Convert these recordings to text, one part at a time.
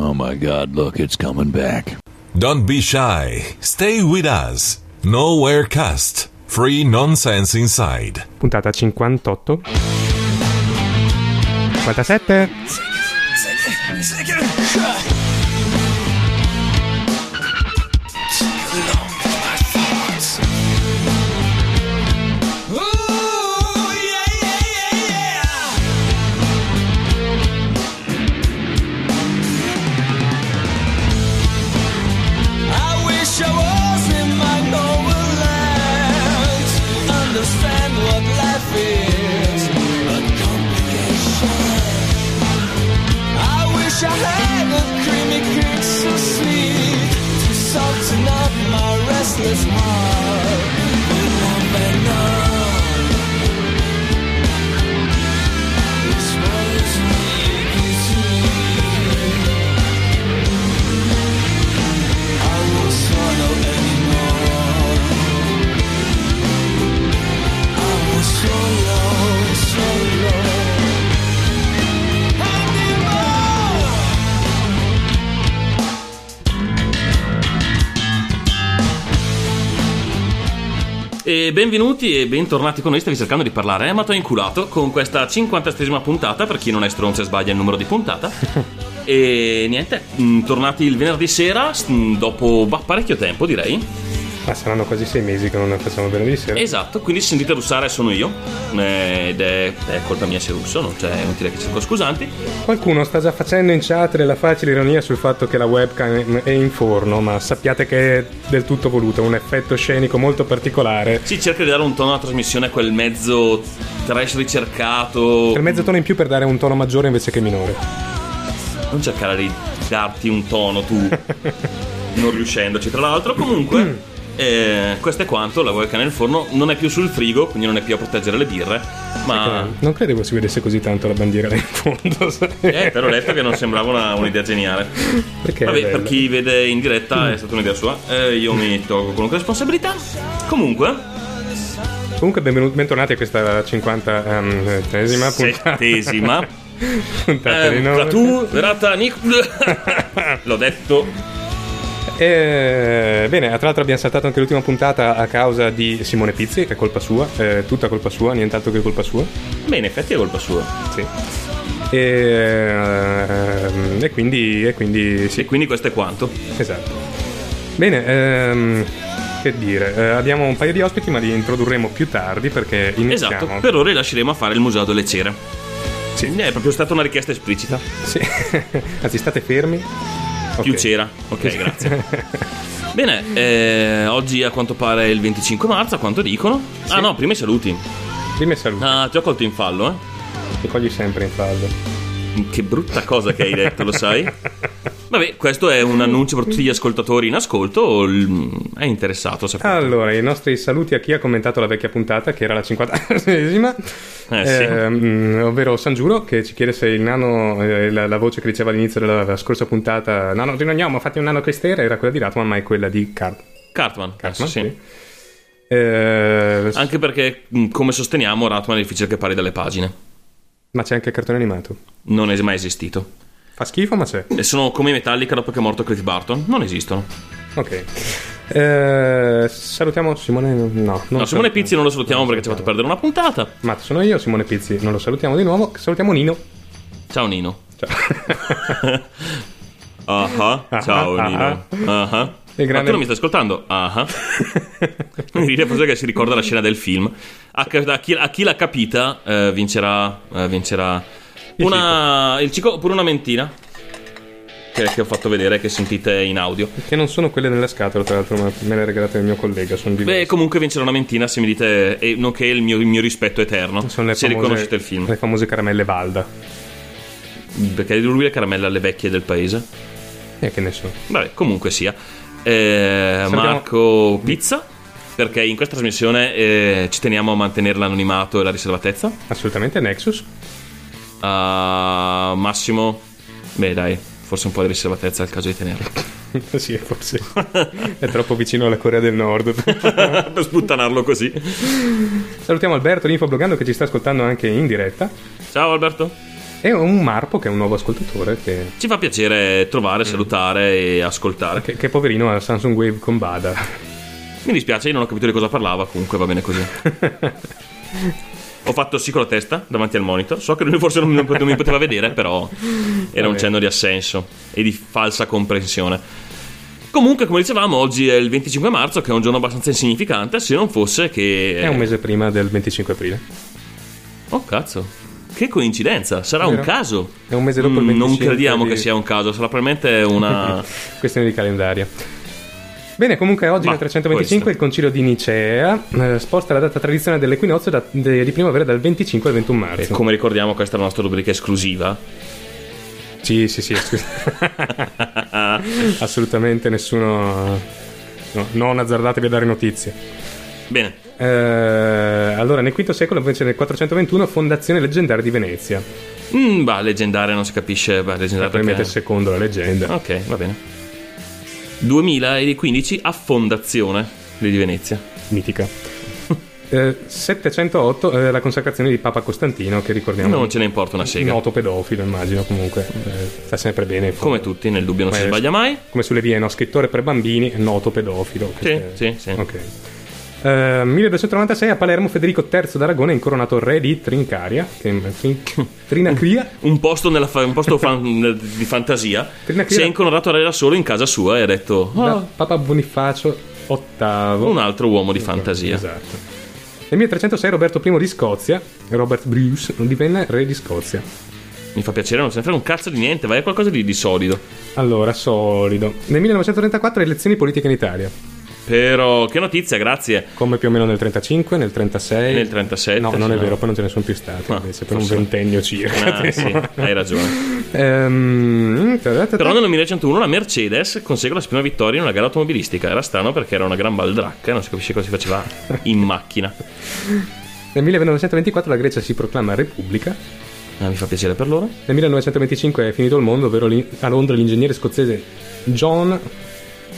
Oh my god, look, it's coming back. Don't be shy. Stay with us. Nowhere cast. Free nonsense inside. Puntata 58. 57. smile. E benvenuti e bentornati con noi, stavi cercando di parlare, eh, ma t'ho inculato con questa 50esima puntata, per chi non è stronzo e sbaglia il numero di puntata. e niente, mh, tornati il venerdì sera, mh, dopo bah, parecchio tempo direi. Ma saranno quasi sei mesi che non ne facciamo venerdì sera. Esatto, quindi se sentite russare sono io, eh, ed è, è colpa mia se russo, non c'è inutile che cerco scusanti. Qualcuno sta già facendo in chat della facile ironia sul fatto che la webcam è in forno, ma sappiate che è del tutto voluto, un effetto scenico molto particolare. Si cerca di dare un tono alla trasmissione a quel mezzo trash ricercato. Per mezzo tono in più per dare un tono maggiore invece che minore. Non cercare di darti un tono tu, non riuscendoci. Tra l'altro, comunque, eh, questo è quanto. La webcam nel forno non è più sul frigo, quindi non è più a proteggere le birre. Ma. Non credevo si vedesse così tanto la bandiera là in fondo. sai? Eh, però ho letto che non sembrava una- un'idea geniale. Perché Vabbè, per chi vede in diretta è stata un'idea sua. Eh, io mi tolgo qualunque responsabilità. Comunque, Comunque benvenuti, bentornati a questa 53esima puntata. settesima. puntata di Eh, nove. tu, verata Nick. L'ho detto. Eh, bene, tra l'altro abbiamo saltato anche l'ultima puntata a causa di Simone Pizzi, che è colpa sua, eh, tutta colpa sua, nient'altro che colpa sua. Beh, in effetti è colpa sua. Sì. E, ehm, e quindi, e quindi sì, E quindi questo è quanto. esatto. Bene, ehm, che dire, eh, abbiamo un paio di ospiti, ma li introdurremo più tardi perché iniziamo. Esatto, per ora lasceremo a fare il museo delle cere. Sì. È proprio stata una richiesta esplicita. Sì. Anzi, state fermi. Più Ok. cera. Ok, grazie. Bene, eh, oggi a quanto pare è il 25 marzo, a quanto dicono. Ah no, prima i saluti. Prima saluti, Ah, ti ho colto in fallo, eh. ti cogli sempre in fallo. Che brutta cosa che hai detto, lo sai? Vabbè, questo è un annuncio per tutti gli ascoltatori in ascolto. o È interessato, sapete? Allora, i nostri saluti a chi ha commentato la vecchia puntata, che era la 50esima, Eh, sì. ehm, ovvero Sangiuro, che ci chiede se il nano, eh, la, la voce che diceva all'inizio della, scorsa puntata, nano di Nognomo, fatti un nano Cristera, era quella di Ratman, ma è quella di Cart- Cartman, Cartman. sì. sì. Eh, Anche perché, mh, come sosteniamo, Ratman è difficile che pari dalle pagine. Ma c'è anche il cartone animato. Non è mai esistito. Fa schifo, ma c'è. E sono come i Metallica dopo che è morto Cliff Barton. Non esistono. Ok. Eh, salutiamo Simone. No, non No, Simone. Pizzi non lo salutiamo perché ci ha fatto perdere una puntata. Ma sono io, Simone Pizzi. Non lo salutiamo di nuovo. Salutiamo Nino. Ciao Nino. Ciao. Ah, ah. ciao Ah, Nino. Ah. Il Ma grande- tu non mi stai ascoltando? Ah. Mi ride forse che si ricorda la scena del film. A, a chi, a chi l'ha capita eh, vincerà, eh, vincerà una, il cico oppure una mentina. Che, ho fatto vedere, che sentite in audio. che non sono quelle nella scatola, tra l'altro, ma me le ha regalate il mio collega. Sono diverse. Beh, comunque vincerà una mentina se mi dite, e nonché il mio, il mio rispetto eterno. sono le se famose, riconoscete il film. Le famose caramelle Valda. Perché lui le caramelle alle vecchie del paese. E che ne so. Vabbè, comunque sia. Eh, Marco Pizza. Perché in questa trasmissione eh, ci teniamo a mantenere l'anonimato e la riservatezza. Assolutamente Nexus. Ah, Massimo. Beh, dai, forse un po' di riservatezza è il caso di tenerla. sì, forse. è troppo vicino alla Corea del Nord. per sputtanarlo così. Salutiamo Alberto, l'infoblogando, che ci sta ascoltando anche in diretta. Ciao Alberto. E un Marpo che è un nuovo ascoltatore che, Ci fa piacere trovare, salutare e ascoltare. che, che poverino ha Samsung Wave con Bada. Mi dispiace, io non ho capito di cosa parlava, comunque va bene così. Ho fatto sì con la testa davanti al monitor. So che lui forse non, pot- non mi poteva vedere, però era un Vabbè. cenno di assenso e di falsa comprensione. Comunque, come dicevamo, oggi è il 25 marzo, che è un giorno abbastanza insignificante, se non fosse che... È un mese prima del 25 aprile. Oh, cazzo. Che coincidenza, sarà un Vero. caso. È un mese dopo il Mm, 25 Non crediamo di- che sia un caso, sarà probabilmente una... Questione di calendario. Bene, comunque oggi Ma, nel 325 il concilio di Nicea eh, sposta la data tradizionale dell'equinozio da- de- di primavera dal 25 al 21 marzo. Come ricordiamo, questa è la nostra rubrica esclusiva. Sì, sì, sì, scusa. Assolutamente nessuno... no, non azzardatevi a dare notizie. Bene, Eh, allora, nel V secolo, invece nel 421, fondazione leggendaria di Venezia. Mm, bah, leggendaria non si capisce. Beh, leggendaria Probabilmente perché... secondo la leggenda. Ok, va bene. 2015 a Fondazione di Venezia. Mitica. Eh, 708, eh, la consacrazione di Papa Costantino, che ricordiamo. Non ce ne importa una sega. Noto pedofilo, immagino comunque. Eh, fa sempre bene. Come tutti, nel dubbio non si Eh, sbaglia mai. Come sulle vie, no? Scrittore per bambini, noto pedofilo. Sì, Eh, sì, sì. Ok. Eh, 1296 a Palermo Federico III d'Aragona è incoronato re di Trincaria, che Trin- Trinacria, Un posto, nella un posto fan- di fantasia. Trinacria- Si è incoronato re da solo in casa sua e ha detto: "Ah, Papa Bonifacio VIII. un altro uomo di fantasia. Esatto. Nel 1306 Roberto I di Scozia, Robert Bruce, divenne re di Scozia. Mi fa piacere, non se ne frega un cazzo di niente, vai a qualcosa di, di solido. Allora, solido. Nel 1934 elezioni politiche in Italia, Però, che notizia, grazie. come più o meno nel 35, nel 36. Nel 37. No, non è sì, vero, poi non ce ne sono più stati, Ah, invece, per un ventennio circa. Ah, sì, hai ragione. Ehm. Però nel 1901 la Mercedes consegue la sua prima vittoria in una gara automobilistica. Era strano perché era una gran baldracca e non si capisce cosa si faceva in macchina. Nel 1924 la Grecia si proclama repubblica. Ah, mi fa piacere per loro. Nel 1925 è finito il mondo, ovvero a Londra l'ingegnere scozzese John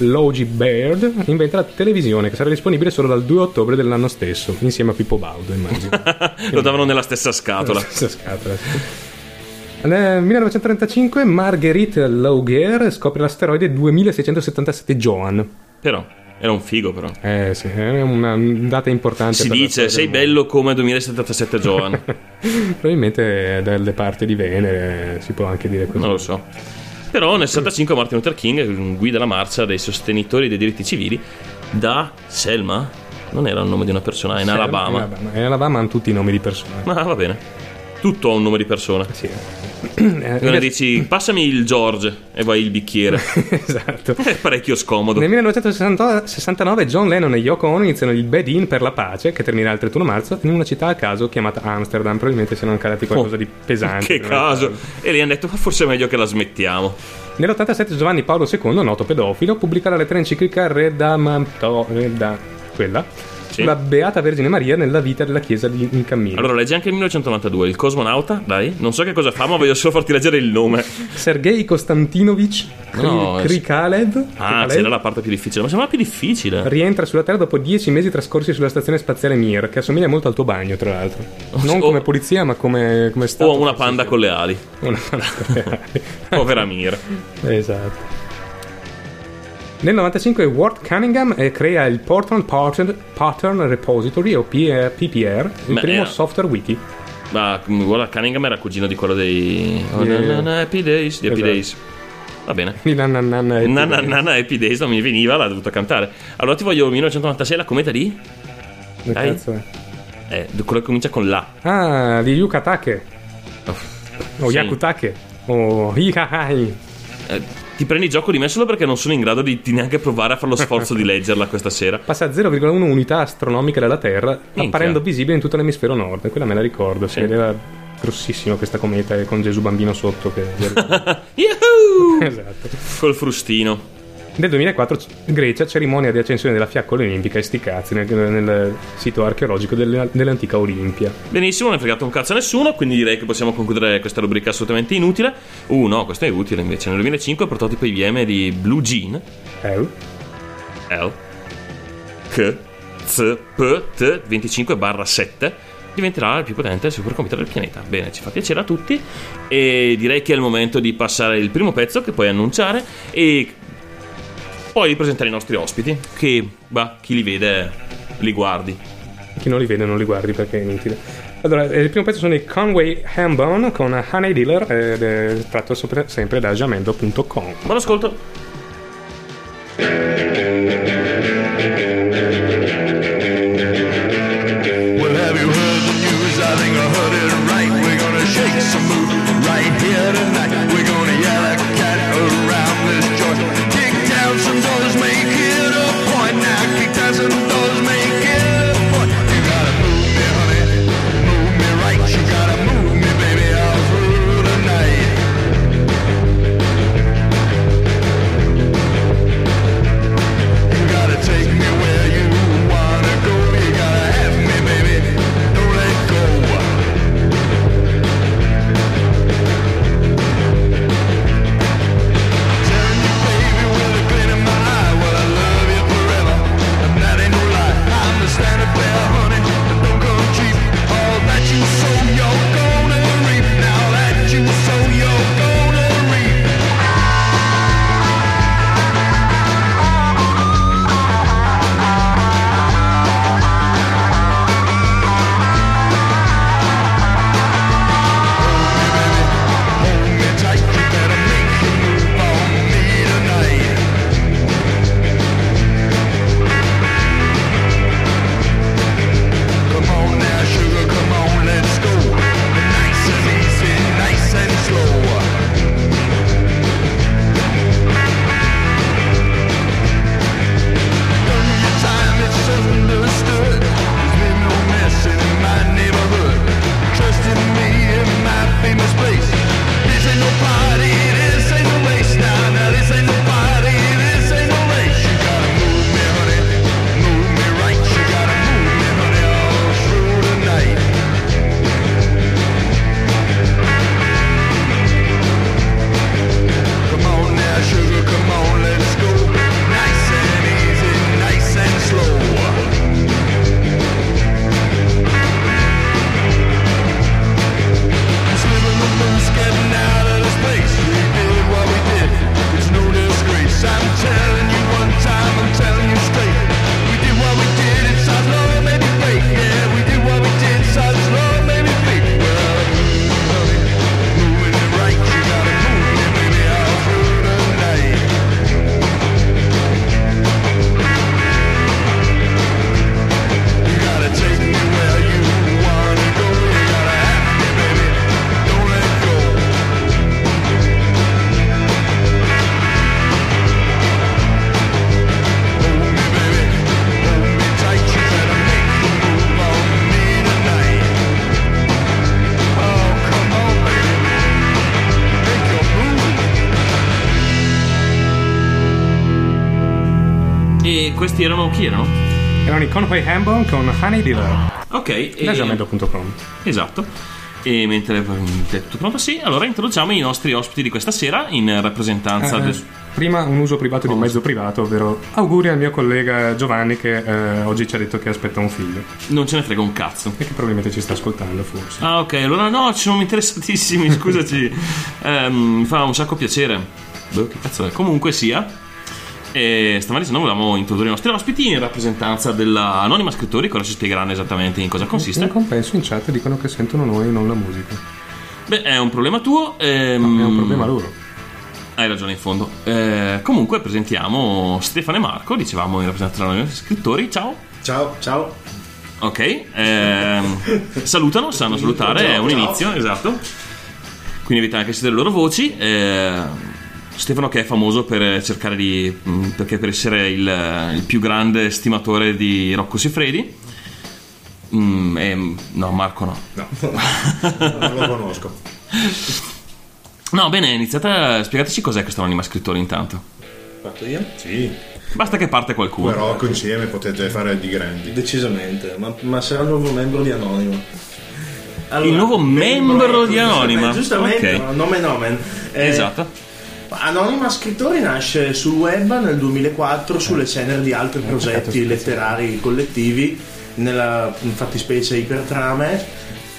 Logie Baird inventa la televisione che sarà disponibile solo dal 2 ottobre dell'anno stesso, insieme a Pippo Baudo, immagino. Lo davano nella stessa scatola. Stessa scatola. Nel 1935 Marguerite Laugier scopre l'asteroide 2677 Joan. Però, era un figo però. Eh sì, è una data importante. Si dice, sei bello come 2077 Joan. Probabilmente dalle parti di Venere si può anche dire così. non lo so. Però nel 65 Martin Luther King guida la marcia dei sostenitori dei diritti civili da Selma. Non era il nome di una persona, è in Alabama. In Alabama. In Alabama hanno tutti i nomi di persone. Ma va bene. Tutto ha un nome di persona. Sì. E Eh, dici, passami il George e vai il bicchiere. esatto. È parecchio scomodo. Nel 1969 John Lennon e Yoko Ono iniziano il Bed In per la pace, che terminerà il 31 marzo, in una città a caso chiamata Amsterdam. Probabilmente siano calati qualcosa di pesante. Oh, Che caso. caso. E lì hanno detto, "Ma forse è meglio che la smettiamo. Nell'87 Giovanni Paolo II, noto pedofilo, pubblica la lettera enciclica Redamato, Reda, quella, Sì. sulla Beata Vergine Maria nella vita della Chiesa di, in cammino. Allora, leggi anche il 1992, il cosmonauta, dai. Non so che cosa fa, ma voglio solo farti leggere il nome. Sergei Konstantinovich No, Kri- Krikalev, Ah, c'era la parte più difficile. Ma sembra più difficile. rientra sulla Terra dopo dieci mesi trascorsi sulla stazione spaziale Mir, che assomiglia molto al tuo bagno, tra l'altro. Non Oh. come polizia, ma come, come stato. O una panda con le ali. Una panda con le ali. Povera Mir. Esatto. Nel 95 Ward Cunningham eh, crea il Portland Pattern, Repository o PPR, il Beh, primo era- software wiki. Ma mm, guarda, Cunningham era cugino di quello dei. Oh, Yeah. na, na, na, Happy Days. Di Happy Esatto. Days. Va bene. Nananana na, Happy Days non mi veniva, l'ha dovuto cantare. Allora ti voglio 1996 la cometa di. Che Dai. cazzo è? Eh, quello che comincia con la. Ah, di Yukatake. O Sì. Yakutake. O. Eh, ti prendi gioco di me solo perché non sono in grado di, di neanche provare a fare lo sforzo di leggerla questa sera. Passa a 0,1 unità astronomiche dalla Terra, apparendo visibile in tutto l'emisfero nord. Quella me la ricordo, si Sì. vedeva grossissima questa cometa con Gesù bambino sotto. Che... Yahoo! esatto. Col frustino. Nel 2004 Grecia, cerimonia di accensione della fiaccola olimpica e sti cazzi nel, nel sito archeologico delle- dell'antica Olimpia. Benissimo, non è fregato un cazzo a nessuno, quindi direi che possiamo concludere questa rubrica assolutamente inutile. Uh, no, questo è utile invece. Nel 2005 il prototipo IBM di Blue Jean Eh? L K Z P T 25 7 diventerà il più potente supercomputer del pianeta. Bene, ci fa piacere a tutti e direi che è il momento di passare il primo pezzo che puoi annunciare e poi presentare i nostri ospiti che, bah, chi li vede li guardi. Chi non li vede non li guardi perché è inutile. Allora, eh, il primo pezzo sono i Conway Hambone con Honey Dealer ed è tratto sopra- sempre da jamendo.com. Buon ascolto. Well, chi erano? Erano i Conway Hambone con Honey Dealer Ok, e- esatto. E mentre tutto pronto, sì, allora introduciamo i nostri ospiti di questa sera in rappresentanza Eh, del. prima un uso privato di un mezzo privato, ovvero auguri al mio collega Giovanni che eh, oggi ci ha detto che aspetta un figlio Non ce ne frega un cazzo. e che probabilmente ci sta ascoltando forse. Ah, ok, allora no, ci sono interessatissimi, scusaci. Ehm, mi fa un sacco piacere. Boh, che cazzo è? Comunque sia. E stavamo dicendo, volevamo introdurre i nostri ospiti in rappresentanza della Anonima Scrittori, che ora ci spiegheranno esattamente in cosa consiste. In compenso in chat dicono che sentono noi e non la musica. Beh, è un problema tuo. ehm, È un problema loro. Hai ragione in fondo. Eh, comunque presentiamo Stefano e Marco, dicevamo in rappresentanza dell'Anonima Scrittori. Ciao. Ciao, ciao. Ok, ehm, salutano, sanno salutare, è un Ciao. inizio, esatto. Quindi avete anche delle loro voci. eh, Stefano che è famoso per cercare di... mh, perché per essere il, il più grande stimatore di Rocco Siffredi. Mm, e- no, Marco no. No, non lo conosco. No, bene, iniziate, spiegateci cos'è questo anonima scrittore intanto. Fatto io? Sì, Basta che parte qualcuno. però insieme potete fare di grandi. Decisamente, ma, ma sarà il nuovo membro di Anonima. Allora, Il nuovo membro di giustamente, Anonima. Giustamente, Ok. nome nomen. Eh, Esatto. Anonima Scrittori nasce sul web nel 2004 sulle ceneri di altri progetti letterari collettivi nella fattispecie ipertrame,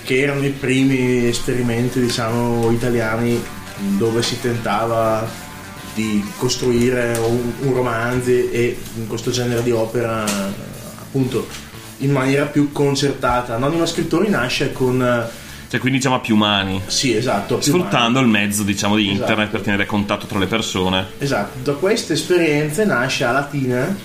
che erano i primi esperimenti, diciamo, italiani dove si tentava di costruire un, un romanzo e questo genere di opera appunto in maniera più concertata. Anonima Scrittori nasce con... Cioè, quindi diciamo a più mani. Sì, esatto. Sfruttando il mezzo, diciamo, di Esatto. internet per tenere contatto tra le persone. Esatto, da queste esperienze nasce a Latina,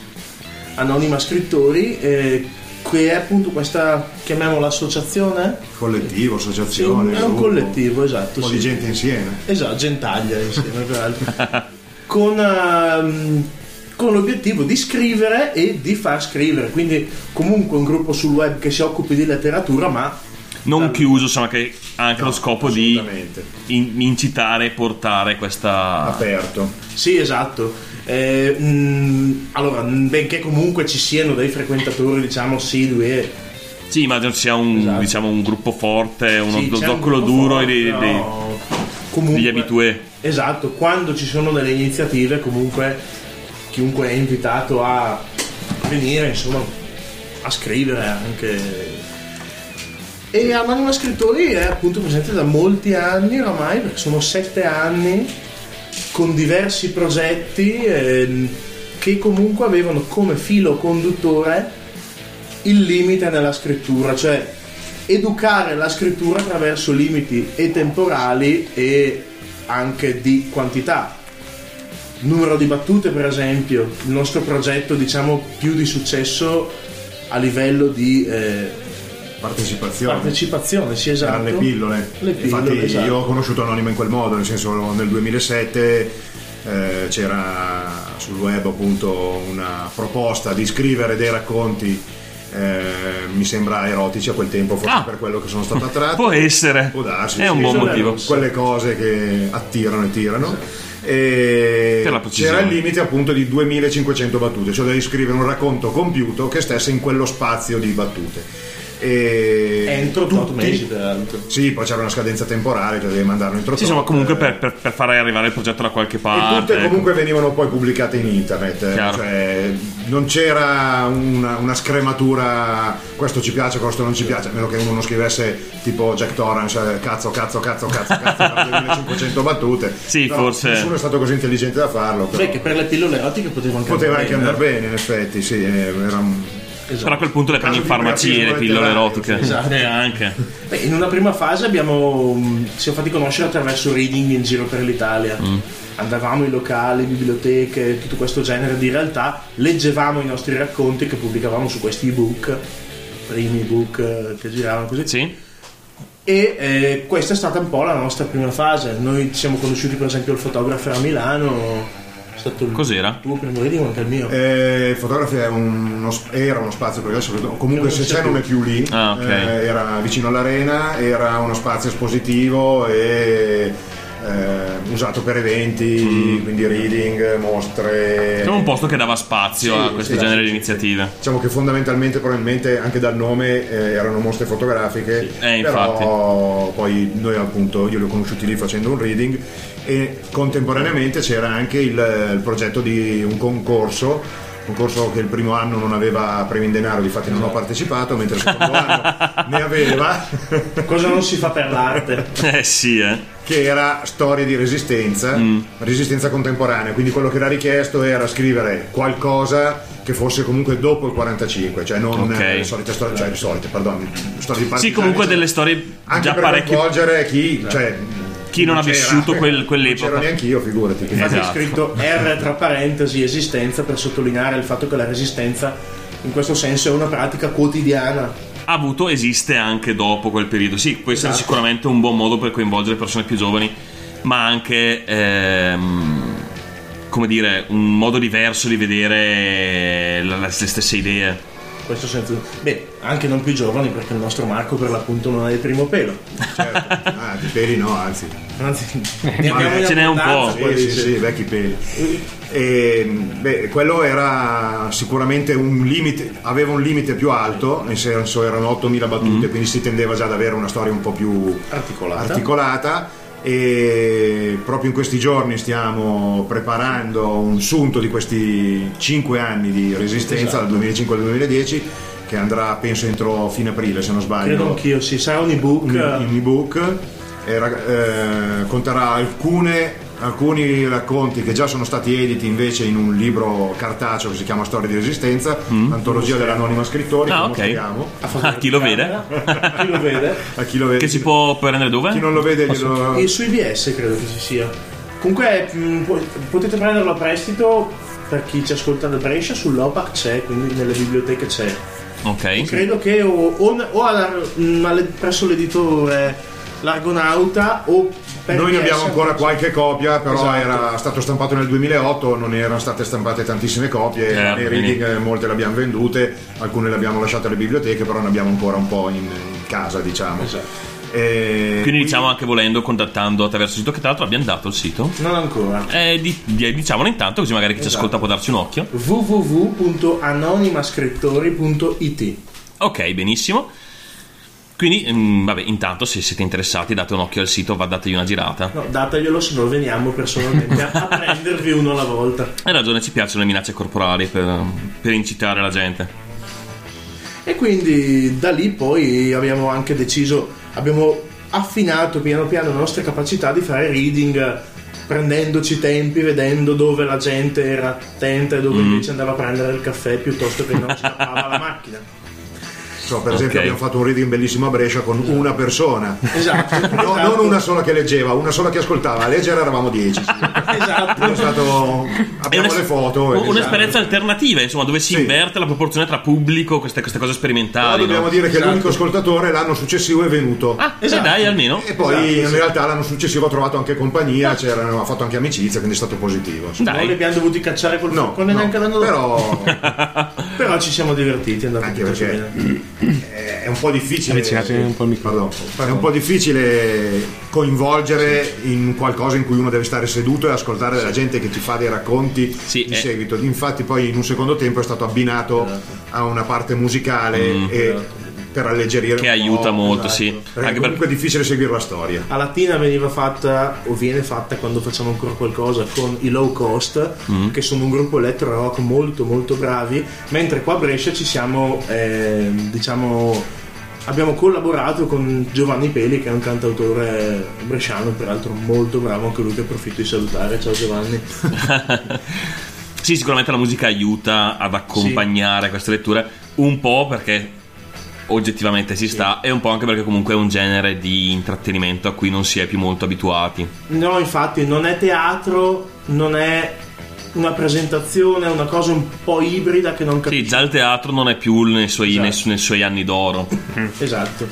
Anonima Scrittori, eh, che è appunto questa, chiamiamola associazione? Collettivo, Sì, associazione. è un gruppo, collettivo, esatto. Un po' sì. di gente insieme. Esatto, gentaglia insieme, peraltro. con, ehm, con l'obiettivo di scrivere e di far scrivere, quindi comunque un gruppo sul web che si occupi di letteratura, ma Non chiuso, insomma, che ha anche lo scopo di in- incitare e portare questa. Aperto. Sì, esatto. Eh, mh, allora, mh, benché comunque ci siano dei frequentatori, diciamo, assidui e Sì, immagino sia un, Esatto. diciamo, un gruppo forte, uno Sì, un zoccolo gruppo duro forte, di- di- però comunque- degli abitué. Esatto, quando ci sono delle iniziative, comunque chiunque è invitato a venire, insomma, a scrivere anche. E Anonima Scrittori è appunto presente da molti anni oramai, perché sono sette anni, con diversi progetti ehm, che comunque avevano come filo conduttore il limite nella scrittura, cioè educare la scrittura attraverso limiti e temporali e anche di quantità. Numero di battute, per esempio, il nostro progetto, diciamo, più di successo a livello di eh, Partecipazione. partecipazione, sì, esatto. Erano le pillole. Le pillole, Infatti esatto. io ho conosciuto Anonimo in quel modo, nel senso nel 2007 eh, c'era sul web appunto una proposta di scrivere dei racconti, eh, mi sembra erotici a quel tempo, forse Ah. per quello che sono stato attratto. Può essere. Può darsi, È un sì, buon sono motivo. Quelle cose che attirano e tirano. E Per la precisione. c'era il limite appunto di 2500 battute, cioè devi scrivere un racconto compiuto che stesse in quello spazio di battute. E Entro tot tutti- mesi, peraltro. Sì, poi c'era una scadenza temporale, cioè devi mandarlo entro Sì, insomma, comunque eh, per, per- per fare arrivare il progetto da qualche e parte. tutte comunque venivano poi pubblicate in internet, eh, Chiaro. cioè non c'era una, una scrematura questo ci piace, questo non ci piace, a meno che uno non scrivesse tipo Jack Torrance, eh, cazzo, cazzo, cazzo, cazzo, cazzo, per 2500 battute. Sì, Però forse- Nessuno è stato così intelligente da farlo. però Beh, che per le pillole erotiche poteva anche poteva anche andare andare bene, in effetti, sì, eh, era un- Però a quel punto le prendi in farmacie le pillole erotiche. Esatto. Eh, anche. Beh, in una prima fase abbiamo ci siamo fatti conoscere attraverso reading in giro per l'Italia. Andavamo in locali, biblioteche, tutto questo genere di realtà, leggevamo i nostri racconti che pubblicavamo su questi ebook, primi ebook eh, che giravano così. Sì? E eh, questa è stata un po' la nostra prima fase. Noi ci siamo conosciuti per esempio il fotografo a Milano. Stato il Cos'era? tuo primo reading o anche il mio. Eh, il fotografo è uno, era uno spazio, perché adesso comunque se c'è non è più lì, Ah, ok. Eh, era vicino all'arena, era uno spazio espositivo e eh, usato per eventi, quindi reading, mostre. Era un posto che dava spazio Sì, a questo sì, genere sì, di sì. iniziative. Diciamo che fondamentalmente, probabilmente anche dal nome eh, erano mostre fotografiche, Eh, però poi noi appunto io li ho conosciuti lì facendo un reading e contemporaneamente c'era anche il, il progetto di un concorso concorso che il primo anno non aveva premi in denaro, difatti non ho partecipato, mentre il secondo anno ne aveva, Cosa non si fa per l'arte? Eh sì, eh. che era storie di resistenza, resistenza contemporanea, quindi quello che era richiesto era scrivere qualcosa che fosse comunque dopo il 45, cioè non Ok. eh, le solite storie, cioè le solite, perdoni, storie di Sì, comunque cioè, delle storie anche già per parecchio. coinvolgere chi, cioè, Chi non ha c'era. vissuto quel- quell'epoca. Non c'ero neanche io, figurati. Infatti Esatto. è scritto R tra parentesi esistenza per sottolineare il fatto che la resistenza in questo senso è una pratica quotidiana. Ha avuto, esiste anche dopo quel periodo. Sì, essere Esatto. sicuramente un buon modo per coinvolgere persone più giovani, ma anche. ehm, come dire, un modo diverso di vedere le stesse idee. Questo senso. Beh, anche non più giovani perché il nostro Marco per l'appunto non ha il primo pelo. Certo. Ah, di peli no, anzi. Anzi, ne abbiamo ce n'è un po'. Sì, sì, sì, vecchi peli. E, beh, quello era sicuramente un limite, aveva un limite più alto, nel senso erano 8000 battute, quindi si tendeva già ad avere una storia un po' più Articolata. articolata e proprio in questi giorni stiamo preparando un sunto di questi 5 anni di resistenza Esatto. dal 2005 al 2010 che andrà penso entro fine aprile se non sbaglio. Credo anch'io, sì, sarà un ebook. un, un ebook e eh, conterrà alcune- alcuni racconti che già sono stati editi invece in un libro cartaceo che si chiama Storia di Resistenza, antologia dell'anonima scrittori. Mm. Ah, che ok. mostriamo. Ah, chi lo vede? Chi lo vede? A chi lo vede, Che si può prendere dove? chi non lo vede glielo... E su IBS credo che ci sia. Comunque po- potete prenderlo a prestito per chi ci ascolta da Brescia, sull'OPAC c'è, quindi nelle biblioteche c'è. Ok. Credo che o, o- o alla- alle- presso l'editore L'Argonauta o per Noi ne abbiamo ancora qualche copia, però Esatto. era stato stampato nel 2008, non erano state stampate tantissime copie, Certo, quindi- reading eh, molte le abbiamo vendute, alcune le abbiamo lasciate alle biblioteche, però ne abbiamo ancora un po' in, in casa, diciamo. Esatto. E Quindi diciamo anche volendo, contattando attraverso il sito, che tra l'altro abbiamo dato il sito. Non ancora. Eh, di- di- diciamolo intanto, così magari chi ci Esatto. ascolta può darci un occhio. www.anonimascrittori.it Ok, benissimo. Quindi, mm, vabbè, intanto se siete interessati date un occhio al sito, va dategli una girata. No, dateglielo se no veniamo personalmente a, prendervi uno alla volta. Hai ragione, ci piacciono le minacce corporali per, per incitare la gente. E quindi da lì poi abbiamo anche deciso, abbiamo affinato piano piano le nostre capacità di fare reading prendendoci tempi, vedendo dove la gente era attenta e dove Mm. invece andava a prendere il caffè piuttosto che non ci tappava la macchina. So, per esempio Ok. abbiamo fatto un reading bellissimo a Brescia con una persona. Esatto. No, esatto. Non una sola che leggeva, una sola che ascoltava. A leggere eravamo dieci. sì. Esatto. È stato- È abbiamo una- le foto. un'esperienza alternativa, insomma, dove si Sì. inverte la proporzione tra pubblico, queste, queste cose Però sperimentali. dobbiamo no? dire che Esatto. l'unico ascoltatore l'anno successivo è venuto. Ah, eh, Esatto. dai, almeno. E poi Esatto, in sì. realtà l'anno successivo ha trovato anche compagnia, c'erano- ha fatto anche amicizia, quindi è stato positivo. insomma. Non li Dai. abbiamo dovuti cacciare col No, no, neanche l'anno dopo. però Però ci siamo divertiti, è andato anche perché bene. È un po' difficile un po'. Pardon. è un po' difficile coinvolgere in qualcosa in cui uno deve stare seduto e ascoltare la gente che ti fa dei racconti Sì, di eh. seguito infatti poi in un secondo tempo è stato abbinato a una parte musicale e per alleggerire. Che un po', aiuta molto, esatto. sì. perché Anche comunque per... è difficile seguire la storia A Latina veniva fatta o viene fatta quando facciamo ancora qualcosa con i low cost Mm. che sono un gruppo electro rock molto molto bravi mentre qua a Brescia ci siamo eh, diciamo abbiamo collaborato con Giovanni Peli che è un cantautore bresciano peraltro molto bravo anche lui che approfitto di salutare ciao Giovanni Sì, sicuramente la musica aiuta ad accompagnare queste letture un po' perché oggettivamente si sta e un po' anche perché comunque è un genere di intrattenimento a cui non si è più molto abituati. no infatti non è teatro non è una presentazione una cosa un po' ibrida che non Sì, capisco già il teatro non è più nei suoi, Esatto. nei nei suoi anni d'oro esatto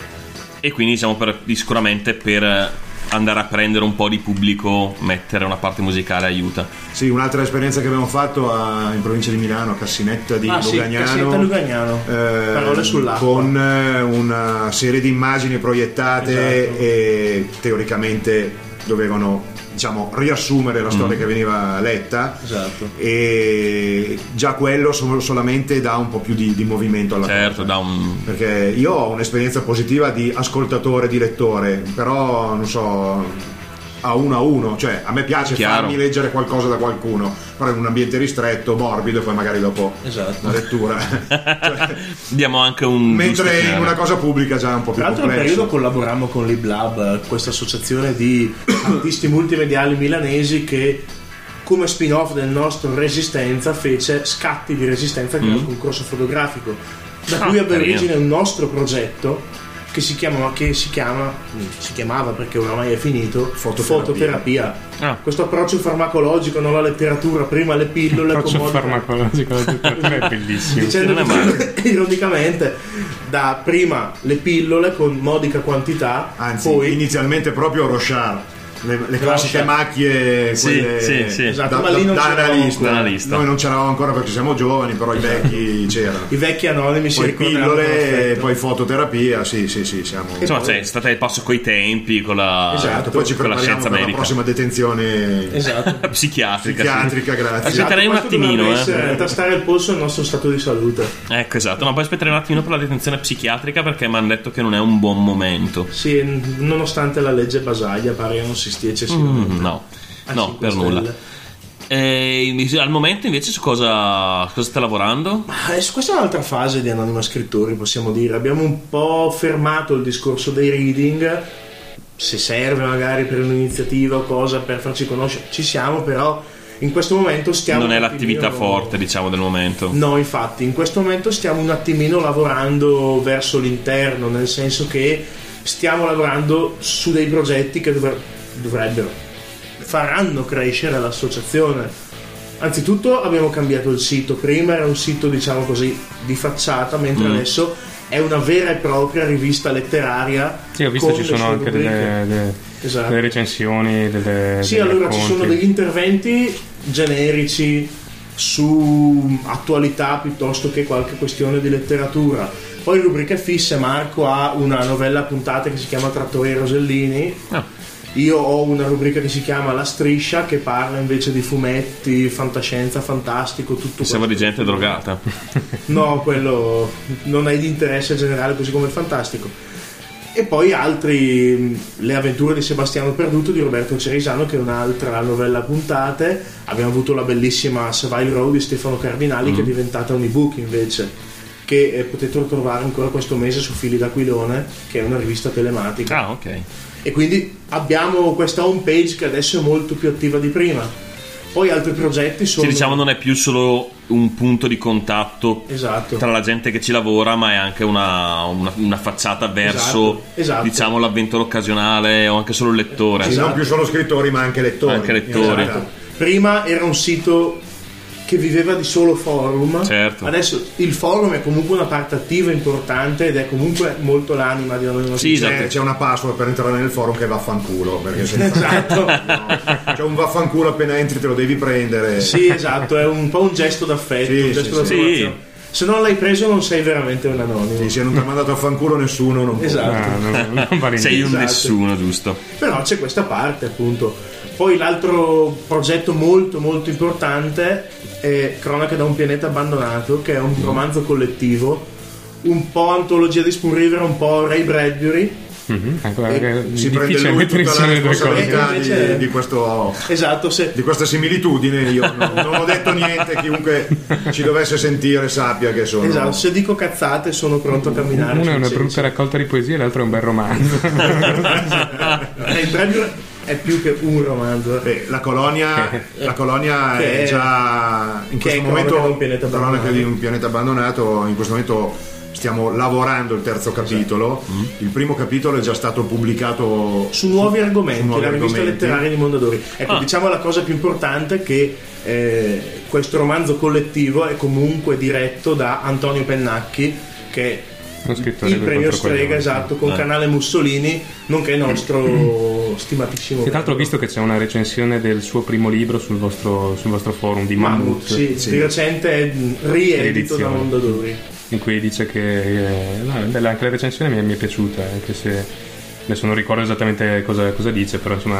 e quindi diciamo per, sicuramente per andare a prendere un po' di pubblico mettere una parte musicale aiuta. sì un'altra esperienza che abbiamo fatto a- in provincia di Milano a Cassinetta di ah sì Lugagnano Cassetta Lugagnano eh, parole sull'acqua con eh, una serie di immagini proiettate Esatto. e teoricamente dovevano diciamo riassumere la storia che veniva letta. Esatto. E già quello sol- solamente dà un po' più di, di movimento alla Certo, cosa. da un perché io ho un'esperienza positiva di ascoltatore, di lettore però non so a uno a uno, cioè a me piace Chiaro. farmi leggere qualcosa da qualcuno, però in un ambiente ristretto, morbido e poi magari dopo Esatto. la lettura. Cioè, diamo anche un mentre in una cosa pubblica già è un po' più Tra l'altro nel complesso. periodo collaborammo con l'IBLab, questa associazione di artisti multimediali milanesi che come spin-off del nostro Resistenza fece Scatti di Resistenza che è un concorso fotografico da Mm. Ah, cui ebbe origine un nostro progetto che si, chiama, che si chiama si chiamava perché oramai è finito Fototerapia. fototerapia. Ah. questo approccio farmacologico non la letteratura prima le pillole L'approccio con modica- farmacologico della letteratura è bellissimo. dicendo Non è male. ironicamente da prima le pillole con modica quantità Anzi, poi inizialmente proprio Rochard. Le, le classiche macchie Sì, sì, sì. Esatto, da, ma lì non da c'eravamo analista. Da analista. Noi non c'eravamo ancora perché siamo giovani, però i vecchi c'erano. i vecchi anonimi si Poi pillole e poi fototerapia, sì, sì, sì, siamo. Insomma, cioè, state al passo coi tempi, con la, Esatto, poi ci con la prepariamo per la prossima detenzione esatto Psichiatrica. sì. psichiatrica, grazie. Aspetterei un Questo attimino, eh. tastare il polso del nostro stato di salute Ecco, esatto. No, poi aspetterei un attimino per la detenzione psichiatrica perché mi hanno detto che non è un buon momento. sì, nonostante la legge Basaglia pare che non si stia eccessivamente Mm, no, a no, 5 per nulla. stelle. E al momento invece su cosa, cosa sta lavorando? Eh, su questa è un'altra fase di Anonima Scrittori, possiamo dire. Abbiamo un po' fermato il discorso dei reading. Se serve magari per un'iniziativa o cosa per farci conoscere, ci siamo, però in questo momento stiamo. non è l'attività attimino- forte, diciamo, del momento. No, infatti, in questo momento stiamo un attimino lavorando verso l'interno, nel senso che stiamo lavorando su dei progetti che dovre- dovrebbero, faranno crescere l'associazione. Anzitutto abbiamo cambiato il sito, prima era un sito diciamo così di facciata, mentre Mm. adesso è una vera e propria rivista letteraria. Sì, ho visto ci sono anche delle, delle- Esatto. delle recensioni, delle, Sì, allora ci racconti. sono degli interventi generici su attualità piuttosto che qualche questione di letteratura. Poi rubriche fisse, Marco ha una novella a puntate che si chiama Trattori e Rosellini. Ah. Io ho una rubrica che si chiama La Striscia che parla invece di fumetti, fantascienza, fantastico, tutto Pensavo di questo. gente drogata. No, quello non è di interesse generale così come il fantastico. E poi altri, mh, Le avventure di Sebastiano Perduto di Roberto Cerisano, che è un'altra novella a puntate. Abbiamo avuto la bellissima Savile Road di Stefano Cardinali, che è diventata un ebook invece, che eh, potete trovare ancora questo mese su Fili d'Aquilone, che è una rivista telematica. Ah, ok. E quindi abbiamo questa home page che adesso è molto più attiva di prima. Poi altri progetti sono. Sì, diciamo non è più solo un punto di contatto Esatto. tra la gente che ci lavora, ma è anche una, una- una facciata verso Esatto, esatto. diciamo l'avventore occasionale o anche solo il lettore. Sì, Esatto. non più solo scrittori, ma anche lettori. Anche lettori. Realtà. Prima era un sito che viveva di solo forum. Certo. Adesso il forum è comunque una parte attiva importante ed è comunque molto l'anima di Anonimo Sì, Scrittori. esatto. C'è, c'è una password per entrare nel forum che è vaffanculo. Perché se Esatto. c'è un vaffanculo appena entri te lo devi prendere. Sì, esatto, è un po' un gesto d'affetto, Sì, un gesto sì, d'approvazione. sì. Se non l'hai preso non sei veramente un anonimo. Sì, se non ti ha mandato a fanculo nessuno, non può. Esatto. Ah, non, non vale Sei niente. un Esatto. nessuno, giusto? Però c'è questa parte appunto. Poi l'altro progetto molto molto importante è Cronache da un pianeta abbandonato, che è un romanzo collettivo, un po' antologia di Spoon River, un po' Ray Bradbury. Mhm, ecco, è Si prende lui tutta la responsabilità di, Invece- di questo Esatto, se, di questa similitudine io non, non ho detto niente chiunque ci dovesse sentire sappia che sono esatto, se dico cazzate sono pronto a camminare. Una è una brutta raccolta di poesie, l'altra è un bel romanzo. Ray Bradbury è più che un romanzo. Beh, la colonia, la colonia Che è è- già in che questo momento Cronache di un pianeta abbandonato. di un pianeta abbandonato in questo momento stiamo lavorando il terzo capitolo il primo capitolo è già stato pubblicato su nuovi argomenti, su nuovi la rivista argomenti. letteraria di Mondadori. Ecco, Ah. diciamo la cosa più importante è che eh, questo romanzo collettivo è comunque diretto da Antonio Pennacchi, che il premio. Strega, esatto, con Eh. canale Mussolini, nonché il nostro stimatissimo. Che tra l'altro ho visto che c'è una recensione del suo primo libro sul vostro, sul vostro forum di Mammut, Mammut, sì, di recente è riedito da. Mondadori. in cui dice che eh, no, è bella, anche la recensione mi, mi è piaciuta, anche se adesso non ricordo esattamente cosa, cosa dice, però insomma...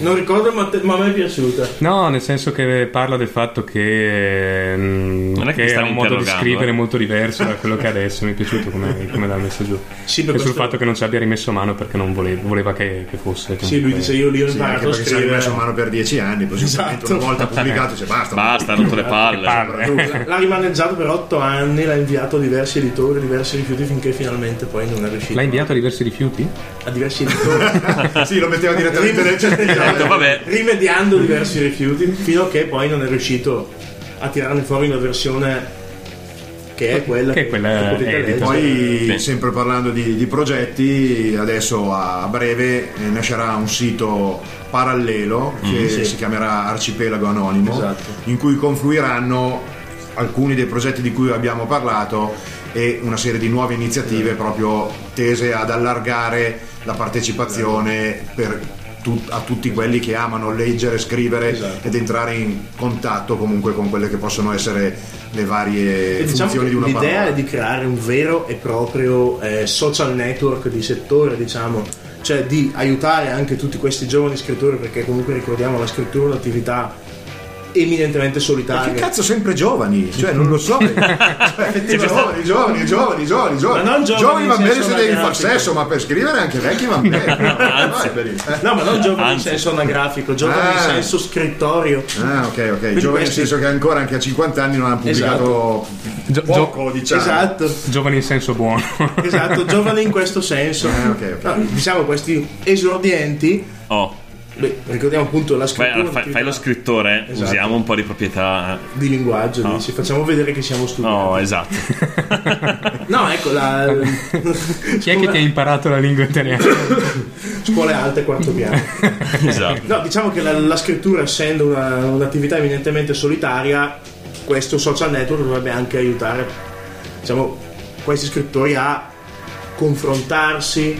Non ricordo, ma, te- ma a me è piaciuta. No, nel senso che parla del fatto che, mm, Non è che che è un modo di scrivere eh. molto diverso da quello che adesso. Mi è piaciuto come, come l'ha messo giù. Sì, e sul fatto che non ci abbia rimesso mano perché non voleva, voleva che, che fosse. Sì, lui dice io lì ho Sì, imparato a perché ci ha rimesso scrivere. mano per dieci anni possibilmente Esatto. una volta pubblicato dice basta Basta, ha rotto le palle. Palle. L'ha rimaneggiato per otto anni, l'ha inviato a diversi editori, a diversi rifiuti finché finalmente poi non è riuscito. L'ha inviato a diversi rifiuti? a diversi editori. sì lo metteva direttamente nel certificato vabbè, rimediando diversi rifiuti fino a che poi non è riuscito a tirarne fuori una versione che è quella Che è quella che. Poi, Sì. sempre parlando di, di progetti, adesso a breve nascerà un sito parallelo che sì. si chiamerà Arcipelago Anonimo, Esatto. in cui confluiranno alcuni dei progetti di cui abbiamo parlato e una serie di nuove iniziative proprio tese ad allargare la partecipazione per a tutti quelli che amano leggere, scrivere Esatto. ed entrare in contatto comunque con quelle che possono essere le varie E diciamo funzioni di una l'idea parola. è di creare un vero e proprio eh, social network di settore, diciamo, cioè di aiutare anche tutti questi giovani scrittori, perché comunque ricordiamo la scrittura è un'attività eminentemente Ma solitaria. che cazzo sempre giovani? Cioè, non lo so. Cioè, giovani, giovani, giovani, giovani, giovani. Ma non giovani in va bene senso se devi far sesso, ma per scrivere anche vecchi va bene. No, ma non giovani Anzi. in senso anagrafico, giovani in Ah. senso scrittorio. Ah, ok, ok. Giovani nel questi- senso che ancora anche a 50 anni non hanno pubblicato Gio- poco, diciamo. Esatto, Giovani in senso buono. esatto, giovani in questo senso. Ah, ok, ok. No, diciamo questi esordienti, Oh, beh, ricordiamo appunto la Beh, scrittura allora, fai, fai lo scrittore, Esatto. usiamo un po' di proprietà. di linguaggio, No. dici, facciamo vedere che siamo stupidi. No, esatto. No, ecco la Chi è che ti ha imparato la lingua italiana? scuole alte quarto piano. esatto. No, diciamo che la, la scrittura, essendo una- un'attività eminentemente solitaria, questo social network dovrebbe anche aiutare diciamo, questi scrittori a confrontarsi,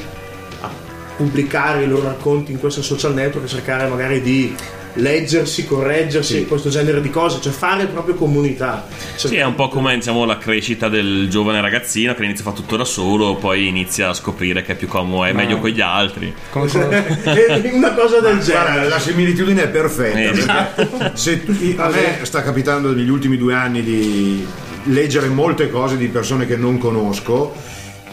pubblicare i loro racconti in questo social network, a cercare magari di leggersi, correggersi, questo genere di cose, cioè fare proprio comunità. Cioè, Sì, è un po' come diciamo, la crescita del giovane ragazzino che inizia a fare tutto da solo, poi inizia a scoprire che è più comodo, è meglio con gli altri. Una cosa del Guarda, genere. la similitudine è perfetta. Eh, perché se tu- a me sta capitando negli ultimi due anni di leggere molte cose di persone che non conosco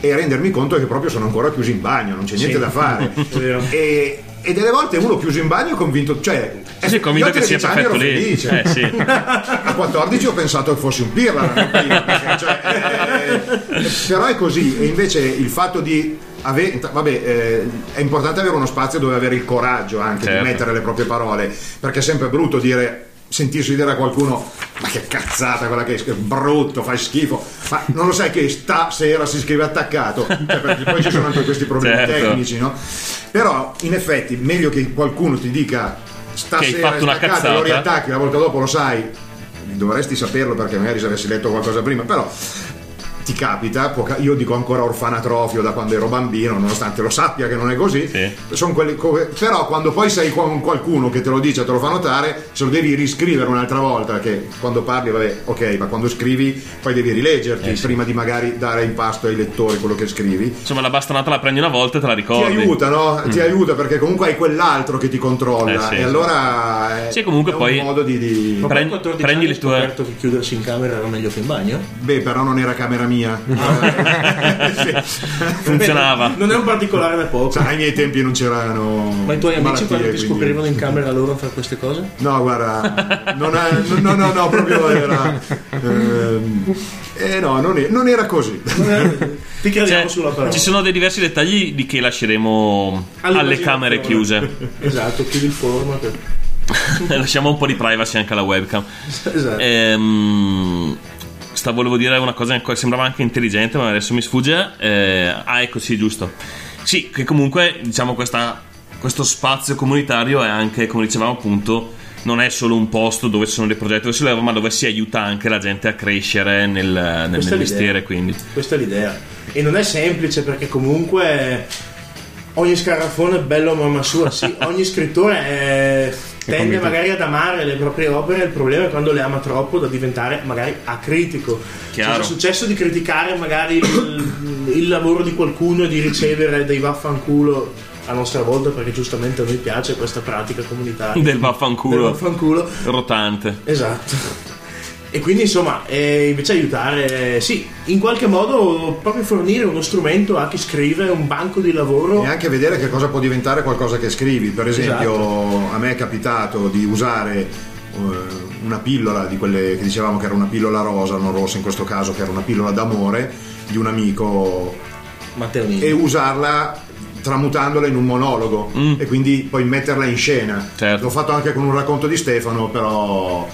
e rendermi conto che proprio sono ancora chiusi in bagno, non c'è niente da fare. e, e delle volte uno chiuso in bagno è convinto, cioè, Sì, sì, convinto che sia 13 anni perfetto lì. Eh, sì. A 14 ho pensato che fossi un pirla la mattina, perché, cioè, eh, però è così e invece il fatto di avere, vabbè, eh, è importante avere uno spazio dove avere il coraggio anche Certo. di mettere le proprie parole perché è sempre brutto dire sentirsi dire a qualcuno ma che cazzata quella che è brutto fai schifo ma non lo sai che stasera si scrive attaccato Cioè, perché poi ci sono anche questi problemi Certo. tecnici no? però in effetti meglio che qualcuno ti dica stasera è cazzata. lo riattacchi la volta dopo lo sai dovresti saperlo perché magari se avessi letto qualcosa prima però ti capita, io dico ancora orfanatrofio da quando ero bambino, nonostante lo sappia che non è così, Sì. Quelli però quando poi sei con qualcuno che te lo dice, te lo fa notare, se lo devi riscrivere un'altra volta, che quando parli, vabbè, ok, ma quando scrivi poi devi rileggerti Eh, sì. prima di magari dare in pasto ai lettori quello che scrivi. Insomma, la bastonata la prendi una volta e te la Ti ricordi. aiuta, no? Ti aiuta perché comunque hai quell'altro che ti controlla Mm. Eh, sì, e sì. allora è, Sì, comunque è poi- un modo di... di- Prendi- poi 14 prendi le ho tue- scoperto che chiudersi in camera era meglio che in bagno. Beh, però non era camera mia. Funzionava. Non è un particolare da poco. Sai, ai miei tempi non c'erano. Ma i tuoi amici malattie, quando ti quindi- scoprivano in camera loro fare queste cose? No, guarda, non è- no, no, no, proprio era. ehm, eh, no, non, è- non era così. Ti crediamo Cioè, sulla parola. ci sono dei diversi dettagli di che lasceremo alle All'immaginazione. camere chiuse. Esatto, chiudi il che- Lasciamo un po' di privacy anche alla webcam. Esatto. Ehm, sta, volevo dire una cosa che sembrava anche intelligente, ma adesso mi sfugge. Eh, ah, ecco, sì, giusto. Sì, che comunque, diciamo, questa- questo spazio comunitario è anche, come dicevamo appunto, non è solo un posto dove ci sono dei progetti dove si leva, ma dove si aiuta anche la gente a crescere nel, nel, nel mestiere, quindi. Questa è l'idea. E non è semplice perché comunque ogni scarafone è bello a mamma sua. Sì, ogni scrittore è- tende magari ad amare le proprie opere. Il problema è quando le ama troppo da diventare magari acritico. Chiaro. Cioè, è successo di criticare magari il, il lavoro di qualcuno e di ricevere dei vaffanculo a nostra volta perché giustamente a noi piace questa pratica comunitaria. Del Del vaffanculo vaffanculo. rotante. Esatto. E quindi insomma, eh, invece aiutare, eh, sì, in qualche modo proprio fornire uno strumento a chi scrive, un banco di lavoro. E anche vedere che cosa può diventare qualcosa che scrivi. Per esempio, Esatto. a me è capitato di usare eh, una pillola di quelle che dicevamo che era una pillola rosa, non rossa in questo caso, che era una pillola d'amore di un amico Matteo Nini. e usarla tramutandola in un monologo e quindi poi metterla in scena. Mm. Certo. L'ho fatto anche con un racconto di Stefano, però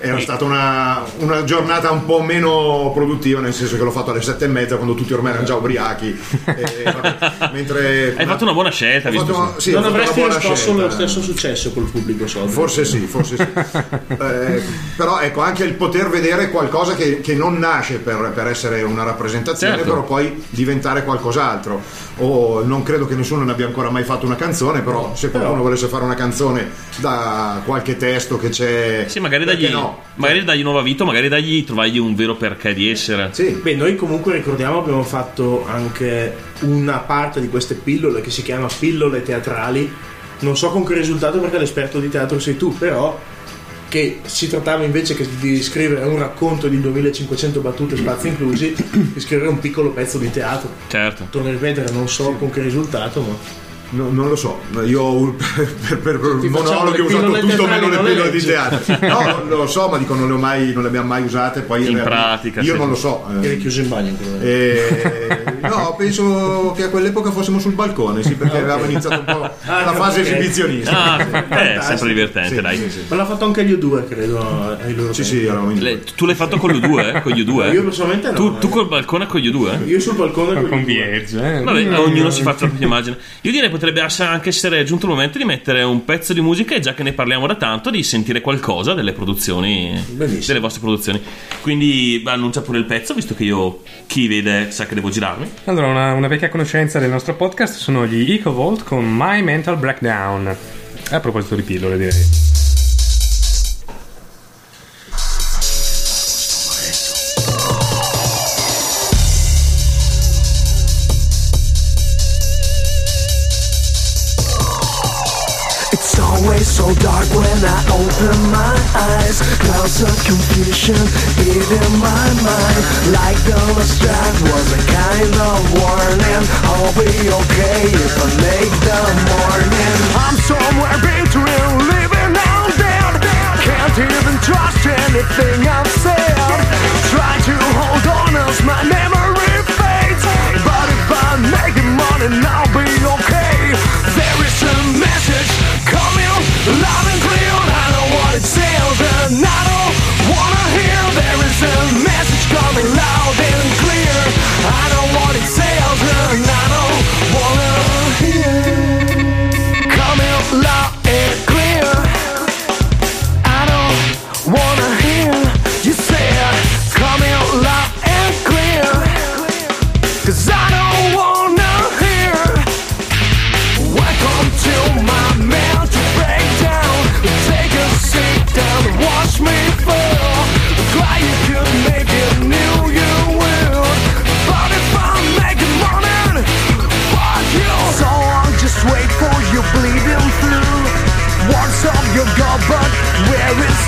era stata una, una giornata un po' meno produttiva, nel senso che l'ho fatto alle sette e mezza quando tutti ormai erano già ubriachi. E, vabbè, mentre, Hai fatto una buona scelta, Ho visto fatto- sì, non avresti riscosso lo stesso successo col pubblico solito. Forse sì, forse sì. Eh, però ecco, anche il poter vedere qualcosa che, che non nasce per, per essere una rappresentazione, Certo. però poi diventare qualcos'altro. O non credo che nessuno ne abbia ancora mai fatto una canzone, però se qualcuno volesse fare una canzone da qualche testo che c'è... Sì, magari dagli, no? Magari dagli nuova vita, magari dagli trovagli un vero perché di essere. Sì, Beh, noi comunque ricordiamo abbiamo fatto anche una parte di queste pillole che si chiama pillole teatrali. Non so con che risultato perché l'esperto di teatro sei tu, però che si trattava invece che di scrivere un racconto di 2500 battute spazi inclusi, di scrivere un piccolo pezzo di teatro. Certo. Torno a ripetere, non so con che risultato, ma No, non lo so, io per, per, per monologhi ho usato tutto meno le pillole di teatro. No, lo so, ma dico non le, ho mai, non le abbiamo mai usate. Poi In realtà- pratica, io non lo so. eh. eri chiuso in bagno. Eh, no, penso che a quell'epoca fossimo sul balcone, sì, perché avevamo iniziato un po' Ah, la fase ok. esibizionista. Ah, eh, fantastico. sempre divertente, Sì, dai. Sì, sì. Ma l'ha fatto anche gli U2, credo. Ai loro Sì, sì, eravamo in due. Le- tu l'hai fatto con gli U2, eh? Con gli U2? Io personalmente no. Tu, tu eh. col balcone con gli U2? Io sul balcone Con, con gli U2. Viegge, eh. Vabbè, ognuno si fa la propria immagine. Io direi potrebbe anche essere giunto il momento di mettere un pezzo di musica e già che ne parliamo da tanto di sentire qualcosa delle produzioni, Benissimo. delle vostre produzioni. Quindi annuncia pure il pezzo, visto che io chi vede sa che devo girarmi. Allora, una, una vecchia conoscenza del nostro podcast sono gli EcoVolt con My Mental Breakdown. A proposito di pillole, direi. Dark when I open my eyes. Clouds of confusion in my mind. Like the last draft was a kind of warning. I'll be okay if I make the morning. I'm somewhere between living and dead. Can't even trust anything I've said. Try to hold on as my memory fades. But if I make the money, I'll be okay. There is a message Love and real, I know what it sounds, but not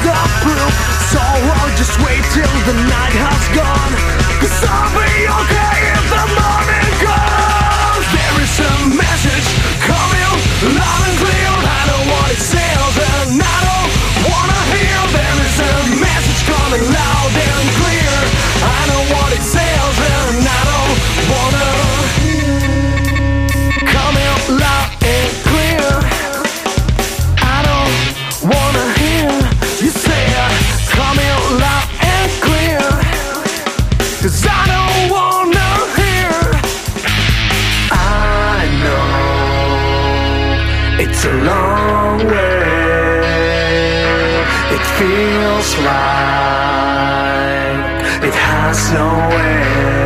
the proof? So I'll just wait till the night has gone. Cause I'll be okay it has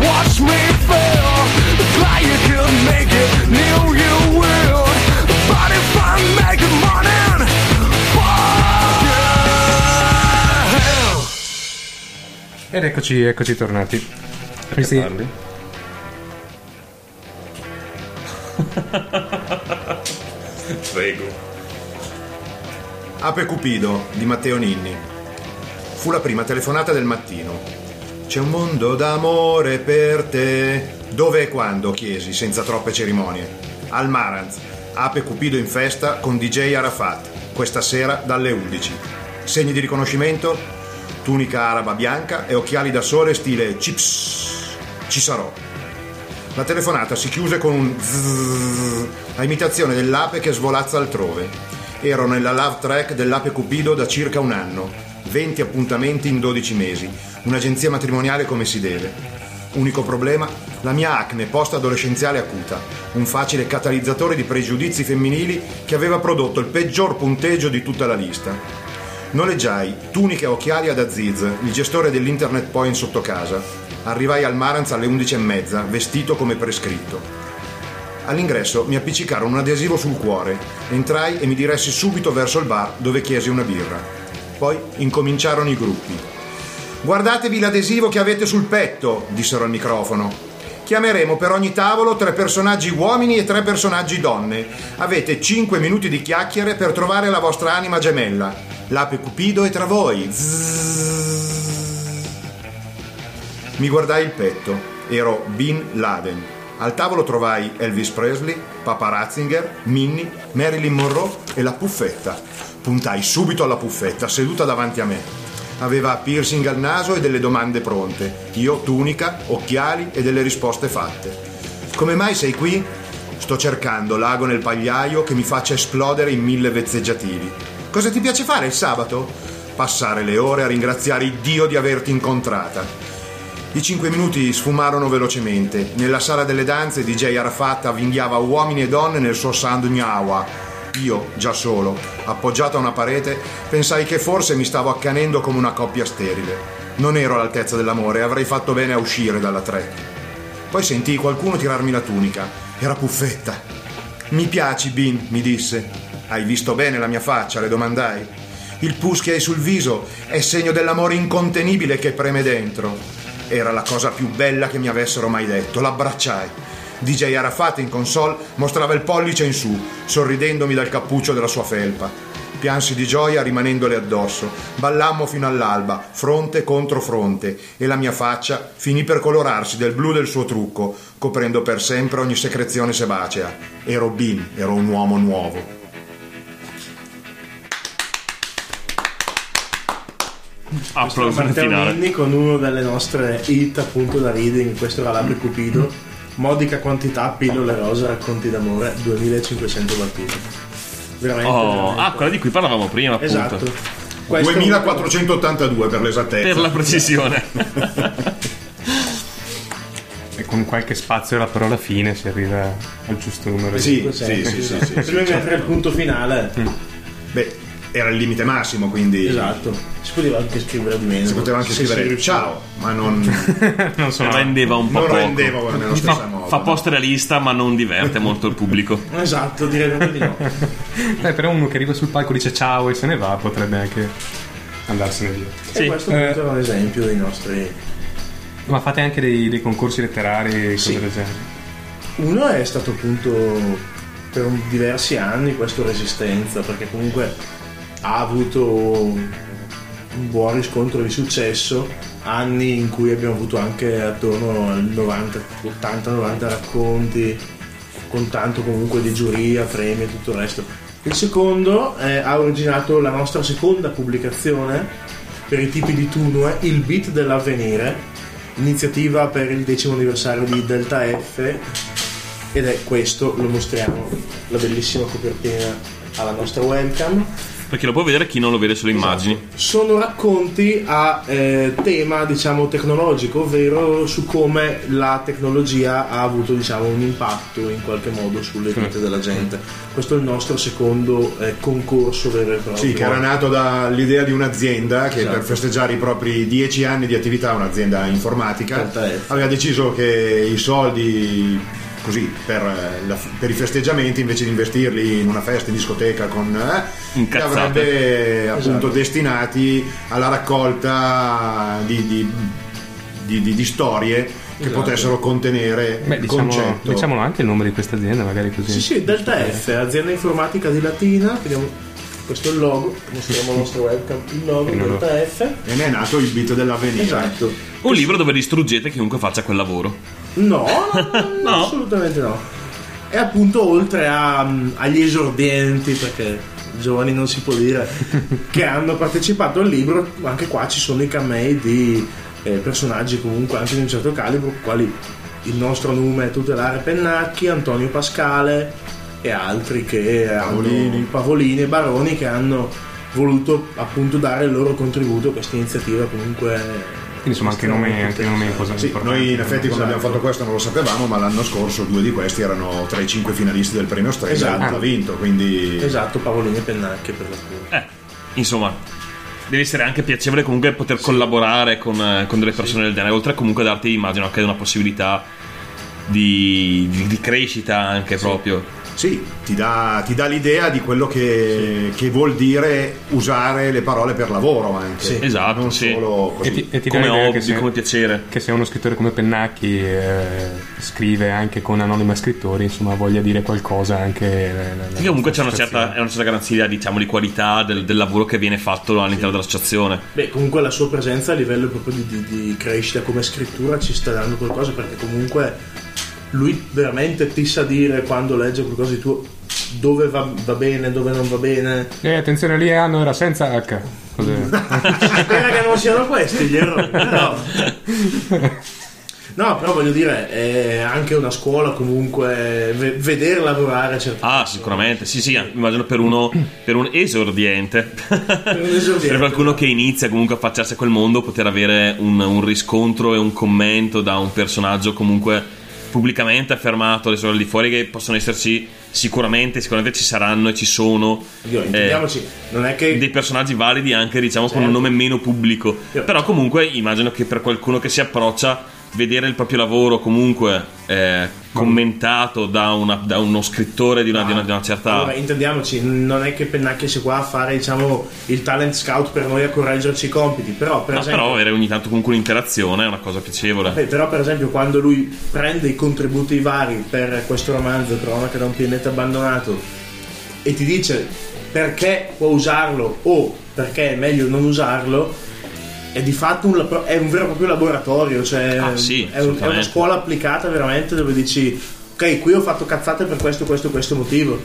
watch me fall. Glad you could make it, knew you will. But if I'm making money, fuck you. Ed eccoci, eccoci tornati. Questi- Prego. Ape Cupido di Matteo Ninni. Fu la prima telefonata del mattino. C'è un mondo d'amore per te. Dove e quando? chiesi, senza troppe cerimonie. Al Maranz. Ape Cupido in festa con DJ Arafat. Questa sera dalle 11. Segni di riconoscimento? Tunica araba bianca e occhiali da sole stile Cips. Ci sarò. La telefonata si chiuse con un zzzz a imitazione dell'ape che svolazza altrove. Ero nella love track dell'ape Cupido da circa un anno, 20 appuntamenti in 12 mesi, un'agenzia matrimoniale come si deve. Unico problema, la mia acne post-adolescenziale acuta, un facile catalizzatore di pregiudizi femminili che aveva prodotto il peggior punteggio di tutta la lista. Noleggiai tuniche e occhiali ad Aziz, il gestore dell'internet point sotto casa. Arrivai al Maranz alle 11.30, vestito come prescritto. All'ingresso mi appiccicarono un adesivo sul cuore. Entrai e mi diressi subito verso il bar dove chiesi una birra. Poi incominciarono i gruppi. Guardatevi l'adesivo che avete sul petto, dissero al microfono. Chiameremo per ogni tavolo tre personaggi uomini e tre personaggi donne. Avete cinque minuti di chiacchiere per trovare la vostra anima gemella. L'ape Cupido è tra voi. Mi guardai il petto. Ero Bin Laden. Al tavolo trovai Elvis Presley, Papa Ratzinger, Minnie, Marilyn Monroe e la puffetta. Puntai subito alla puffetta, seduta davanti a me. Aveva piercing al naso e delle domande pronte. Io tunica, occhiali e delle risposte fatte. Come mai sei qui? Sto cercando l'ago nel pagliaio che mi faccia esplodere in mille vezzeggiativi. Cosa ti piace fare il sabato? Passare le ore a ringraziare Dio di averti incontrata. I cinque minuti sfumarono velocemente. Nella sala delle danze DJ Arafat avvinghiava uomini e donne nel suo Sandunyawa. Io, già solo, appoggiato a una parete, pensai che forse mi stavo accanendo come una coppia sterile. Non ero all'altezza dell'amore e avrei fatto bene a uscire dalla track. Poi sentii qualcuno tirarmi la tunica. Era Puffetta. Mi piaci, Bin, mi disse. Hai visto bene la mia faccia? le domandai. Il pus che hai sul viso è segno dell'amore incontenibile che preme dentro. Era la cosa più bella che mi avessero mai detto. L'abbracciai. DJ Arafat in console mostrava il pollice in su, sorridendomi dal cappuccio della sua felpa. Piansi di gioia rimanendole addosso. Ballammo fino all'alba, fronte contro fronte, e la mia faccia finì per colorarsi del blu del suo trucco, coprendo per sempre ogni secrezione sebacea. Ero Bin, ero un uomo nuovo. Applauso finale. Con uno delle nostre hit appunto da reading, questo era Labbri Cupido, modica quantità, pillole rosa, racconti d'amore, 2500 battiti. Veramente. Oh, veramente. ah, quella di cui parlavamo prima, appunto. esatto. Questo- 2482 per l'esattezza. Per la precisione. E con qualche spazio alla parola fine si arriva al giusto numero di Sì, sì, sì, sì, sì, sì. Prima di mettere il punto finale. Beh, era il limite massimo, quindi Esatto. Si poteva anche scrivere di meno. si poteva anche si scrivere riusciva. ciao, ma non, Non sono rendeva un po' non poco. rendeva nello stesso fa, modo. fa post realista, ma non diverte molto il pubblico. Esatto, direi proprio di no. Eh, però uno che arriva sul palco dice ciao e se ne va potrebbe anche andarsene via. Sì. E questo Eh. era un esempio dei nostri. Ma fate anche dei, dei concorsi letterari e cose Sì. del genere. Uno è stato appunto per diversi anni questo Resistenza, perché comunque ha avuto un buon riscontro di successo, anni in cui abbiamo avuto anche attorno al 90, 80-90 racconti, con tanto comunque di giuria, premi e tutto il resto. Il secondo eh, ha originato la nostra seconda pubblicazione per i tipi di Tunue, il beat dell'avvenire, iniziativa per il decimo anniversario di Delta F ed è questo, lo mostriamo, la bellissima copertina alla nostra webcam. Perché lo può vedere chi non lo vede sulle immagini. Sono racconti a eh, tema diciamo tecnologico, ovvero su come la tecnologia ha avuto diciamo un impatto in qualche modo sulle vite della gente. Questo è il nostro secondo eh, concorso vero e proprio. Sì, che era nato dall'idea di un'azienda che Esatto. per festeggiare i propri dieci anni di attività, un'azienda informatica, aveva deciso che i soldi così per, eh, la- per i festeggiamenti invece di investirli in una festa in discoteca con eh, li avrebbe appunto Esatto. destinati alla raccolta di, di- di- di- di storie che Esatto. potessero contenere Beh, il diciamo, concetto. diciamolo anche il nome di questa azienda, magari così. Sì, sì, Delta F, azienda informatica di Latina, vediamo questo è il logo, mostriamo alla nostra webcam, il logo Delta F. E ne è nato il beat dell'avvenire. Esatto. Un libro dove distruggete chiunque faccia quel lavoro. No, no, assolutamente no. E appunto oltre a, mm, agli esordienti, perché giovani non si può dire, che hanno partecipato al libro, anche qua ci sono i camei di eh, personaggi comunque anche di un certo calibro, quali il nostro nome è tutelare Pennacchi, Antonio Pascale, e altri che Pavolini. hanno Pavolini e Baroni che hanno voluto appunto dare il loro contributo a questa iniziativa comunque Quindi insomma anche nomi, anche nomi cosa Sì, noi in effetti quando Esatto. abbiamo fatto questo non lo sapevamo, ma l'anno scorso due di questi erano tra i cinque finalisti del premio Strega Esatto. ha vinto, quindi esatto Pavolini e Pennacchi per l'appunto Eh, insomma, deve essere anche piacevole comunque poter collaborare con, eh, con delle persone del genere, oltre a comunque darti, immagino, anche una possibilità di, di- di crescita anche proprio. Sì, ti dà, ti dà l'idea di quello che, che vuol dire usare le parole per lavoro anche. Sì. Esatto, non sì. solo così. E ti, e ti Come hobby, che se, come piacere. che se uno scrittore come Pennacchi eh, scrive anche con Anonima Scrittori, insomma, voglia dire qualcosa anche. eh, nella- Sì, comunque c'è una certa, è una certa garanzia diciamo, di qualità del, del lavoro che viene fatto all'interno dell'associazione. Beh, comunque la sua presenza a livello proprio di, di- di crescita come scrittura ci sta dando qualcosa perché comunque lui veramente ti sa dire quando legge qualcosa di tuo dove va, va bene, dove non va bene. Eh, attenzione, lì Anno era senza H. Cos'è? Spera che non siano questi gli errori. Però... No, però voglio dire, è anche una scuola comunque ve- vedere lavorare certe Ah, persone. sicuramente, sì, sì, immagino per uno per un esordiente, Per un esordiente. per qualcuno che inizia comunque a affacciarsi a quel mondo, poter avere un, un riscontro e un commento da un personaggio comunque pubblicamente affermato sorelle di fuori che possono esserci sicuramente, sicuramente ci saranno e ci sono Dio, eh, non è che dei personaggi validi anche diciamo con un Certo. nome meno pubblico Sì. però comunque immagino che per qualcuno che si approccia vedere il proprio lavoro comunque eh, commentato da, una- da uno scrittore di una, di una- di una certa Allora, intendiamoci, non è che Pennacchi sia qua a fare, diciamo, il talent scout per noi a correggerci i compiti, però per No, esempio... però avere ogni tanto comunque un'interazione è una cosa piacevole. Beh, però per esempio quando lui prende i contributi vari per questo romanzo Cronaca da un pianeta abbandonato e ti dice perché può usarlo o perché è meglio non usarlo è di fatto un, è un vero e proprio laboratorio cioè Ah, sì, è, un- è una scuola applicata veramente dove dici ok qui ho fatto cazzate per questo questo questo motivo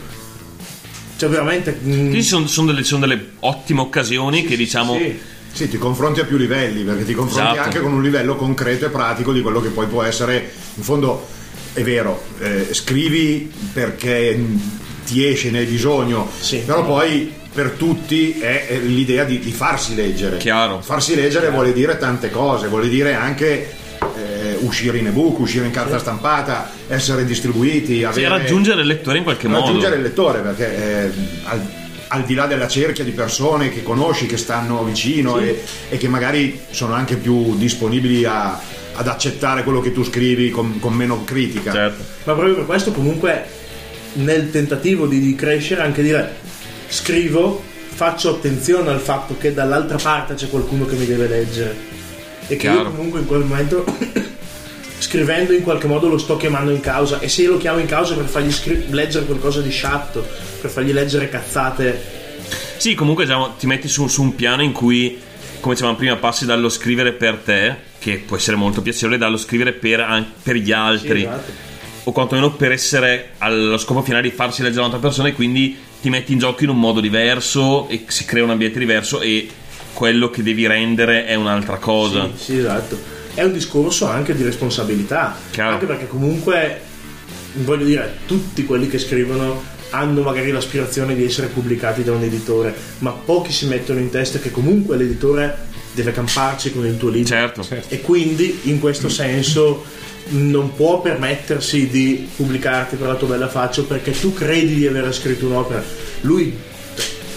cioè veramente mm, quindi sono, sono delle, sono delle ottime occasioni che diciamo sì. Sì, ti confronti a più livelli, perché ti confronti Esatto. anche con un livello concreto e pratico di quello che poi può essere, in fondo, è vero, eh, scrivi perché mh, ti esce, ne hai bisogno, Sì. però poi per tutti è, l'idea di, di farsi leggere. Chiaro. Farsi leggere vuole dire tante cose, vuole dire anche eh, uscire in ebook, uscire in carta stampata, essere distribuiti, sì, avere, raggiungere il lettore in qualche modo raggiungere il lettore perché eh, al, al di là della cerchia di persone che conosci, che stanno vicino e, e che magari sono anche più disponibili a- ad accettare quello che tu scrivi con, con meno critica. certo Ma proprio per questo comunque nel tentativo di, di crescere anche dire scrivo, faccio attenzione al fatto che dall'altra parte c'è qualcuno che mi deve leggere e che io Chiaro. comunque in quel momento scrivendo in qualche modo lo sto chiamando in causa e se lo chiamo in causa per fargli scri- leggere qualcosa di sciatto, per fargli leggere cazzate Sì, comunque diciamo, ti metti su, su un piano in cui, come dicevamo prima, passi dallo scrivere per te, che può essere molto piacevole, dallo scrivere per, per gli altri, Sì, esatto. o quantomeno per essere allo scopo finale di farsi leggere da un'altra persona e quindi ti metti in gioco in un modo diverso e si crea un ambiente diverso e quello che devi rendere è un'altra cosa. Sì, sì, esatto. È un discorso anche di responsabilità. Chiaro. Anche perché comunque, voglio dire, tutti quelli che scrivono hanno magari l'aspirazione di essere pubblicati da un editore, ma pochi si mettono in testa che comunque l'editore deve camparci con il tuo libro. Certo. E quindi in questo senso non può permettersi di pubblicarti per la tua bella faccia perché tu credi di aver scritto un'opera. Lui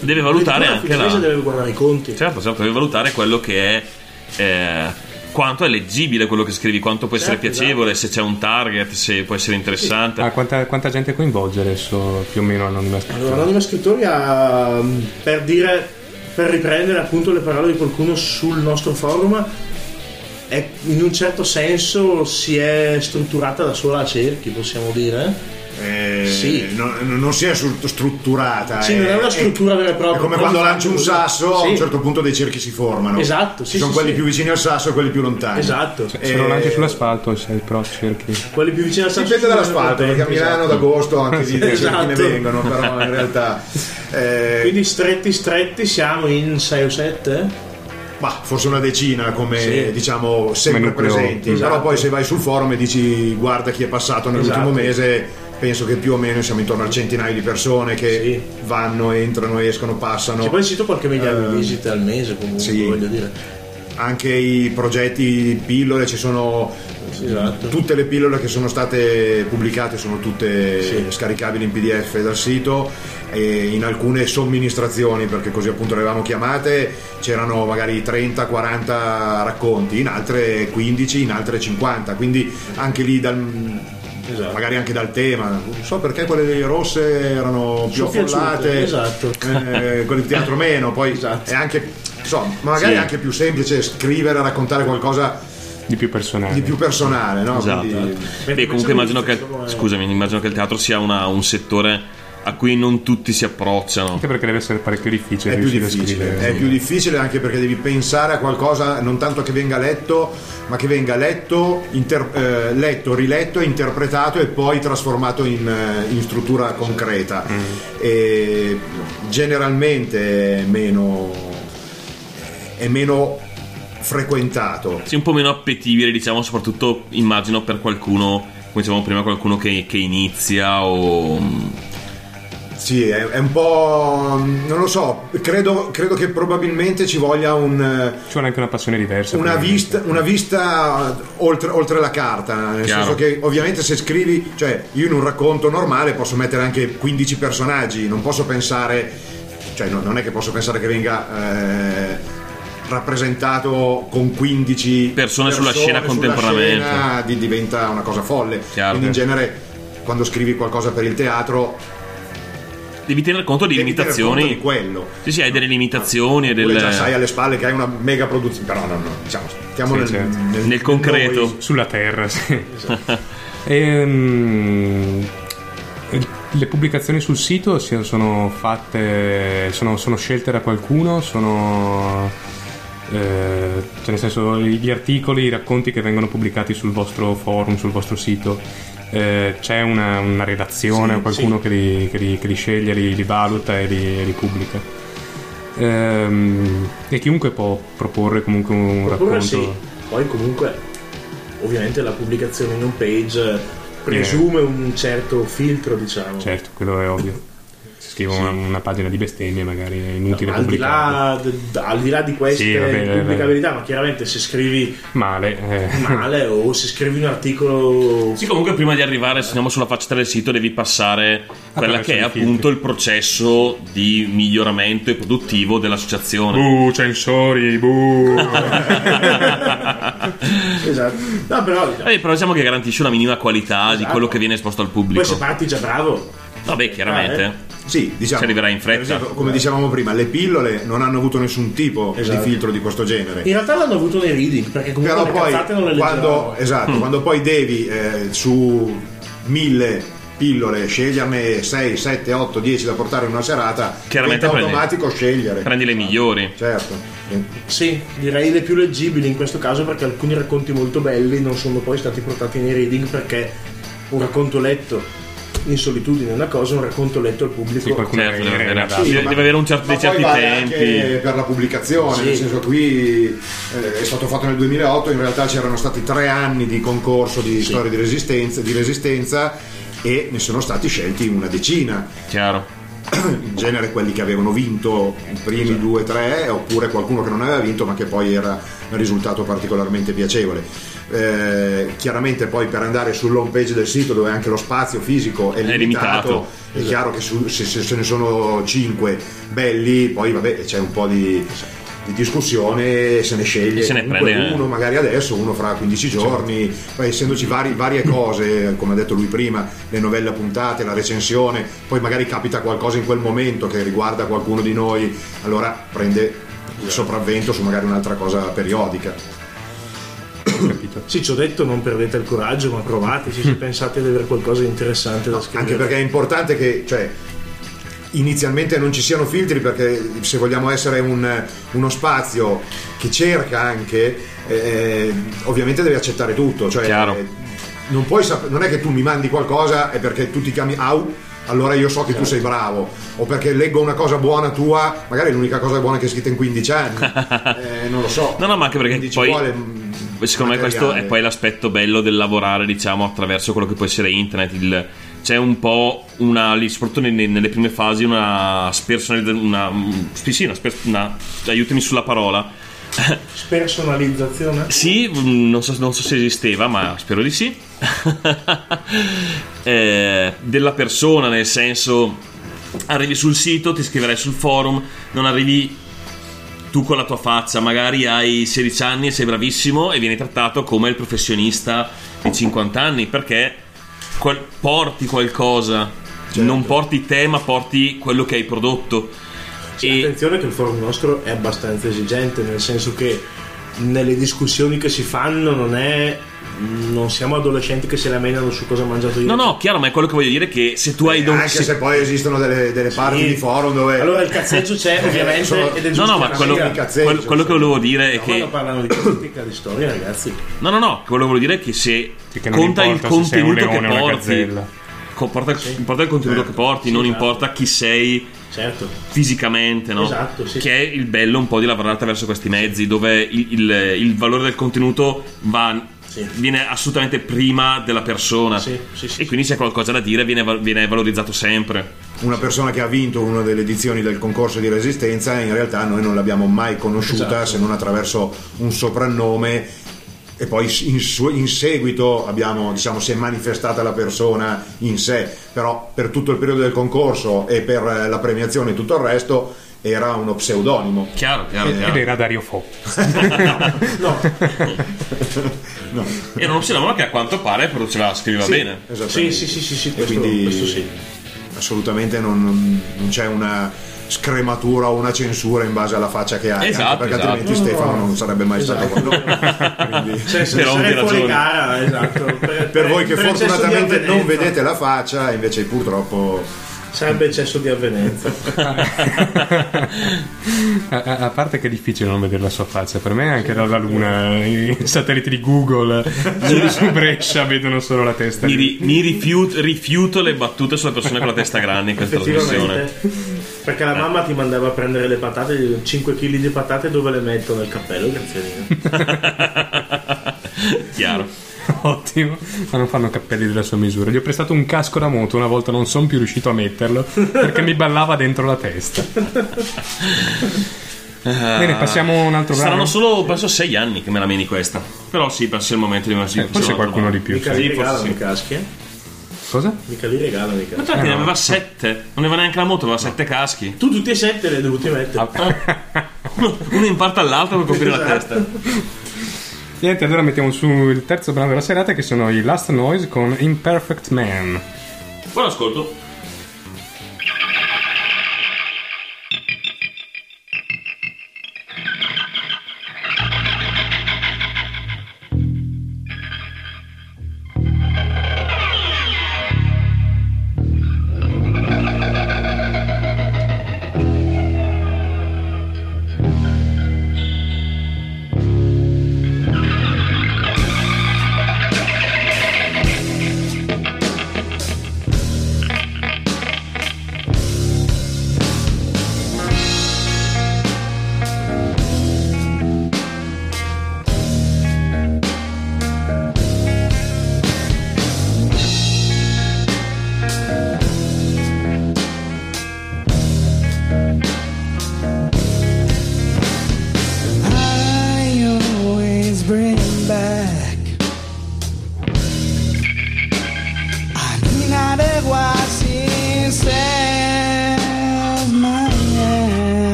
Deve valutare l'editore anche la... deve guardare i conti. Certo, certo, devi valutare quello che è. eh, quanto è leggibile quello che scrivi, quanto può essere Certo, piacevole, se c'è un target, se può essere interessante. Ah, quanta, quanta gente coinvolge adesso più o meno Anonima Allora, Scrittori? Anonima Scrittori ha, per dire, per riprendere appunto le parole di qualcuno sul nostro forum, è, in un certo senso si è strutturata da sola a cerchi, possiamo dire. Eh, Sì. non, non si è stru- strutturata. Sì, non è una struttura vera e propria, È come quando lanci un sasso, a Sì. un certo punto dei cerchi si formano. Esatto, sì, Ci sono sì, quelli sì. più vicini al sasso e quelli più lontani. Esatto. Se lo Eh, lanci sull'asfalto sei però cerchi. Quelli più vicini al sasso Dipende sono dall'asfalto, perché a Milano esatto. d'agosto anche di dei cerchi ne Esatto. vengono, però in realtà. eh, Quindi stretti stretti siamo in 6 o 7? bah, forse una decina come Sì. diciamo sempre presenti. Esatto. Però poi se vai sul forum e dici guarda chi è passato nell'ultimo Esatto. mese, penso che più o meno siamo intorno al centinaio di persone che Sì. vanno, entrano, escono, passano. C'è poi sito qualche migliaia Eh, di visite al mese comunque, sì. voglio dire. Anche i progetti pillole, ci sono esatto. tutte le pillole che sono state pubblicate sono tutte Sì. scaricabili in PDF dal sito e in alcune somministrazioni perché così appunto le avevamo chiamate c'erano magari 30-40 racconti in altre 15 in altre 50 quindi anche lì dal, Esatto. magari anche dal tema non so perché quelle rosse erano più affollate esatto. eh, quelle di teatro meno poi Esatto. è anche insomma magari Sì. è anche più semplice scrivere raccontare qualcosa Di più personale. di più personale no? Esatto. Quindi- Beh, comunque immagino che, scusami, immagino che il teatro sia una- un settore a cui non tutti si approcciano. Anche perché deve essere parecchio difficile è più difficile, è più difficile anche perché devi pensare a qualcosa non tanto che venga letto, ma che venga letto, inter- eh, letto riletto, interpretato e poi trasformato in, eh, in struttura concreta. E generalmente è meno, è meno frequentato. Sì, un po' meno appetibile, diciamo, soprattutto immagino per qualcuno, come dicevamo prima, qualcuno che, che inizia o... Sì, è, è un po'. non lo so, credo, credo che probabilmente ci voglia un. Ci vuole anche una passione diversa. Una vista, una vista oltre, oltre la carta, nel Chiaro. senso che ovviamente se scrivi, cioè io in un racconto normale posso mettere anche 15 personaggi, non posso pensare, cioè no- non è che posso pensare che venga eh, rappresentato con 15 Persone sulla scena contemporaneamente. scena, di- diventa una cosa folle. Chiaro. Quindi in genere quando scrivi qualcosa per il teatro Devi tener conto di devi tener conto limitazioni. di quello. Sì, sì, hai delle limitazioni e Oppure delle... già sai alle spalle che hai una mega produzione, però no, no, diciamo, stiamo Sì, nel, certo. nel- Nel concreto. noi- Sulla terra, sì. Ehm, le pubblicazioni sul sito si- sono fatte, sono, sono scelte da qualcuno, sono... eh, cioè nel senso gli articoli, i racconti che vengono pubblicati sul vostro forum, sul vostro sito, eh, c'è una, una redazione Sì, qualcuno sì. che, li, che li- che li sceglie, li, li valuta e li, li pubblica. Ehm, e chiunque può proporre comunque un Oppure racconto. sì, poi comunque ovviamente la pubblicazione in un page presume un certo filtro, diciamo. Certo, quello è ovvio. Scrivo una, una pagina di bestemmie magari è inutile al, di là, d- al di là di queste Sì, vabbè, pubblicabilità, ma chiaramente se scrivi Male. eh. male o se scrivi un articolo Sì, comunque prima di arrivare, se andiamo sulla faccia del sito, devi passare quella Attraverso che è appunto il processo di miglioramento e produttivo dell'associazione. Buh, censori, buh. esatto. No, però Eh, però diciamo che garantisce una minima qualità di Esatto. quello che viene esposto al pubblico. poi se parti già bravo. Vabbè, chiaramente. Sì, diciamo. Ci arriverà in fretta. esempio, come dicevamo prima, le pillole non hanno avuto nessun tipo Esatto. di filtro di questo genere. In realtà l'hanno avuto nei reading, perché comunque Però le poi non le quando, esatto, quando poi devi eh, su mille pillole sceglierne 6, 7, 8, 10 da portare in una serata, Chiaramente prendi- automatico scegliere. Prendi le migliori. Certo. Sì, direi le più leggibili in questo caso perché alcuni racconti molto belli non sono poi stati portati nei reading perché un racconto letto in solitudine è una cosa, un racconto letto al pubblico Sì, qualcuno Certo, deve, deve- adatto. deve avere un certo- Ma dei certi vale tempi. anche per la pubblicazione, Sì. nel senso qui eh, è stato fatto nel 2008, in realtà c'erano stati tre anni di concorso di storia di resistenza, di resistenza e ne sono stati scelti una decina. Chiaro. in genere quelli che avevano vinto i primi Esatto. due o tre oppure qualcuno che non aveva vinto ma che poi era un risultato particolarmente piacevole Eh, chiaramente poi per andare sull'home page del sito dove anche lo spazio fisico è È limitato, limitato. è chiaro che su- se, se- ne sono cinque belli poi vabbè c'è un po' di, di discussione se ne sceglie se ne prende- uno magari adesso uno fra 15 giorni poi essendoci vari- varie cose come ha detto lui prima le novelle appuntate la recensione poi magari capita qualcosa in quel momento che riguarda qualcuno di noi allora prende il sopravvento su magari un'altra cosa periodica capito. Sì, ci ho detto non perdete il coraggio, ma provateci se pensate di avere qualcosa di interessante da scrivere. anche perché è importante che cioè, inizialmente non ci siano filtri perché se vogliamo essere un- uno spazio che cerca anche eh, ovviamente devi accettare tutto cioè, Chiaro. eh, non, puoi sap- non è che tu mi mandi qualcosa e perché tu ti chiami au allora io so che tu sei bravo o perché leggo una cosa buona tua magari è l'unica cosa buona che hai scritto in 15 anni Eh, non lo so No, no, ma anche perché poi- vuole, mm, Secondo me questo è poi l'aspetto bello del lavorare, diciamo, attraverso quello che può essere internet, il c'è un po' una, soprattutto nelle, prime fasi, una spersonalizzazione, una, sì, sì, una, una- aiutami sulla parola. Spersonalizzazione? Sì, mm, non so, non so se esisteva, ma spero di sì. Eh, della persona, nel senso, arrivi sul sito, ti scriverai sul forum, non arrivi tu con la tua faccia, magari hai 16 anni e sei bravissimo e vieni trattato come il professionista di 50 anni perché qual- porti qualcosa, non porti te, ma porti quello che hai prodotto. E Attenzione che il forum nostro è abbastanza esigente, nel senso che nelle discussioni che si fanno non è. Non siamo adolescenti che si lamentano su cosa ha mangiato ieri. no, no, chiaro, ma è quello che voglio dire che se tu hai don- Anche se poi esistono delle, delle parti Sì. di forum dove Allora il cazzeggio c'è ovviamente sono- ed è No, giusto no, ma che quello, quello- quello che volevo dire è No, quando che. parlano di politica, di storia, ragazzi. No, no, no, quello che volevo dire è che se Sì, che conta il se contenuto che o una porti, porta- importa il contenuto che porti, non esatto. importa chi sei Certo. fisicamente, no? Esatto, sì. Che è il bello un po' di lavorare attraverso questi mezzi, dove il, il- il valore del contenuto va- Sì. viene assolutamente prima della persona. Sì, sì, sì, e quindi se c'è qualcosa da dire viene, viene valorizzato sempre. una persona che ha vinto una delle edizioni del concorso di resistenza in realtà noi non l'abbiamo mai conosciuta Esatto. se non attraverso un soprannome e poi in, su- in seguito abbiamo, diciamo, si è manifestata la persona in sé, però per tutto il periodo del concorso e per eh, la premiazione e tutto il resto era uno pseudonimo. Chiaro, chiaro, Ed chiaro. era Dario Fo. No, Era uno pseudonimo che a quanto pare produceva, scriveva Sì, bene. sì, sì, sì, sì, sì, questo, quindi questo sì. assolutamente non- non c'è una scrematura o una censura in base alla faccia che hai, Esatto, anche perché esatto. altrimenti Stefano non sarebbe mai stato con noi. Quindi- Cioè, se fuori ragioni. gara, esatto. Per, per voi che fortunatamente non vedete la faccia, invece purtroppo Sarebbe eccesso di avvenenza. A, a- a parte che è difficile non vedere la sua faccia, per me anche dalla luna i satelliti di Google su Brescia vedono solo la testa. Mi, ri- mi rifiut- rifiuto le battute sulle persone con la testa grande in questa trasmissione. Perché la mamma ti mandava a prendere le patate, 5 kg di patate dove le metto nel cappello, grazie Chiaro. Ottimo, ma non fanno cappelli della sua misura. Gli ho prestato un casco da moto, una volta non sono più riuscito a metterlo perché mi ballava dentro la testa. Bene, passiamo un altro Saranno brano. solo, penso, sei anni che me la meni questa. Però sì, penso il momento di Eh, forse qualcuno di più. Mica sì. li Sì, forse regalano sì. i caschi, eh? Cosa? Mica li regalano i Ma caschi. tanti ne aveva sette. Non aveva neanche la moto, aveva sette caschi. Tu tutti e sette li hai dovuti mettere. Uno, uno in parte all'altro per coprire la Esatto. testa. Niente, allora mettiamo su il terzo brano della serata che sono i Last Noise con Imperfect Man. Buon ascolto.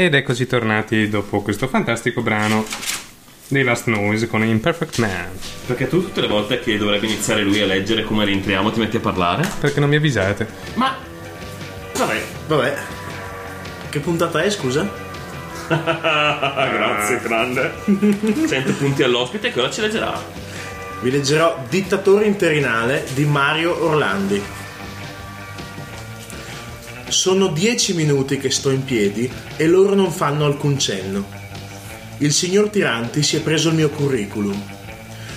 Ed eccoci tornati dopo questo fantastico brano dei Last Noise con Imperfect Man. Perché tu tutte le volte che dovrebbe iniziare lui a leggere come rientriamo ti metti a parlare? Perché non mi avvisate? Ma... Vabbè. Vabbè. Che puntata è, scusa? Grazie, grande. 100 punti all'ospite che ora ci leggerà. Vi leggerò Dittatore interinale di Mario Orlandi. Sono dieci minuti che sto in piedi e loro non fanno alcun cenno. Il signor Tiranti si è preso il mio curriculum.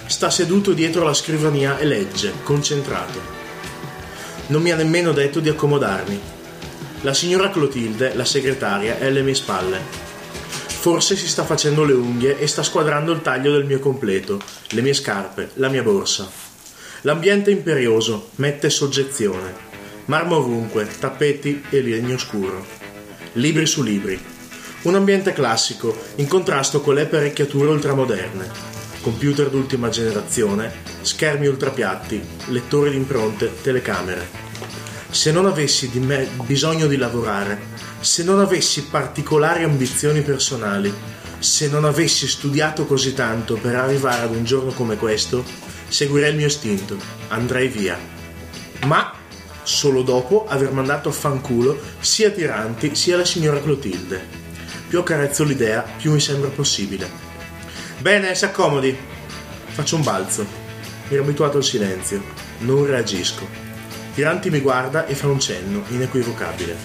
Sta seduto dietro la scrivania e legge, concentrato. Non mi ha nemmeno detto di accomodarmi. La signora Clotilde, la segretaria, è alle mie spalle. Forse si sta facendo le unghie e sta squadrando il taglio del mio completo, le mie scarpe, la mia borsa. L'ambiente è imperioso, mette soggezione. Marmo ovunque, tappeti e legno scuro. Libri su libri. Un ambiente classico, in contrasto con le apparecchiature ultramoderne. Computer d'ultima generazione, schermi ultrapiatti, lettori di impronte, telecamere. Se non avessi di me bisogno di lavorare, se non avessi particolari ambizioni personali, se non avessi studiato così tanto per arrivare ad un giorno come questo, seguirei il mio istinto, andrei via. Ma solo dopo aver mandato a fanculo sia Tiranti sia la signora Clotilde. Più accarezzo l'idea, più mi sembra possibile. Bene, si accomodi. Faccio un balzo. Mi ero abituato al silenzio. Non reagisco. Tiranti mi guarda e fa un cenno, inequivocabile.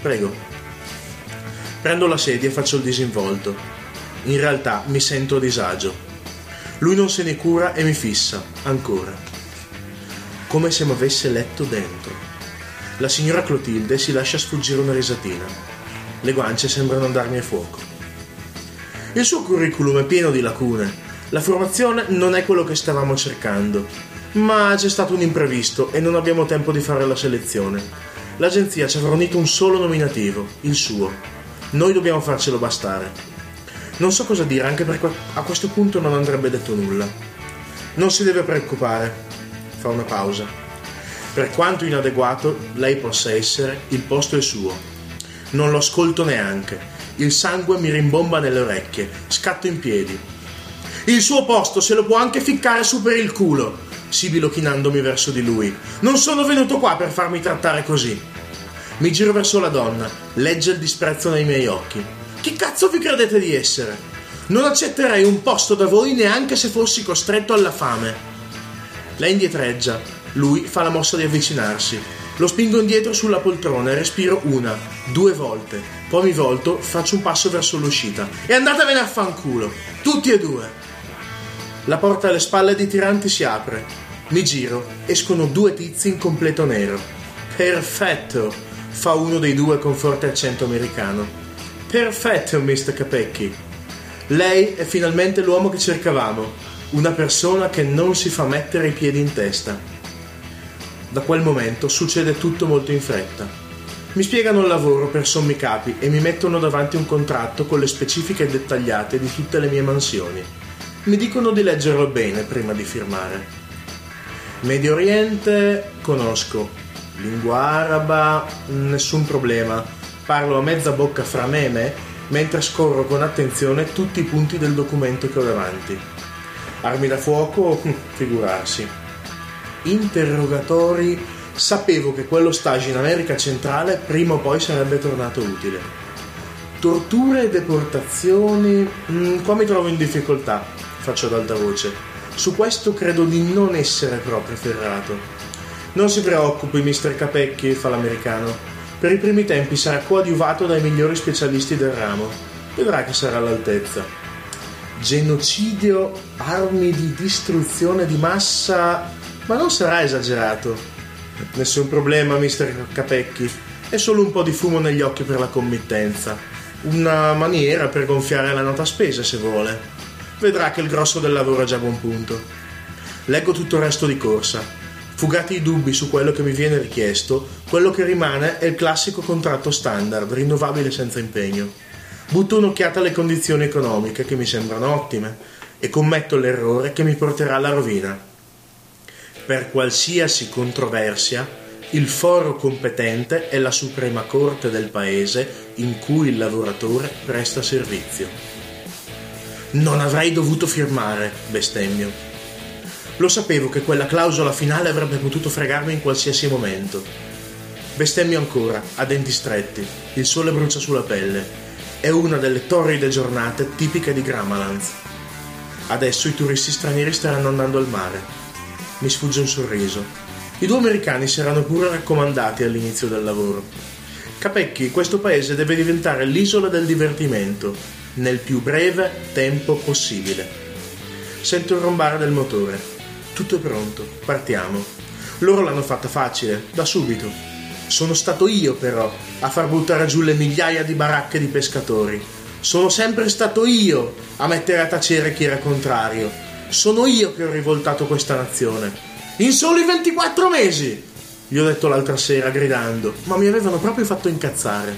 Prego. Prendo la sedia e faccio il disinvolto. In realtà mi sento a disagio. Lui non se ne cura e mi fissa, ancora. Come se mi avesse letto dentro. La signora Clotilde si lascia sfuggire una risatina. Le guance sembrano andarmi a fuoco. Il suo curriculum è pieno di lacune. La formazione non è quello che stavamo cercando, ma c'è stato un imprevisto e non abbiamo tempo di fare la selezione. L'agenzia ci ha fornito un solo nominativo, il suo. Noi dobbiamo farcelo bastare. Non so cosa dire, anche perché a questo punto non andrebbe detto nulla. Non si deve preoccupare. Fa una pausa. Per quanto inadeguato lei possa essere, il posto è suo. Non lo ascolto neanche. Il sangue mi rimbomba nelle orecchie. Scatto in piedi. Il suo posto se lo può anche ficcare su per il culo, sibilo chinandomi verso di lui. Non sono venuto qua per farmi trattare così. Mi giro verso la donna, legge il disprezzo nei miei occhi. Chi cazzo vi credete di essere? Non accetterei un posto da voi neanche se fossi costretto alla fame. Lei indietreggia, lui fa la mossa di avvicinarsi. Lo spingo indietro sulla poltrona e respiro una, due volte. Poi mi volto, faccio un passo verso l'uscita. E andatevene a fanculo, tutti e due. La porta alle spalle di Tiranti si apre. Mi giro, escono due tizi in completo nero. Perfetto, fa uno dei due con forte accento americano. Perfetto, Mr. Capecchi. Lei è finalmente l'uomo che cercavamo, una persona che non si fa mettere i piedi in testa. Da quel momento succede tutto molto in fretta. Mi spiegano il lavoro per sommi capi e mi mettono davanti un contratto con le specifiche dettagliate di tutte le mie mansioni. Mi dicono di leggerlo bene prima di firmare. Medio Oriente conosco, lingua araba nessun problema, parlo a mezza bocca fra me e me mentre scorro con attenzione tutti i punti del documento che ho davanti. Armi da fuoco, figurarsi. Interrogatori, sapevo che quello stage in America centrale prima o poi sarebbe tornato utile. Torture e deportazioni, mm, qua mi trovo in difficoltà, faccio ad alta voce. Su questo credo di non essere proprio ferrato. Non si preoccupi, mister Capecchi, fa l'americano. Per i primi tempi sarà coadiuvato dai migliori specialisti del ramo. Vedrà che sarà all'altezza. Genocidio, armi di distruzione di massa, ma non sarà esagerato. Nessun problema, mister Capecchi. È solo un po' di fumo negli occhi per la committenza. Una maniera per gonfiare la nota spese, se vuole. Vedrà che il grosso del lavoro è già a buon punto. Leggo tutto il resto di corsa. Fugati i dubbi su quello che mi viene richiesto, quello che rimane è il classico contratto standard, rinnovabile senza impegno. Butto un'occhiata alle condizioni economiche che mi sembrano ottime e commetto l'errore che mi porterà alla rovina. Per qualsiasi controversia, il foro competente è la Suprema Corte del paese in cui il lavoratore presta servizio. Non avrei dovuto firmare, bestemmio. Lo sapevo che quella clausola finale avrebbe potuto fregarmi in qualsiasi momento. Bestemmio ancora, a denti stretti, il sole brucia sulla pelle. È una delle torride giornate tipiche di Gramalanz. Adesso i turisti stranieri staranno andando al mare. Mi sfugge un sorriso. I due americani si erano pure raccomandati all'inizio del lavoro. Capecchi, questo paese deve diventare l'isola del divertimento, nel più breve tempo possibile. Sento il rombare del motore. Tutto è pronto, partiamo. Loro l'hanno fatta facile, da subito. Sono stato io, però, a far buttare giù le migliaia di baracche di pescatori. Sono sempre stato io a mettere a tacere chi era contrario. Sono io che ho rivoltato questa nazione. In soli 24 mesi! Gli ho detto l'altra sera gridando, ma mi avevano proprio fatto incazzare.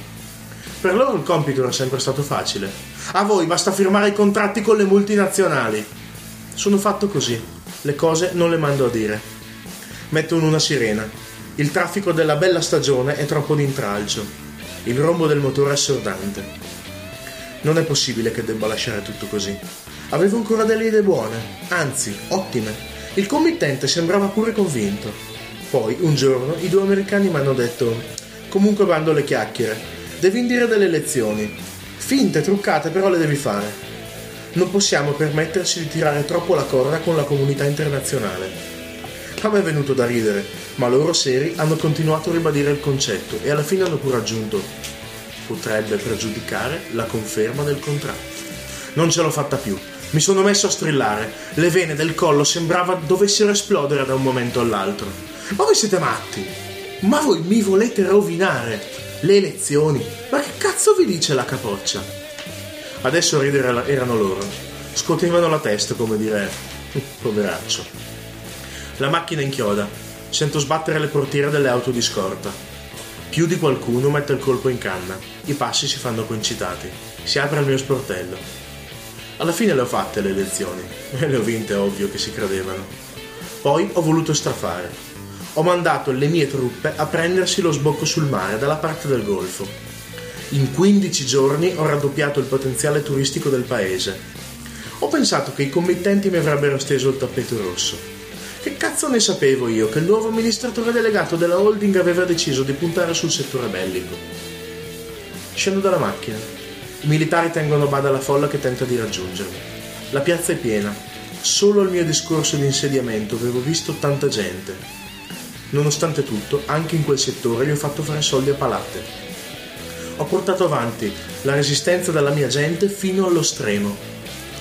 Per loro il compito era sempre stato facile. A voi basta firmare i contratti con le multinazionali. Sono fatto così. Le cose non le mando a dire. Metto in una sirena. Il traffico della bella stagione è troppo d'intralcio. Il rombo del motore è assordante. Non è possibile che debba lasciare tutto così. Avevo ancora delle idee buone, anzi, ottime. Il committente sembrava pure convinto. Poi, un giorno, i due americani mi hanno detto: Comunque bando le chiacchiere. Devi indire delle lezioni. Finte, truccate, però le devi fare. Non possiamo permetterci di tirare troppo la corda con la comunità internazionale. A me è venuto da ridere, ma loro seri hanno continuato a ribadire il concetto e alla fine hanno pure aggiunto potrebbe pregiudicare la conferma del contratto. Non ce l'ho fatta più. Mi sono messo a strillare. Le vene del collo sembrava dovessero esplodere da un momento all'altro. Ma voi siete matti? Ma voi mi volete rovinare? Le elezioni? Ma che cazzo vi dice la capoccia? Adesso a ridere erano loro. Scotevano la testa come dire poveraccio. La macchina inchioda. Sento sbattere le portiere delle auto di scorta. Più di qualcuno mette il colpo in canna. I passi si fanno concitati. Si apre il mio sportello. Alla fine le ho fatte le lezioni. E le ho vinte, ovvio, che si credevano. Poi ho voluto strafare. Ho mandato le mie truppe a prendersi lo sbocco sul mare dalla parte del golfo. In 15 giorni ho raddoppiato il potenziale turistico del paese. Ho pensato che i committenti mi avrebbero steso il tappeto rosso. Che cazzo ne sapevo io che il nuovo amministratore delegato della holding aveva deciso di puntare sul settore bellico? Scendo dalla macchina. I militari tengono a bada la folla che tenta di raggiungermi. La piazza è piena. Solo al mio discorso di insediamento avevo visto tanta gente. Nonostante tutto, anche in quel settore gli ho fatto fare soldi a palate. Ho portato avanti la resistenza della mia gente fino allo stremo.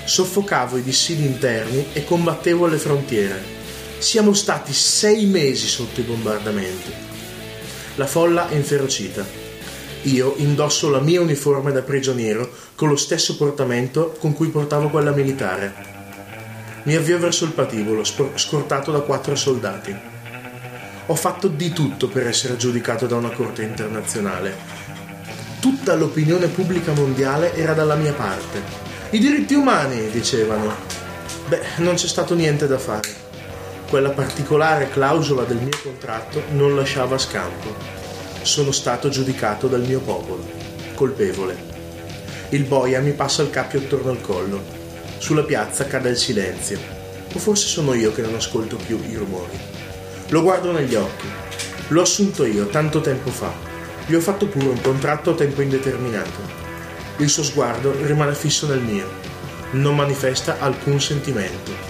Soffocavo i dissidi interni e combattevo alle frontiere. Siamo stati sei mesi sotto i bombardamenti. La folla è inferocita. Io indosso la mia uniforme da prigioniero con lo stesso portamento con cui portavo quella militare. Mi avvio verso il patibolo, scortato da quattro soldati. Ho fatto di tutto per essere giudicato da una corte internazionale. Tutta l'opinione pubblica mondiale era dalla mia parte. I diritti umani, dicevano. Beh, non c'è stato niente da fare. Quella particolare clausola del mio contratto non lasciava scampo. Sono stato giudicato dal mio popolo. Colpevole. Il boia mi passa il cappio attorno al collo. Sulla piazza cade il silenzio. O forse sono io che non ascolto più i rumori. Lo guardo negli occhi. L'ho assunto io tanto tempo fa. Gli ho fatto pure un contratto a tempo indeterminato. Il suo sguardo rimane fisso nel mio. Non manifesta alcun sentimento.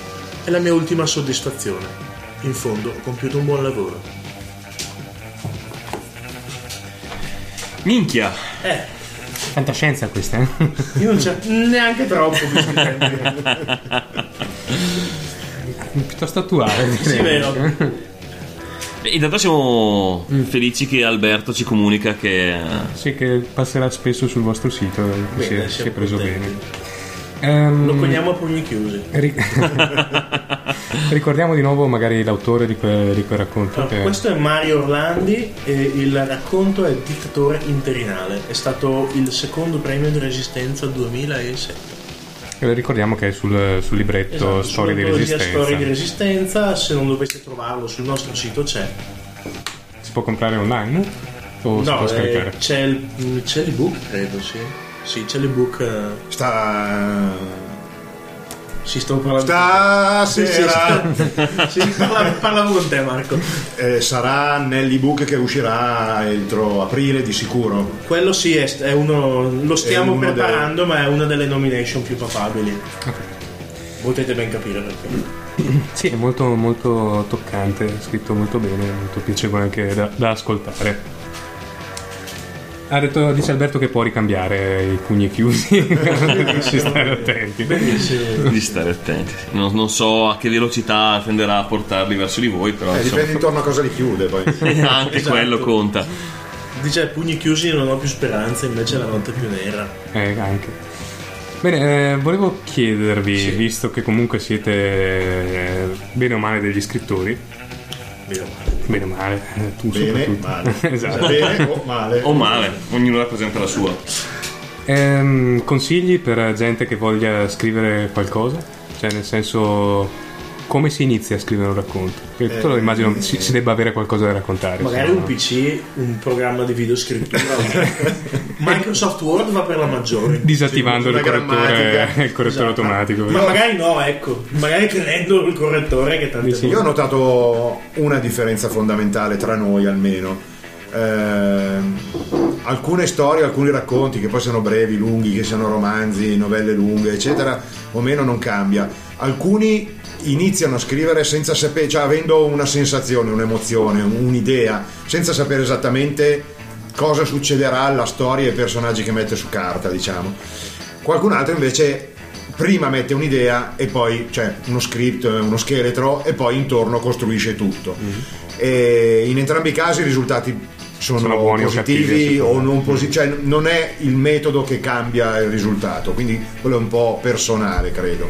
È la mia ultima soddisfazione. In fondo ho compiuto un buon lavoro. Minchia. Eh, Fantascienza questa, eh? io non c'è neanche troppo tempi. Piuttosto attuale. Sì, vero. Beh, Intanto siamo Mm. felici che Alberto ci comunica che Sì, che passerà spesso sul vostro sito, eh, Bene, si, è, si è preso contenti. bene. Ehm, Lo coniamo a pugni chiusi. ri- Ricordiamo di nuovo magari l'autore di, que- di quel racconto. Allora, che- questo è Mario Orlandi e il racconto è Dittatore interinale. È stato il secondo premio di resistenza 2007. eh, ricordiamo che è sul, sul libretto Esatto, Storie di Resistenza. Storie di Resistenza, se non doveste trovarlo sul nostro sito c'è. Si può comprare online? O si No, può eh, scaricare? c'è, il, c'è l'ebook, credo, sì. Sì, c'è l'ebook. eh, Sta. Sì, stavo parlando. Stasera Sì, sì, sì, parla- parlavo con te, Marco. eh, sarà nell'ebook che uscirà entro aprile di sicuro. Quello sì, è, è uno. Lo stiamo uno preparando, ma è una delle nomination più papabili. Potete ben capire perché. Sì, è molto, molto toccante, scritto molto bene, molto piacevole anche da, da ascoltare. Ha detto, dice Alberto che può ricambiare i pugni chiusi, ci stare attenti. Benissimo. di stare attenti. Non, non so a che velocità tenderà a portarli verso di voi, però Eh, insomma, dipende intorno a cosa li chiude poi. anche Esatto. quello conta. Dice pugni chiusi non ho più speranza, invece è la notte più nera. Eh, anche. Bene, eh, volevo chiedervi, visto che comunque siete eh, bene o male degli scrittori. Bene o male, eh, tu Bene, soprattutto. male. esatto. Bene o male. O male, ognuno rappresenta la sua. Ehm, consigli per gente che voglia scrivere qualcosa? Cioè, nel senso, come si inizia a scrivere un racconto? Perché tutto Eh, immagino si, si debba avere qualcosa da raccontare. Magari un PC, un programma di videoscrittura. Microsoft Word va per la maggiore. Disattivando il correttore, il correttore Esatto. automatico. Ma magari no, ecco. Magari creando il correttore che tante Sì. Io ho notato una differenza fondamentale tra noi almeno. Ehm, alcune storie, alcuni racconti che poi siano brevi, lunghi, che siano romanzi, novelle lunghe, eccetera, o meno non cambia. Alcuni iniziano a scrivere senza sapere, cioè avendo una sensazione, un'emozione, un'idea, senza sapere esattamente cosa succederà alla storia e ai personaggi che mette su carta, diciamo. Qualcun altro invece prima mette un'idea e poi cioè uno script, uno scheletro e poi intorno costruisce tutto. E in entrambi i casi i risultati sono, Sono buoni o cattivi, positivi o seconda. non positivi, cioè non è il metodo che cambia il risultato, quindi quello è un po' personale, credo.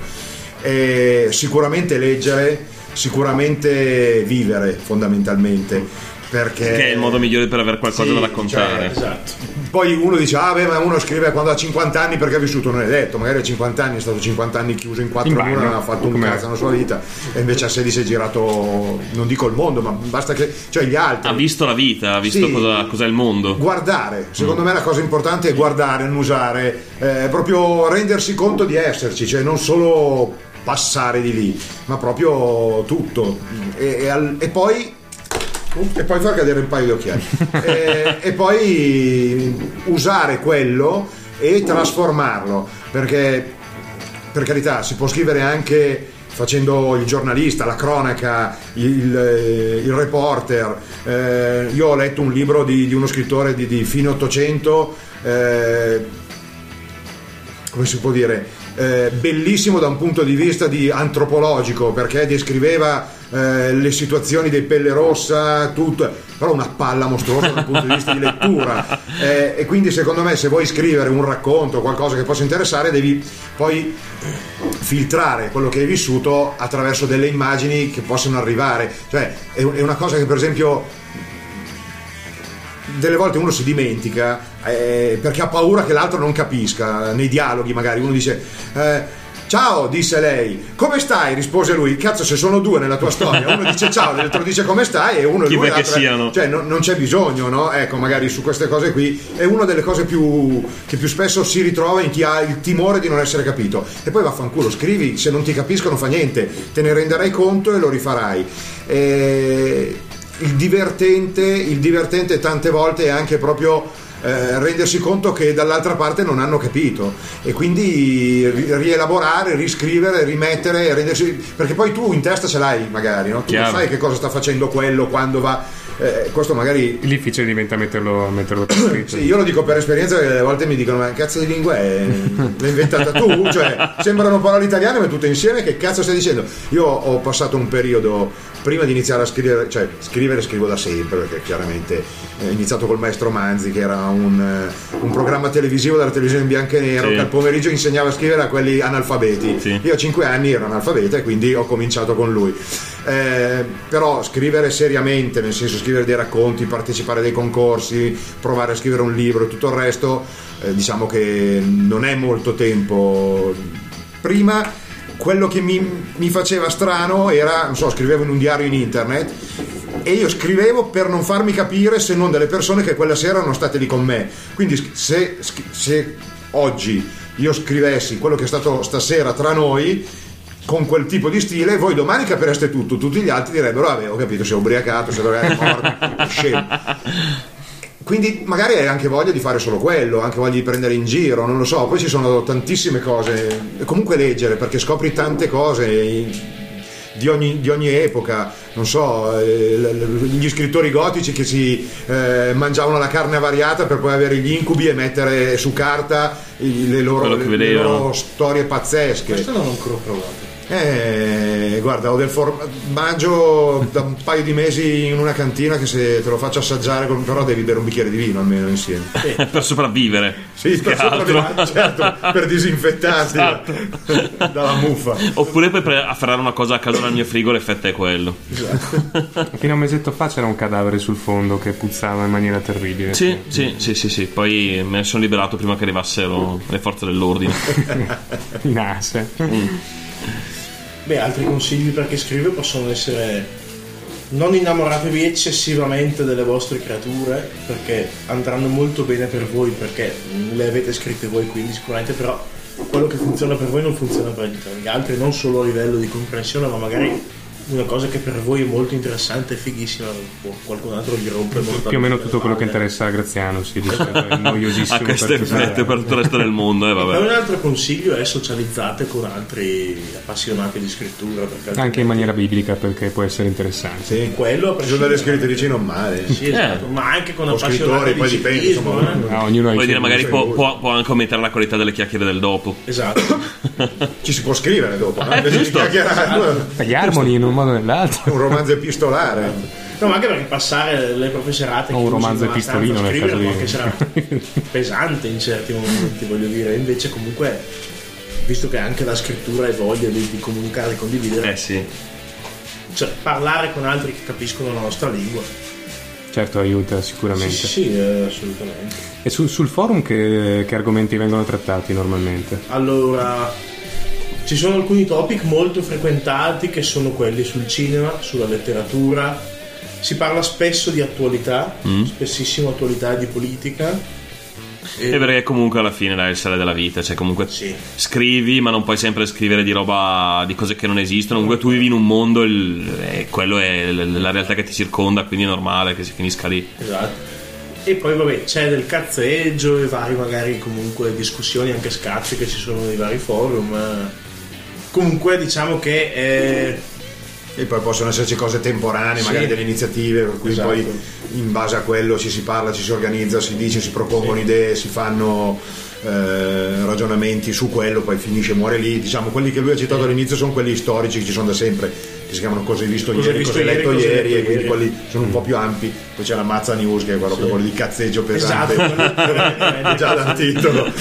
E sicuramente leggere, sicuramente vivere fondamentalmente. Perché, Che è il modo migliore per avere qualcosa Sì, da raccontare. cioè, Esatto. poi uno dice, ah beh, ma uno scrive quando ha 50 anni perché ha vissuto, non è detto, magari a 50 anni è stato 50 anni chiuso in quattro mura, non ha fatto un cazzo nella sua vita, e invece a 16 è girato, non dico il mondo, ma basta che, cioè gli altri. Ha visto la vita, ha visto Sì. cosa, cos'è il mondo. Guardare, Mm. secondo me la cosa importante è guardare, annusare, eh, proprio rendersi conto di esserci, cioè non solo passare di lì, ma proprio tutto. E, e al- e poi e poi far cadere un paio di occhiali e, e poi usare quello e trasformarlo perché per carità si può scrivere anche facendo il giornalista, la cronaca, il, eh, il reporter. Eh, io ho letto un libro di, di uno scrittore di, di fine 800 eh, come si può dire, eh, bellissimo da un punto di vista di antropologico, perché descriveva eh, le situazioni dei pelle rossa, tutto, però una palla mostruosa dal punto di vista di lettura. Eh, e quindi secondo me se vuoi scrivere un racconto, qualcosa che possa interessare, devi poi filtrare quello che hai vissuto attraverso delle immagini che possono arrivare. Cioè, è, è una cosa che per esempio delle volte uno si dimentica eh, perché ha paura che l'altro non capisca nei dialoghi magari uno dice eh, ciao disse lei. Come stai? rispose lui. Cazzo se sono due nella tua storia. Uno dice ciao l'altro dice come stai? E uno Chi lui che siano? cioè non, non c'è bisogno no? Ecco magari su queste cose qui. È una delle cose più che più spesso si ritrova in chi ha il timore di non essere capito. E poi vaffanculo scrivi se non ti capiscono fa niente te ne renderai conto e lo rifarai. E il divertente, il divertente tante volte è anche proprio eh, rendersi conto che dall'altra parte non hanno capito e quindi ri- rielaborare, riscrivere, rimettere, rendersi perché poi tu in testa ce l'hai magari, no? tu non sai che cosa sta facendo quello quando va eh, questo magari Il difficile diventa metterlo, metterlo per scritto. sì, io lo dico per esperienza che a volte mi dicono ma che cazzo di lingua è? L'hai inventata tu? Cioè, sembrano parole italiane ma tutte insieme, che cazzo stai dicendo? Io ho passato un periodo prima di iniziare a scrivere, cioè scrivere scrivo da sempre perché chiaramente eh, ho iniziato col maestro Manzi che era un, eh, un programma televisivo della televisione in bianco e nero Sì. che al pomeriggio insegnava a scrivere a quelli analfabeti. Sì. Io a 5 anni ero analfabeta e quindi ho cominciato con lui. Eh, però scrivere seriamente, nel senso scrivere dei racconti, partecipare a dei concorsi, provare a scrivere un libro e tutto il resto, eh, diciamo che non è molto tempo. Prima quello che mi, mi faceva strano era, non so, scrivevo in un diario in internet e io scrivevo per non farmi capire se non delle persone che quella sera erano state lì con me. Quindi se, se oggi io scrivessi quello che è stato stasera tra noi con quel tipo di stile, voi domani capireste tutto, tutti gli altri direbbero, vabbè, ho capito, si è ubriacato, si è drogato, morto, scemo. Quindi magari hai anche voglia di fare solo quello, anche voglia di prendere in giro, non lo so, poi ci sono tantissime cose, comunque leggere perché scopri tante cose di ogni, di ogni epoca, non so, eh, gli scrittori gotici che si eh, mangiavano la carne avariata per poi avere gli incubi e mettere su carta le loro, le- loro storie pazzesche. Questo non ho ancora provato. Eh, guarda, ho del formaggio da un paio di mesi in una cantina che se te lo faccio assaggiare, con- però devi bere un bicchiere di vino almeno insieme. per sopravvivere. Sì, per, sopravvivere, certo, per disinfettarti Esatto. dalla muffa. Oppure puoi afferrare una cosa a caso nel mio frigo, l'effetto è quello. Fino a un mesetto fa c'era un cadavere sul fondo che puzzava in maniera terribile. Sì, sì, sì, sì, sì. Poi me ne sono liberato prima che arrivassero le forze dell'ordine. In asse. Beh, altri consigli per chi scrive possono essere non innamoratevi eccessivamente delle vostre creature perché andranno molto bene per voi perché le avete scritte voi quindi sicuramente però quello che funziona per voi non funziona per gli altri non solo a livello di comprensione ma magari una cosa che per voi è molto interessante e fighissima può- qualcun altro gli rompe molto Più o meno tutto quello che interessa a Graziano, sì, è noiosissimo. A tutti. effetto per tutto il resto del mondo, eh, poi un vabbè. altro consiglio è socializzate con altri appassionati di scrittura perché Anche in maniera biblica perché può essere interessante. Sì. quello a prescindere- scrittrici non male. Sì, esatto, ma anche con O appassionati di poi dipende, ciclismo, insomma. eh. Ah, ognuno ha i Poi suoi dire magari può, può- può anche aumentare la qualità delle chiacchiere del dopo. Esatto. Ci si può scrivere dopo, no? Eh, Invece di giusto. chiacchierare, Gli armoni in un modo o nell'altro. un romanzo epistolare. No, ma anche perché passare le proprie serate O un romanzo epistolino nel scrivere caso di- essere pesante in certi momenti, voglio dire. Invece comunque, visto che anche la scrittura hai voglia di, di comunicare, di condividere, Eh sì. cioè parlare con altri che capiscono la nostra lingua. Certo, aiuta sicuramente. sì, sì, eh, assolutamente. E sul, sul forum che, che argomenti vengono trattati normalmente? Allora, ci sono alcuni topic molto frequentati che sono quelli sul cinema, sulla letteratura. Si parla spesso di attualità, Mm. spessissimo attualità e di politica. E perché comunque alla fine dai, è il sale della vita, cioè comunque Sì. scrivi, ma non puoi sempre scrivere di roba, di cose che non esistono. Comunque tu vivi in un mondo il- e quello è la realtà che ti circonda, quindi è normale che si finisca lì. Esatto. E poi vabbè c'è del cazzeggio e vari magari comunque discussioni anche scazzi che ci sono nei vari forum. eh. Comunque diciamo che eh, E poi possono esserci cose temporanee, magari Sì. delle iniziative, per cui Esatto. poi in base a quello ci si parla, ci si organizza, si dice, si propongono Sì. idee, si fanno eh, ragionamenti su quello, poi finisce e muore lì. Diciamo, quelli che lui ha citato all'inizio sono quelli storici che ci sono da sempre, che si chiamano Cose visto Cosa ieri, visto Cose letto ieri, Cosa ieri, e quindi ieri. quelli sono un po' più ampi. Poi c'è la Mazza News, che è quello, quello di cazzeggio pesante, Esatto. già dal titolo.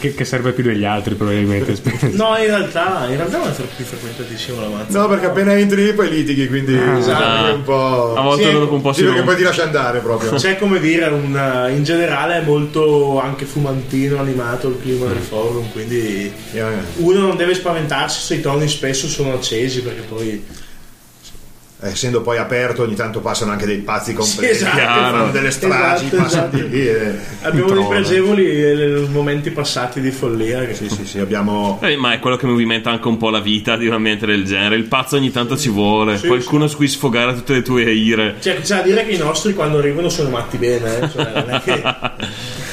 Che, che serve più degli altri, probabilmente. No, in realtà, in realtà non è più frequentatissimo la mazza. No, perché appena entri lì poi litighi, quindi esatto. è un po'. A volte Sì, dopo un po' si Sì, perché poi ti lascia andare proprio. C'è come dire, un, in generale è molto anche fumantino, animato il clima del forum, quindi Eh, uno non deve spaventarsi se i toni spesso sono accesi perché poi... essendo poi aperto ogni tanto passano anche dei pazzi completi Sì, esatto. fanno delle stragi Esatto, esatto. di lì e Abbiamo dei pregevoli eh, momenti passati di follia. Che... sì sì sì abbiamo Eh, ma è quello che movimenta anche un po' la vita di un ambiente del genere. Il pazzo ogni tanto ci vuole. Sì, Qualcuno su cui sfogare tutte le tue ire. Cioè, c'è da dire che i nostri quando arrivano sono matti bene, eh? cioè, non è che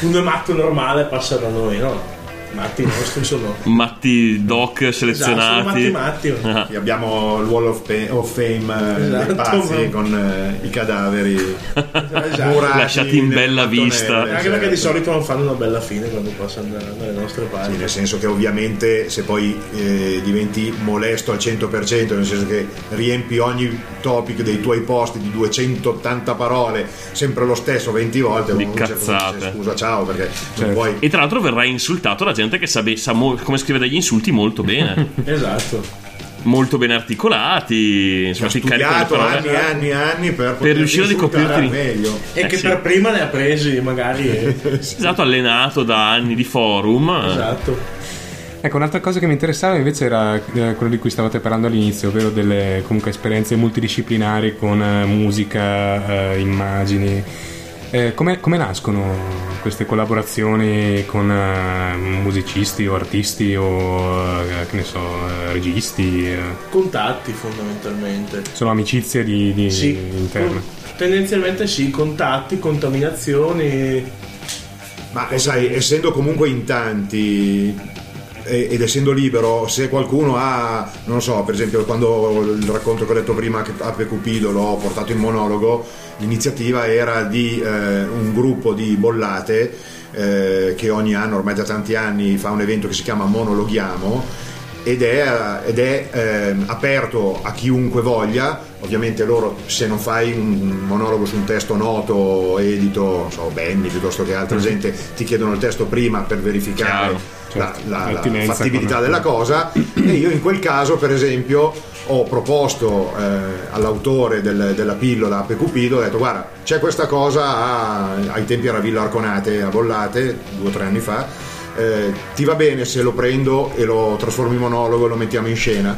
uno matto normale passa da noi, no? Matti nostri sono... Matti doc Esatto, sono selezionati. matti matti. Ah. sì, abbiamo il Wall of, Pa- of Fame eh, Esatto, dei pazzi ma- con eh, i cadaveri Esatto. Lasciati in bella vista. Anche perché di certo. solito non fanno una bella fine quando passano da- dalle nostre Sì, parti. nel senso che ovviamente se poi eh, diventi molesto al 100%, nel senso che riempi ogni topic dei tuoi posti di 280 parole, sempre lo stesso 20 volte, Di certo cazzate. scusa ciao perché Certo. puoi... E tra l'altro verrai insultato da gente che sa, be- sa mo- come scrive degli insulti molto bene. Esatto. molto ben articolati. Insomma, si caricano anni e anni e anni per, poter riuscire a ricoprirti. meglio. E Eh, che sì. per prima ne ha presi, magari. eh. Esatto, allenato da anni di forum. esatto. Ecco, un'altra cosa che mi interessava invece era eh, quello di cui stavate parlando all'inizio, ovvero delle comunque esperienze multidisciplinari con eh, musica, eh, immagini. Eh, come, come nascono queste collaborazioni con eh, musicisti o artisti o eh, che ne so, eh, registi? Contatti fondamentalmente. sono amicizie di, di Sì, interne. tendenzialmente sì, contatti, contaminazioni. Ma eh, sai, essendo comunque in tanti ed essendo libero, se qualcuno ha, non lo so, per esempio quando il racconto che ho detto prima che Ape Cupido l'ho portato in monologo, l'iniziativa era di eh, un gruppo di bollate eh, che ogni anno, ormai da tanti anni, fa un evento che si chiama Monologhiamo ed è, ed è, ehm, aperto a chiunque voglia. Ovviamente loro se non fai un monologo su un testo noto, edito, non so, Benny piuttosto che altra gente, ti chiedono il testo prima per verificare Chiaro, la, certo, la- la l'attinenza fattibilità della cosa. E io in quel caso, per esempio, ho proposto eh, all'autore del- della pillola Ape Cupido, ho detto guarda, c'è questa cosa, a- ai tempi era Villa Arconate a Bollate, due o tre anni fa, eh, ti va bene se lo prendo e lo trasformo in monologo e lo mettiamo in scena?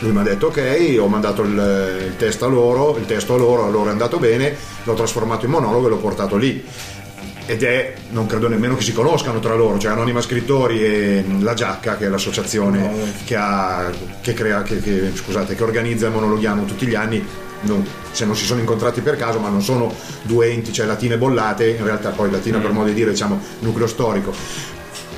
Lui mi ha detto ok, ho mandato il, il testo a loro, il testo a loro, a loro è andato bene, l'ho trasformato in monologo e l'ho portato lì. Ed è, non credo nemmeno che si conoscano tra loro, cioè Anonima Scrittori e La Giacca, che è l'associazione che, ha, che, crea, che, che- scusate, che organizza il monologhiamo tutti gli anni, non- se non si sono incontrati per caso, ma non sono due enti, cioè Latina e Bollate, in realtà poi Latina per modo di dire, diciamo, nucleo storico.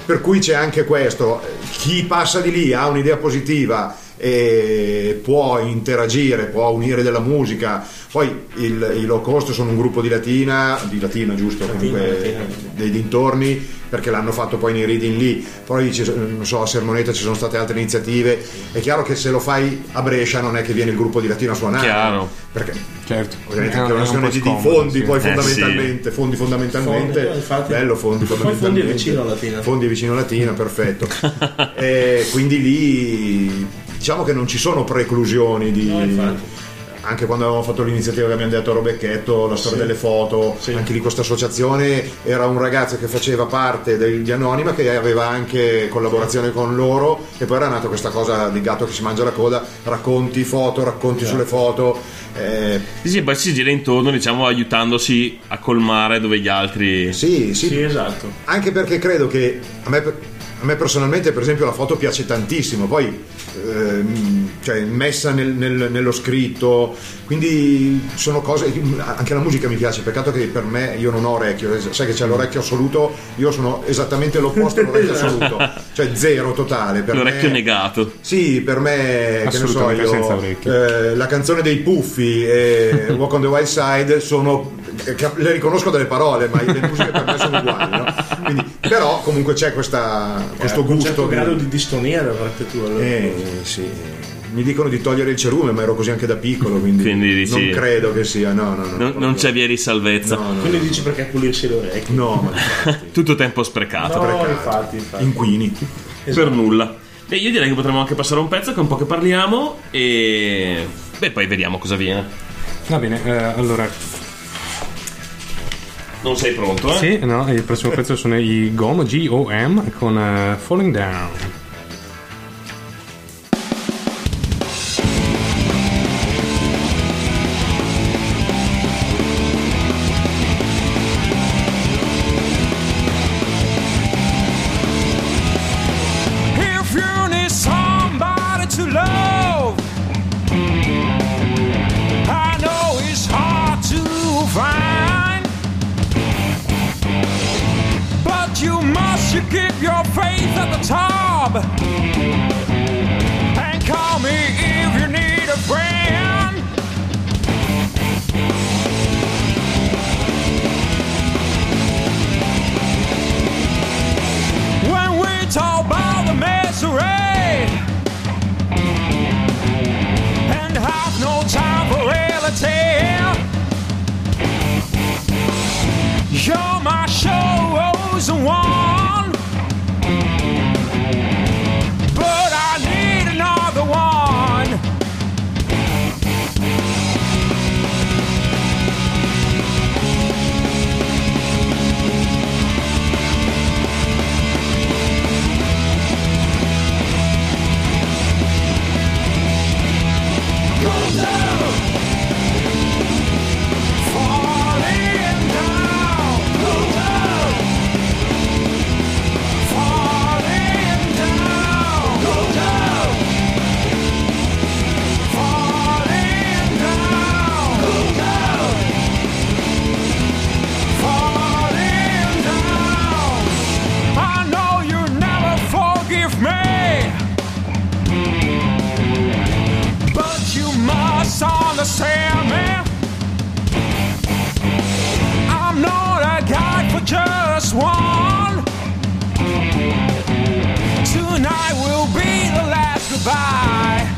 Per cui c'è anche questo, chi passa di lì ha un'idea positiva e può interagire, può unire della musica. Poi il- i low cost sono un gruppo di Latina, di Latina giusto, comunque Latina. dei dintorni, perché l'hanno fatto poi nei reading lì. Poi ci- non so, a Sermoneta ci sono state altre iniziative. È chiaro che se lo fai a Brescia non è che viene il gruppo di Latina a suonare. Chiaro. Perché Certo. Ovviamente È anche una questione di, scomodo, fondi sì. poi Eh, fondamentalmente fondi fondamentalmente Fondi, infatti. bello fondi fondamentalmente fondi vicino a Latina. fondi vicino a Latina perfetto e quindi lì diciamo che non ci sono preclusioni di No, anche quando avevamo fatto l'iniziativa che abbiamo detto a Robecchetto, la storia Sì. delle foto, Sì. anche di questa associazione era un ragazzo che faceva parte del- di Anonima che aveva anche collaborazione con loro e poi era nata questa cosa di gatto che si mangia la coda, racconti foto, racconti Esatto. sulle foto. eh, Sì, sì, poi si gira intorno, diciamo, aiutandosi a colmare dove gli altri. sì, sì, Sì, esatto. anche perché credo che a me, a me personalmente per esempio la foto piace tantissimo. Poi ehm, cioè, messa nel- nel- nello scritto. Quindi sono cose anche la musica mi piace. Peccato che per me io non ho orecchio. Sai che c'è l'orecchio assoluto? Io sono esattamente l'opposto all'orecchio assoluto. Cioè zero totale per L'orecchio me, negato. sì, per me, che ne so Assolutamente io, eh, la canzone dei Puffi e Walk on the Wild Side sono le riconosco delle parole, ma le musiche per me sono uguali, no? Quindi, però comunque c'è questa, questo Eh, un certo gusto. grado di distonia da parte tua. allora. Eh, sì. Mi dicono di togliere il cerume, ma ero così anche da piccolo, quindi, Quindi dici- non credo che sia. No, no, no. Non, non c'è via di salvezza. No, no, Quindi dici perché pulirsi le orecchie? no, ma infatti, Tutto tempo sprecato. No, precato. infatti, infatti. inquini. Per nulla. Beh, io direi che potremmo anche passare un pezzo che è un po' che parliamo e... Beh, poi vediamo cosa viene. Va bene, eh, allora, Non sei pronto, eh? sì, no, il prossimo pezzo sono i GOM, G-O-M, con eh, Falling Down. One. Tonight will be the last goodbye.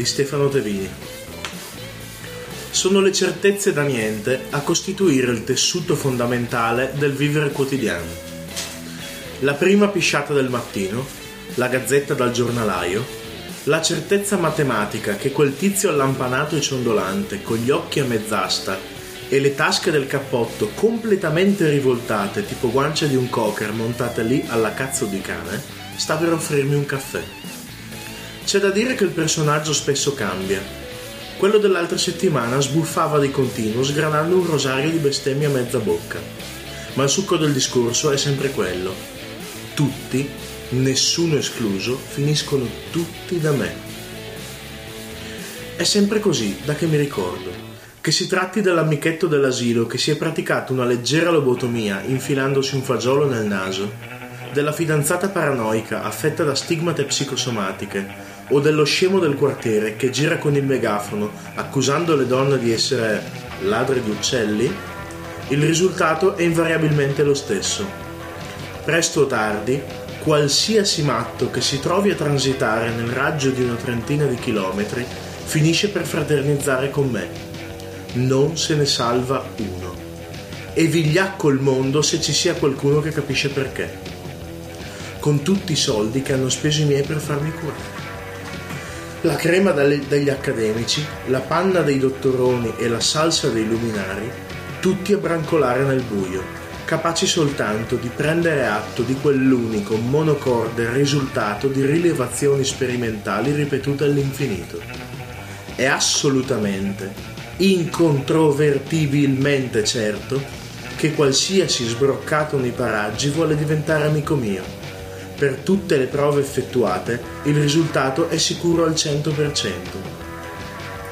Di Stefano Tevini. Sono le certezze da niente a costituire il tessuto fondamentale del vivere quotidiano. La prima pisciata del mattino, la gazzetta dal giornalaio, la certezza matematica che quel tizio allampanato e ciondolante, con gli occhi a mezz'asta e le tasche del cappotto completamente rivoltate, tipo guance di un cocker montate lì alla cazzo di cane, sta per offrirmi un caffè. C'è da dire che il personaggio spesso cambia. Quello dell'altra settimana sbuffava di continuo, sgranando un rosario di bestemmie a mezza bocca. Ma il succo del discorso è sempre quello. Tutti, nessuno escluso, finiscono tutti da me. È sempre così, da che mi ricordo. Che si tratti dell'amichetto dell'asilo che si è praticato una leggera lobotomia infilandosi un fagiolo nel naso, della fidanzata paranoica affetta da stigmate psicosomatiche o dello scemo del quartiere che gira con il megafono accusando le donne di essere ladre di uccelli, il risultato è invariabilmente lo stesso. Presto o tardi, qualsiasi matto che si trovi a transitare nel raggio di una trentina di chilometri finisce per fraternizzare con me. Non se ne salva uno. E vigliacco il mondo se ci sia qualcuno che capisce perché. Con tutti i soldi che hanno speso i miei per farmi curare. La crema degli accademici, la panna dei dottoroni e la salsa dei luminari, tutti a brancolare nel buio, capaci soltanto di prendere atto di quell'unico monocorde risultato di rilevazioni sperimentali ripetute all'infinito. È assolutamente, incontrovertibilmente certo che qualsiasi sbroccato nei paraggi vuole diventare amico mio. Per tutte le prove effettuate, il risultato è sicuro al 100%.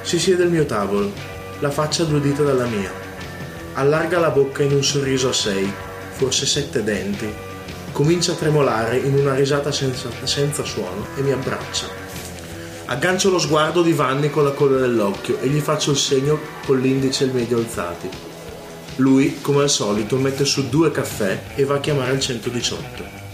Si siede al mio tavolo, la faccia due dita dalla mia. Allarga la bocca in un sorriso a sei, forse sette denti. Comincia a tremolare in una risata senza, senza suono e mi abbraccia. Aggancio lo sguardo di Vanni con la coda dell'occhio e gli faccio il segno con l'indice e il medio alzati. Lui, come al solito, mette su due caffè e va a chiamare il 118.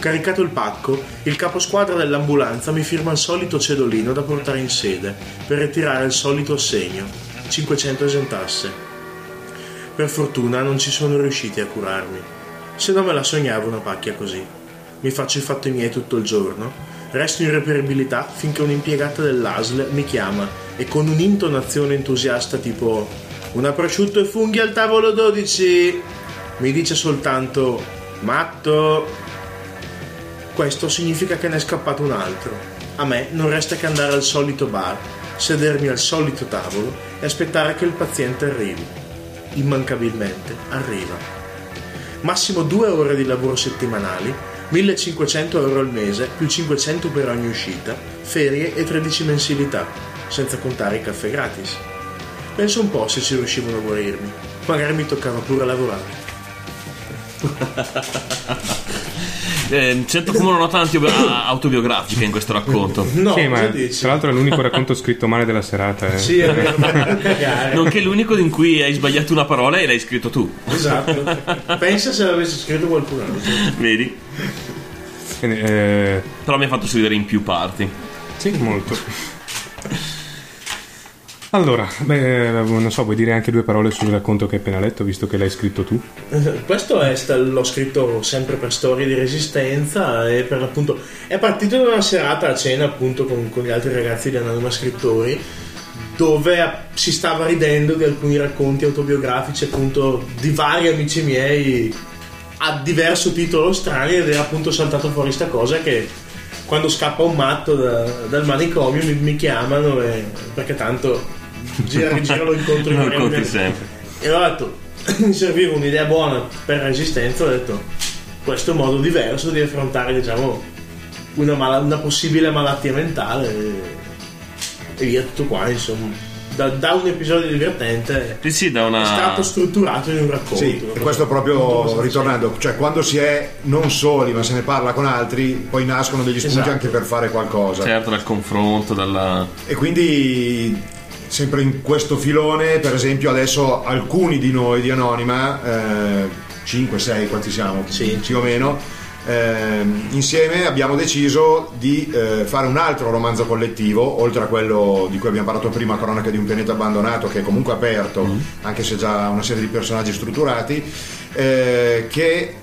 Caricato il pacco, il caposquadra dell'ambulanza mi firma il solito cedolino da portare in sede per ritirare il solito assegno, 500 esentasse. Per fortuna non ci sono riusciti a curarmi, se no me la sognavo una pacchia così. Mi faccio i fatti miei tutto il giorno, resto in reperibilità finché un'impiegata dell'ASL mi chiama e con un'intonazione entusiasta tipo una prosciutto e funghi al tavolo 12 mi dice soltanto matto questo significa che ne è scappato un altro. A me non resta che andare al solito bar, sedermi al solito tavolo e aspettare che il paziente arrivi. Immancabilmente arriva. Massimo due ore di lavoro settimanali, 1500 euro al mese, più 500 per ogni uscita, ferie e 13 mensilità, senza contare i caffè gratis. Penso un po' se ci riuscivano a guarirmi. Magari mi toccava pure lavorare. Eh, sento come una nota autobiografica in questo racconto. No, sì, ma dici? tra l'altro è l'unico racconto scritto male della serata. eh. Sì, è vero. Nonché l'unico in cui hai sbagliato una parola e l'hai scritto tu. Esatto. Pensa se l'avesse scritto qualcun altro. Vedi? Quindi, eh, Però mi ha fatto sorridere in più parti. sì, molto. Allora, beh, non so, vuoi dire anche due parole sul racconto che hai appena letto, visto che l'hai scritto tu? Questo è l'ho scritto sempre per storie di resistenza e per appunto è partito da una serata a cena appunto con, con gli altri ragazzi di Anonima Scrittori dove si stava ridendo di alcuni racconti autobiografici appunto di vari amici miei a diverso titolo strani ed era appunto saltato fuori sta cosa che quando scappa un matto da- dal manicomio mi, mi chiamano e- perché tanto gira gira lo incontro in Lo incontri sempre. e ho detto mi serviva un'idea buona per resistenza ho detto questo è un modo diverso di affrontare diciamo una, mala- una possibile malattia mentale e, e via tutto qua insomma da, da un episodio divertente Sì, sì, da è una. stato strutturato in un racconto Sì, per questo proprio ritornando, cioè quando si è non soli ma se ne parla con altri, poi nascono degli spunti Esatto. anche per fare qualcosa. Certo, dal confronto, dalla. E quindi sempre in questo filone, per esempio adesso alcuni di noi di Anonima, 5-6 quanti siamo, Sì. più o meno, ehm, insieme abbiamo deciso di eh, fare un altro romanzo collettivo, oltre a quello di cui abbiamo parlato prima, Cronaca di un pianeta abbandonato, che è comunque aperto, anche se già una serie di personaggi strutturati, eh, che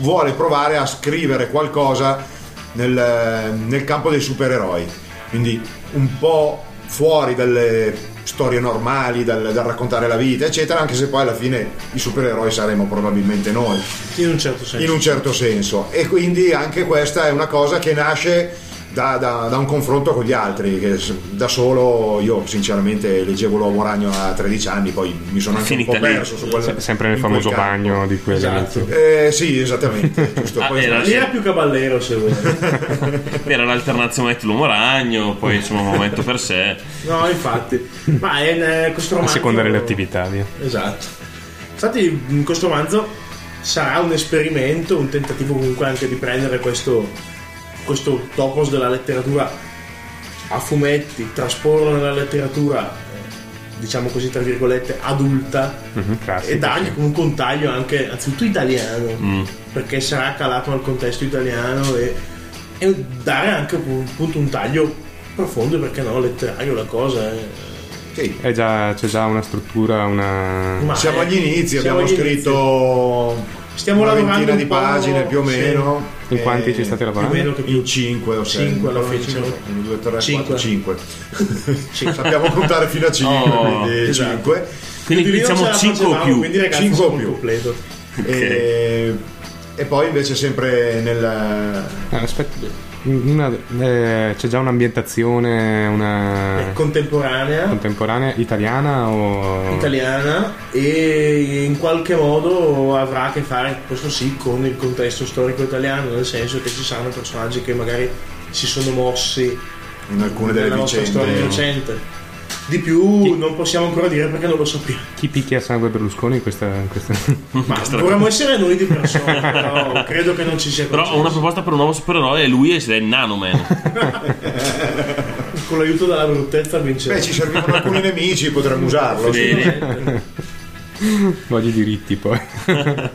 vuole provare a scrivere qualcosa nel, nel campo dei supereroi. Quindi un po' fuori dalle storie normali, dal, dal raccontare la vita, eccetera, anche se poi alla fine i supereroi saremo probabilmente noi In un certo senso. in un certo senso e quindi anche questa è una cosa che nasce da, da- da un confronto con gli altri che da solo io sinceramente leggevo l'uomo ragno a 13 anni poi mi sono anche un Finita po' lì. perso su quel, Se- sempre nel in famoso campo. bagno di quelli Esatto. eh, sì esattamente giusto. Ah, Poi- era- Lì era più caballero se vuoi. Era l'alternazione l'uomo ragno, poi insomma un momento per sé. No, infatti. Ma è eh, questo a romanzo. seconda delle attività. via. Esatto. Infatti, in questo romanzo sarà un esperimento, un tentativo comunque anche di prendere questo, questo topos della letteratura a fumetti, trasporlo nella letteratura, diciamo così, tra virgolette, adulta Mhm, classico, e dargli sì. comunque un taglio anche, anzitutto italiano, Mm. perché sarà calato nel contesto italiano e, e dare anche appunto un taglio profondo, perché no, letterario la cosa. eh. sì. È già, c'è già una struttura, una... Ma siamo è- agli inizi siamo abbiamo agli inizi. scritto Stiamo una lavorando ventina di pagine più o sì. In quanti ci state più o lavorando? meno che più in 5 o 6 Cinque alla fine, siamo- 1, 2, 3, Cinque. 4, 5 sappiamo contare fino a 5 Oh, quindi esatto. 5 Quindi Più diciamo ce la 5 o più. Quindi ragazzi Cinque o siamo più. completo. e, e poi invece sempre nel aspetta, una- eh, c'è già un'ambientazione una contemporanea, contemporanea italiana o... italiana e in qualche modo avrà a che fare, questo sì, con il contesto storico italiano, nel senso che ci saranno personaggi che magari si sono mossi in alcune delle nella nostra storia vicende recente. Di più non possiamo ancora dire perché non lo sappiamo. Chi picchia sangue Berlusconi in questa... questa- Ma dovremmo essere noi di persona, però credo che non ci sia Però ho una proposta per un nuovo supereroe e lui è Nanoman. Con l'aiuto della bruttezza vinceremo. beh ci servivano alcuni nemici potremmo usarlo. Bene. Voglio i diritti poi.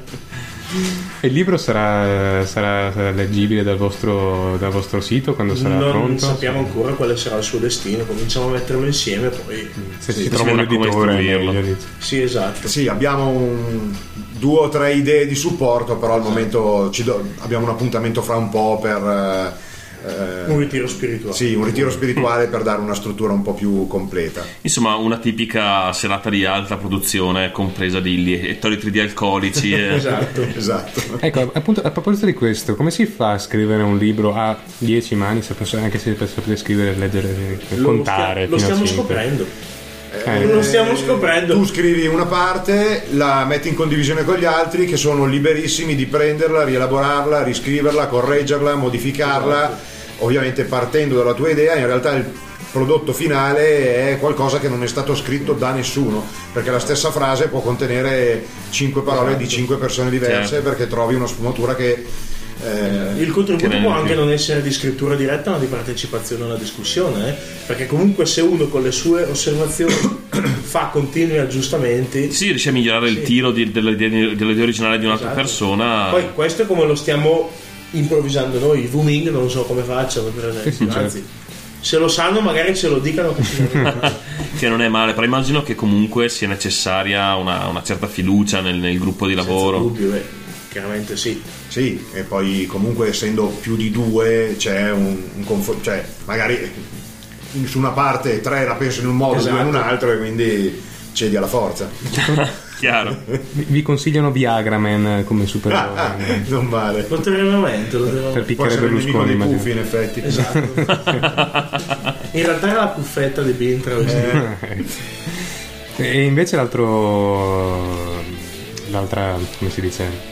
e il libro sarà, sarà- sarà leggibile dal vostro, dal vostro sito quando sarà non pronto? sappiamo ancora quale sarà il suo destino, cominciamo a metterlo insieme poi. Se Sì, si trova un editore. Sì, esatto. Sì, abbiamo un- due o tre idee di supporto, però al momento ci do- abbiamo un appuntamento fra un po' per eh, eh, Un ritiro spirituale. sì, un ritiro spirituale per dare una struttura un po' più completa. Insomma, una tipica serata di alta produzione compresa di lettori di alcolici. e- Esatto. Esatto. Ecco, appunto, a proposito di questo, come si fa a scrivere un libro a 10 mani, se posso- anche se sapete scrivere, leggere, Lo contare? stia- lo stiamo scoprendo. Eh, lo stiamo scoprendo. Tu scrivi una parte, la metti in condivisione con gli altri che sono liberissimi di prenderla, rielaborarla, riscriverla, correggerla, modificarla, ovviamente partendo dalla tua idea, in realtà il prodotto finale è qualcosa che non è stato scritto da nessuno, perché la stessa frase può contenere cinque parole di cinque persone diverse Certo. perché trovi una sfumatura che eh, Il contributo può anche non essere di scrittura diretta, ma di partecipazione alla discussione, eh? perché comunque se uno con le sue osservazioni fa continui aggiustamenti, Sì, riesce a migliorare il tiro di- dell'idea, dell'idea originale di un'altra Esatto. persona. poi questo è come lo stiamo improvvisando noi. I Wuming non so come facciano, per esempio. sì, certo. Anzi, se lo sanno, magari ce lo dicano che non è male, però immagino che comunque sia necessaria una, una certa fiducia nel, nel gruppo di lavoro. dubbio, eh. Chiaramente sì. Sì, e poi comunque essendo più di due c'è un, un confronto, cioè magari in- su una parte tre la pensano in un modo, due in un Esatto. altro e quindi cedi alla forza. Chiaro. Vi consigliano Viagraman come Ah, supereroe non male. Lo terremo a per picchiare Berlusconi. immagino. puffi in effetti. Esatto. In realtà era la puffetta di Bin travestito. E invece l'altro... L'altra, come si dice?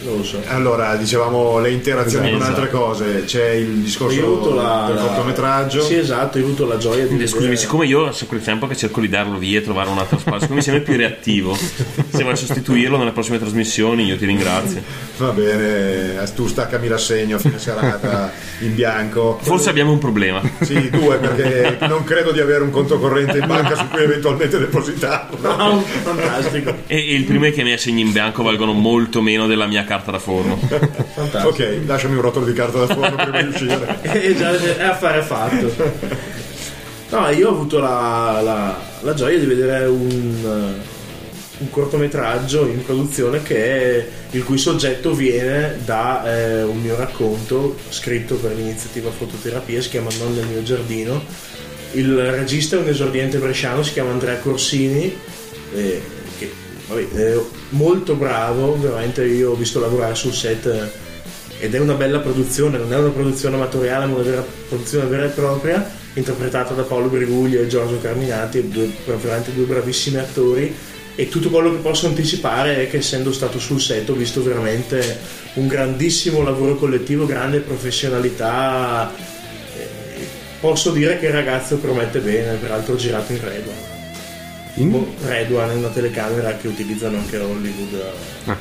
Non lo so. Allora, dicevamo le interazioni con Esatto. altre cose, c'è il discorso la, del la- cortometraggio. Sì, esatto, io ho avuto la gioia di Scusami, siccome io a quel tempo che cerco di darlo via e trovare un altro spazio, mi sembra più reattivo, se vuoi sostituirlo nelle prossime trasmissioni, io ti ringrazio. Va bene, tu staccami l'assegno a fine serata in bianco. Forse abbiamo un problema. Sì, due, perché non credo di avere un conto corrente in banca su cui eventualmente depositarlo. Ah, fantastico. E, e il primo è che i miei assegni in bianco valgono molto meno della mia carta da forno. Fantastico. Ok, lasciami un rotolo di carta da forno prima di uscire. E già è affare fatto. No, io ho avuto la, la- la gioia di vedere un, eh, un cortometraggio in produzione che è- il cui soggetto viene da eh, un mio racconto scritto per l'iniziativa fototerapia, si chiama Non nel mio giardino. Il regista è un esordiente bresciano, si chiama Andrea Corsini, eh, che vabbè, è molto bravo, veramente io ho visto lavorare sul set eh, ed è una bella produzione, non è una produzione amatoriale ma una vera, produzione vera e propria, interpretata da Paolo Briguglia e Giorgio Carminati, due, veramente due bravissimi attori e tutto quello che posso anticipare è che essendo stato sul set ho visto veramente un grandissimo lavoro collettivo, grande professionalità, eh, posso dire che il ragazzo promette bene, peraltro girato in Redwan. In- Redwan è una telecamera che utilizzano anche a Hollywood. Ah.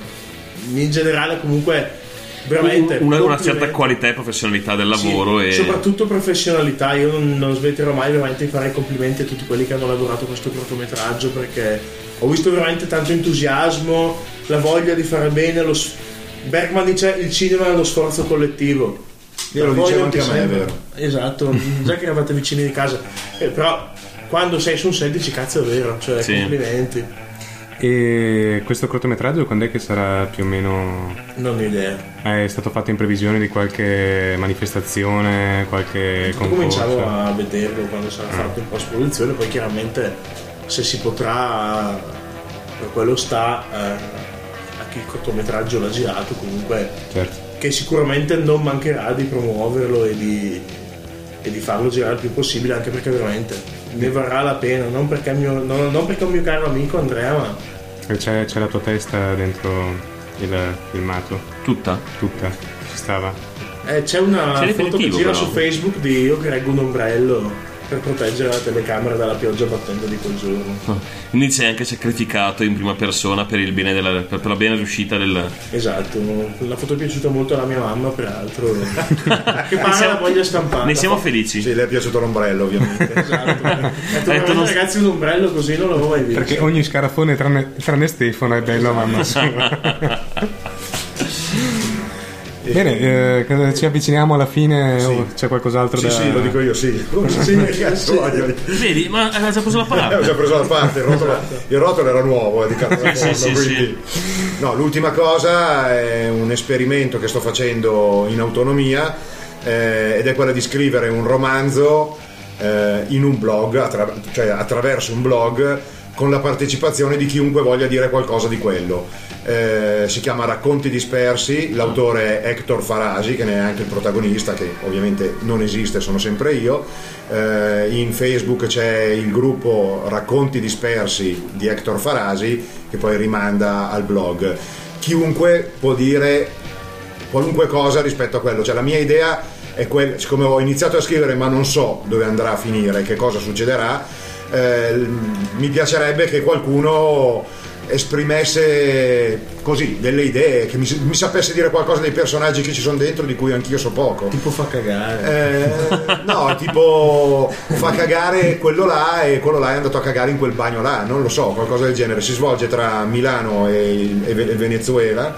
In generale comunque veramente una, una certa qualità e professionalità del Sì, lavoro e soprattutto professionalità io non, non smetterò mai veramente di fare i complimenti a tutti quelli che hanno lavorato a questo cortometraggio perché ho visto veramente tanto entusiasmo la voglia di fare bene lo Bergman dice il cinema è uno sforzo collettivo Io lo dicevo anche a me, è vero. esatto già che eravate vicini di casa Eh, però quando sei su un set dici cazzo è vero cioè Sì. complimenti E questo cortometraggio quando è che sarà più o meno... non ho idea È stato fatto in previsione di qualche manifestazione, qualche Io cominciavo concorso? a vederlo quando sarà fatto in post produzione, poi chiaramente se si potrà, per quello sta eh, a chi il cortometraggio l'ha girato, comunque Certo. che sicuramente non mancherà di promuoverlo e di, e di farlo girare il più possibile, anche perché veramente ne varrà la pena, non perché, il mio, non, non perché è un mio caro amico Andrea, ma C'è, c'è la tua testa dentro il filmato, tutta. tutta, ci stava. eh, c'è una C'è foto che gira però. su Facebook di io che reggo un ombrello per proteggere la telecamera dalla pioggia battente di quel giorno. Quindi sei anche sacrificato in prima persona per, il bene della, per, per la bene riuscita del. Esatto, la foto è piaciuta molto alla mia mamma, peraltro. che parla la voglia stampata. Ne siamo felici. Sì, le è piaciuto l'ombrello, ovviamente. Esatto. Detto, detto, "Veramente, non- ragazzi, un ombrello così non l'avevo mai visto. Perché ogni scarafone tranne, tranne Stefano è bello, mamma sua. Bene, eh, ci avviciniamo alla fine o c'è qualcos'altro Sì, da... sì, lo dico io, sì. Sì? Vedi, ma ha già preso la Eh, ho parola. già preso la parte, il rotolo, il rotolo era nuovo, è di carta Sì, sì, sì, quindi- No, l'ultima cosa è un esperimento che sto facendo in autonomia eh, ed è quella di scrivere un romanzo eh, in un blog, attra- cioè attraverso un blog con la partecipazione di chiunque voglia dire qualcosa di quello. Eh, si chiama Racconti dispersi, l'autore è Hector Farasi, che ne è anche il protagonista, che ovviamente non esiste, sono sempre io. Eh, in Facebook c'è il gruppo Racconti dispersi di Hector Farasi, che poi rimanda al blog. Chiunque può dire qualunque cosa rispetto a quello. Cioè, la mia idea è quella, siccome ho iniziato a scrivere ma non so dove andrà a finire, che cosa succederà, eh, mi piacerebbe che qualcuno esprimesse così delle idee, che mi, mi sapesse dire qualcosa dei personaggi che ci sono dentro di cui anch'io so poco. Tipo fa cagare. Eh, no, tipo fa cagare quello là e quello là è andato a cagare in quel bagno là, non lo so, qualcosa del genere. Si svolge tra Milano e, e e Venezuela,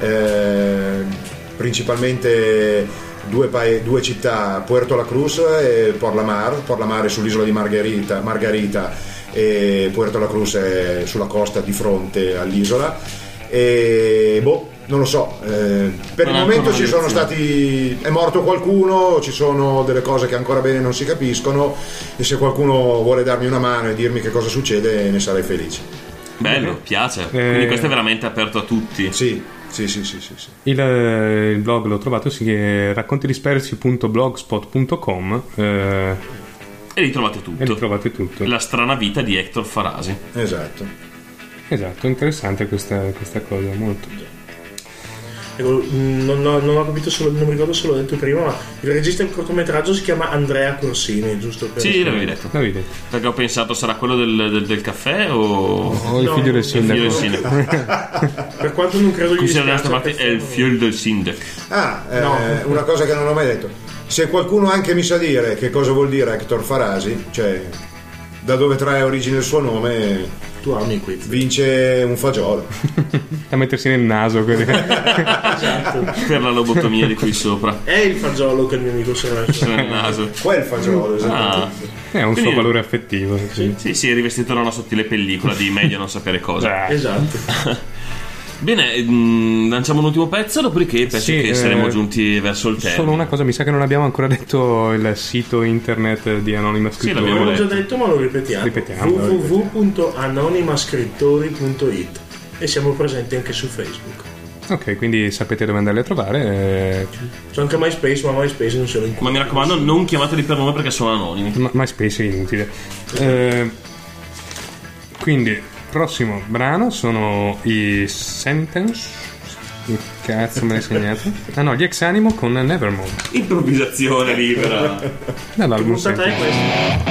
eh, principalmente due, pae- due città, Puerto La Cruz e Port La Mar. Port La Mar è sull'isola di Margherita, Margarita e Puerto La Cruz è sulla costa di fronte all'isola. E boh, non lo so, eh, per il Non è momento ci sono stati è morto qualcuno, ci sono delle cose che ancora bene non si capiscono e se qualcuno vuole darmi una mano e dirmi che cosa succede ne sarei felice. Bello, piace. Quindi questo è veramente aperto a tutti. Sì, sì, sì, sì, sì, sì. Il, eh, il blog l'ho trovato, si chiama raccontidispersi.blogspot.com eh, E lì trovate e tutto. lì trovate tutto. La strana vita di Hector Farasi. Esatto. Esatto, interessante questa, questa cosa, molto. Ecco, mh, non, ho, non ho capito solo, non mi ricordo se l'ho detto prima, ma il regista del cortometraggio si chiama Andrea Corsini, giusto? Per Sì, l'avevi detto. Davide, Perché ho pensato sarà quello del, del- del caffè o. ho il No, figlio del il figlio del sindaco. sindaco. Per quanto non credo gli Come si da dispiaccia parte è il figlio del sindaco. Ah, eh, No. una cosa che non ho mai detto. Se qualcuno anche mi sa dire che cosa vuol dire Hector Farasi, cioè da dove trae origine il suo nome, Tu ami qui. vince un fagiolo. Da mettersi nel naso. così. Per la lobotomia di qui sopra. È il fagiolo che il mio amico messo Nel naso. Quel fagiolo, Ah, esattamente. È un suo Quindi- valore affettivo. Sì. sì, sì, è rivestito da una sottile pellicola di meglio non sapere cosa. Esatto. Bene, mm, lanciamo un ultimo pezzo, dopodiché penso Sì, che eh, saremo giunti verso il Solo termine. una cosa, mi sa che non abbiamo ancora detto il sito internet di Anonima Scrittore. l'abbiamo L'abbiamo già detto. ma lo ripetiamo. Ripetiamo. www.anonimascrittori.it e siamo presenti anche su Facebook. Ok, quindi sapete dove andarli a trovare. eh, C'è anche MySpace, ma MySpace non se lo Ma mi raccomando, non chiamateli per nome perché sono anonimi. Ma MySpace è inutile. Eh, quindi, prossimo brano sono i Sentence. Che cazzo me l'hai segnato? Ah no, gli ex animo con Nevermore. Improvvisazione libera. Dall'album Sentence.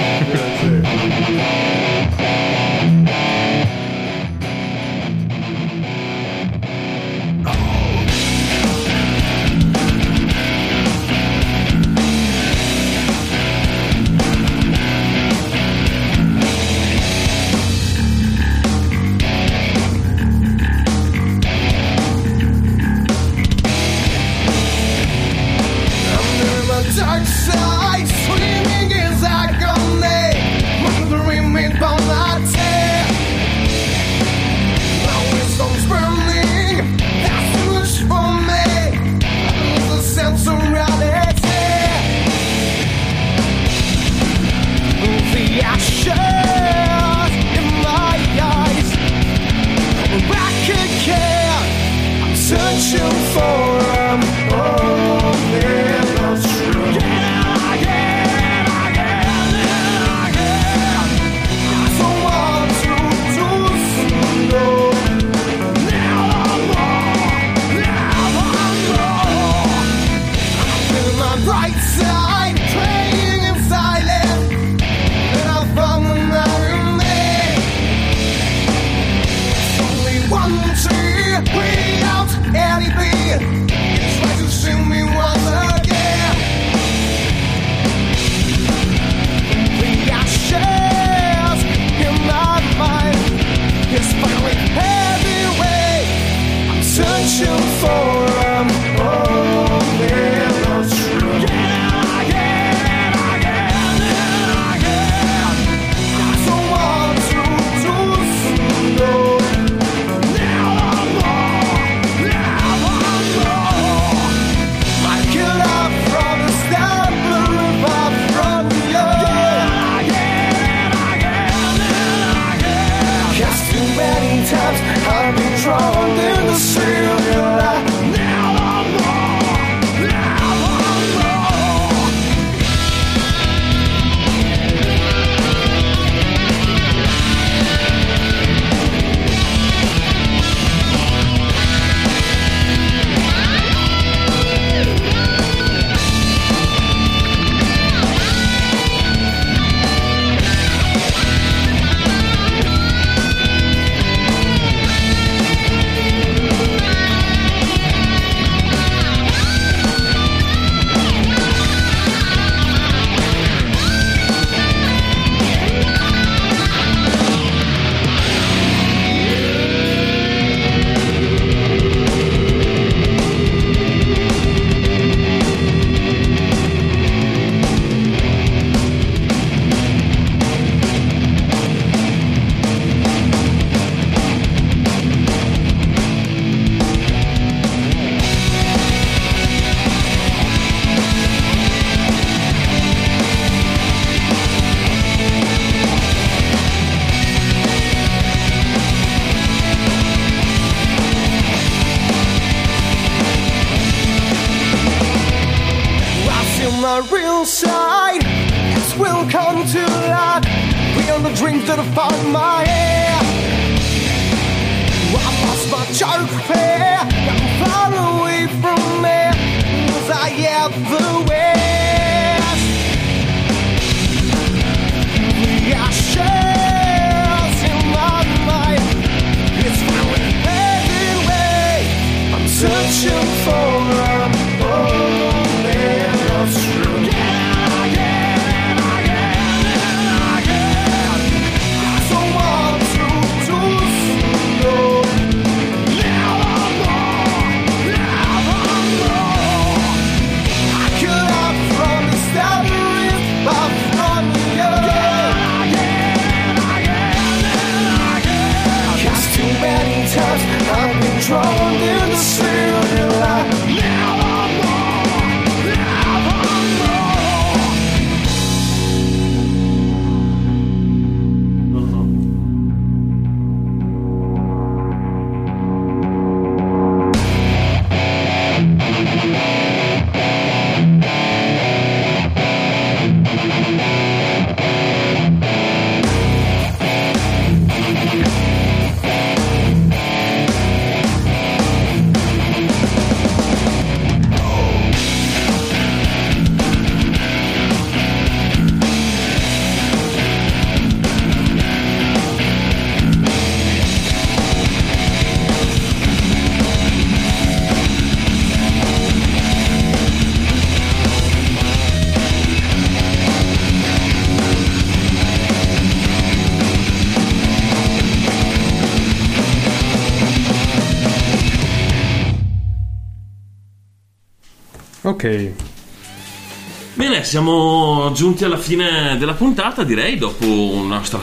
Siamo giunti alla fine della puntata, direi, dopo una nostra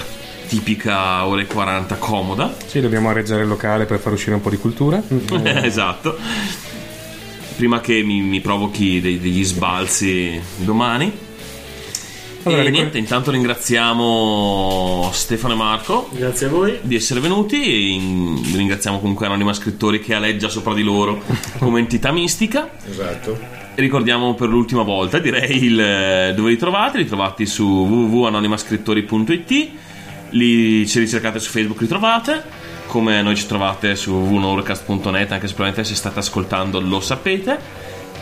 tipica ore e 40 comoda. sì, dobbiamo arreggiare il locale per far uscire un po' di cultura. esatto. Prima che mi, mi provochi dei- degli sbalzi domani. Allora, e ricor- niente, intanto ringraziamo Stefano e Marco Grazie a voi. di essere venuti e in- ringraziamo comunque Anonima Scrittori che aleggia sopra di loro come entità mistica. Esatto. Ricordiamo per l'ultima volta, direi, il, dove li trovate. Li trovate su www.anonimascrittori.it. Li ci ricercate su Facebook, li trovate. Come noi ci trovate su www.norecast.net, anche se probabilmente se state ascoltando lo sapete.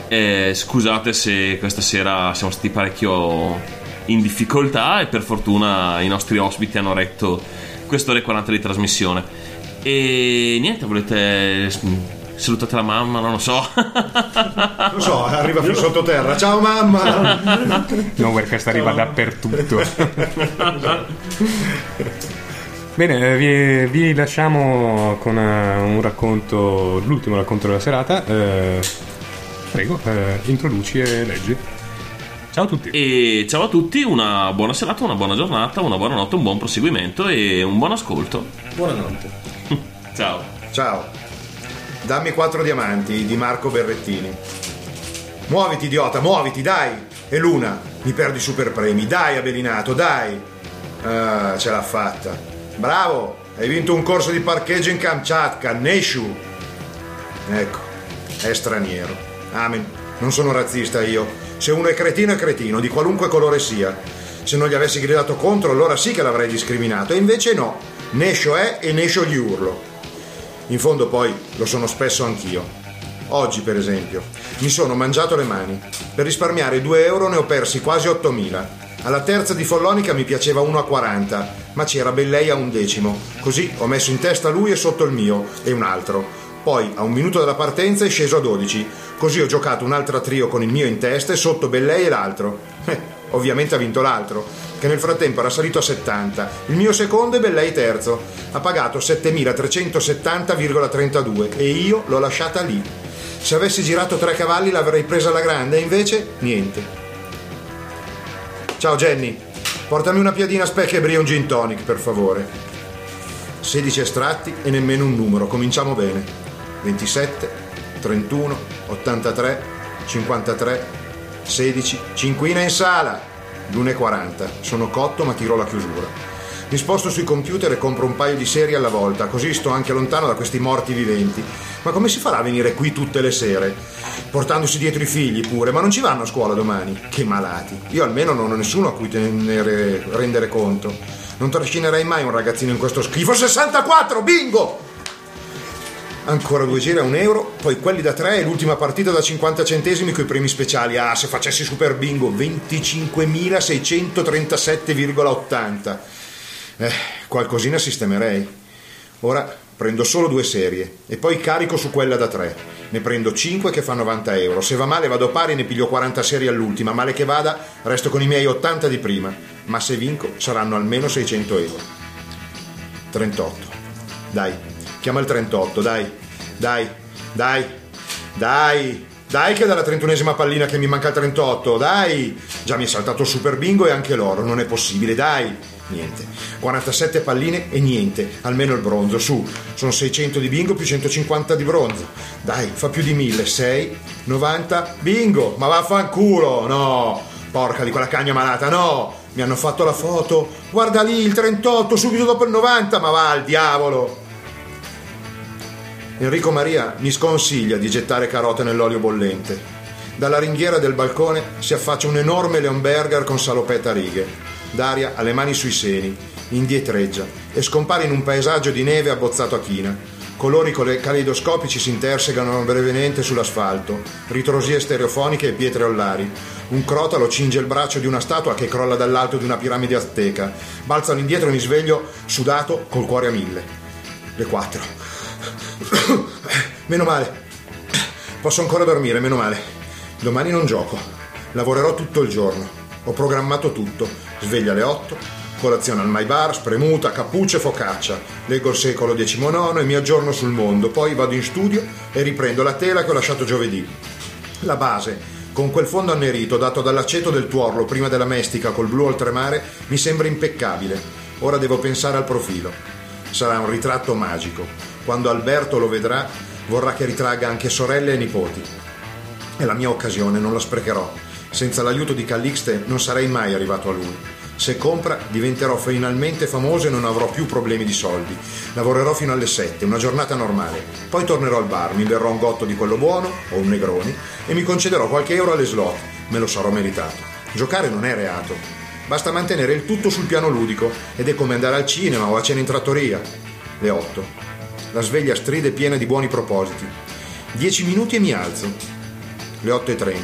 Eh, scusate se questa sera siamo stati parecchio in difficoltà e per fortuna i nostri ospiti hanno retto quest'ora e 40 di trasmissione. E niente, volete mm, salutate la mamma, non lo so. Non so, arriva fino sottoterra. Ciao mamma! Nowherecast arriva dappertutto. Bene, eh, vi, vi lasciamo con eh, un racconto, l'ultimo racconto della serata. Eh, prego, eh, introduci e leggi. Ciao a tutti. E ciao a tutti, una buona serata, una buona giornata, una buona notte, un buon proseguimento e un buon ascolto. Buonanotte. Ciao. Ciao. Dammi quattro diamanti di Marco Berrettini. Muoviti, idiota, muoviti, dai! E Luna, mi perdi i super premi. Dai, Abelinato, dai! Ah, ce l'ha fatta. Bravo! Hai vinto un corso di parcheggio in Kamchatka, Neshu! Ecco, è straniero. Amen. Non sono razzista io. Se uno è cretino è cretino, di qualunque colore sia. Se non gli avessi gridato contro, allora sì che l'avrei discriminato. E invece no. Nescio è e Nescio gli urlo. In fondo poi lo sono spesso anch'io. Oggi, per esempio, mi sono mangiato le mani. Per risparmiare 2 euro ne ho persi quasi 8.000. Alla terza di Follonica mi piaceva 1,40, ma c'era Bellei a un decimo. Così ho messo in testa lui e sotto il mio, e un altro. Poi, a un minuto dalla partenza, è sceso a 12. Così ho giocato un'altra trio con il mio in testa e sotto Bellei e l'altro. Ovviamente ha vinto l'altro, che nel frattempo era salito a 70. Il mio secondo e Bellei terzo. Ha pagato 7.370,32 e io l'ho lasciata lì. Se avessi girato tre cavalli l'avrei presa alla grande, invece niente. Ciao Jenny, portami una piadina specchia e bria un gin tonic, per favore. 16 estratti e nemmeno un numero, cominciamo bene. 27, 31, 83, 53, 16, cinquina in sala. L'1.40, sono cotto ma tiro la chiusura. Mi sposto sui computer e compro un paio di serie alla volta, così sto anche lontano da questi morti viventi. Ma come si farà a venire qui tutte le sere? Portandosi dietro i figli pure, ma non ci vanno a scuola domani? Che malati. Io almeno non ho nessuno a cui tenere, rendere conto. Non trascinerei mai un ragazzino in questo schifo. 64, bingo! Ancora due giri a un euro, poi quelli da 3 e l'ultima partita da 50 centesimi con i premi speciali. Ah, se facessi super bingo, 25.637,80. Eh, qualcosina sistemerei. Ora prendo solo due serie e poi carico su quella da 3. Ne prendo 5 che fa 90 euro. Se va male vado pari e ne piglio 40 serie all'ultima. Male che vada, resto con i miei 80 di prima. Ma se vinco saranno almeno 600 euro. 38. Dai, chiama il 38, dai. Dai, dai, dai. Dai che dalla 31esima pallina che mi manca il 38, dai! Già mi è saltato super bingo e anche l'oro, non è possibile, dai! Niente. 47 palline e niente, almeno il bronzo, su. Sono 600 di bingo più 150 di bronzo. Dai, fa più di 1000, 6, 90, bingo! Ma vaffanculo, no! Porca di quella cagna malata, no! Mi hanno fatto la foto, guarda lì il 38 subito dopo il 90, ma va al diavolo! Enrico Maria mi sconsiglia di gettare carote nell'olio bollente. Dalla ringhiera del balcone si affaccia un enorme Leonberger con salopetta a righe. Daria ha le mani sui seni, indietreggia e scompare in un paesaggio di neve abbozzato a china. Colori caleidoscopici si intersecano brevemente sull'asfalto, ritrosie stereofoniche e pietre ollari. Un crotalo cinge il braccio di una statua che crolla dall'alto di una piramide azteca. Balzo all'indietro e mi sveglio sudato col cuore a mille. Le quattro. Meno male. Posso ancora dormire, meno male. Domani non gioco. Lavorerò tutto il giorno. Ho programmato tutto. Sveglia alle 8, colazione al My Bar, spremuta, cappuccio e focaccia. Leggo il secolo XIX e mi aggiorno sul mondo. Poi vado in studio e riprendo la tela che ho lasciato giovedì. La base, Con quel fondo annerito dato dall'aceto del tuorlo prima della mestica col blu oltremare mi sembra impeccabile. Ora devo pensare al profilo. Sarà un ritratto magico. Quando Alberto lo vedrà, vorrà che ritragga anche sorelle e nipoti. È la mia occasione, non la sprecherò. Senza l'aiuto di Callixte non sarei mai arrivato a lui. Se compra, diventerò finalmente famoso e non avrò più problemi di soldi. Lavorerò fino alle 7, una giornata normale. Poi tornerò al bar, mi berrò un gotto di quello buono, o un negroni, e mi concederò qualche euro alle slot. Me lo sarò meritato. Giocare non è reato. Basta mantenere il tutto sul piano ludico, ed è come andare al cinema o a cena in trattoria. Le 8. La sveglia stride piena di buoni propositi. 10 minuti e mi alzo. Le 8.30.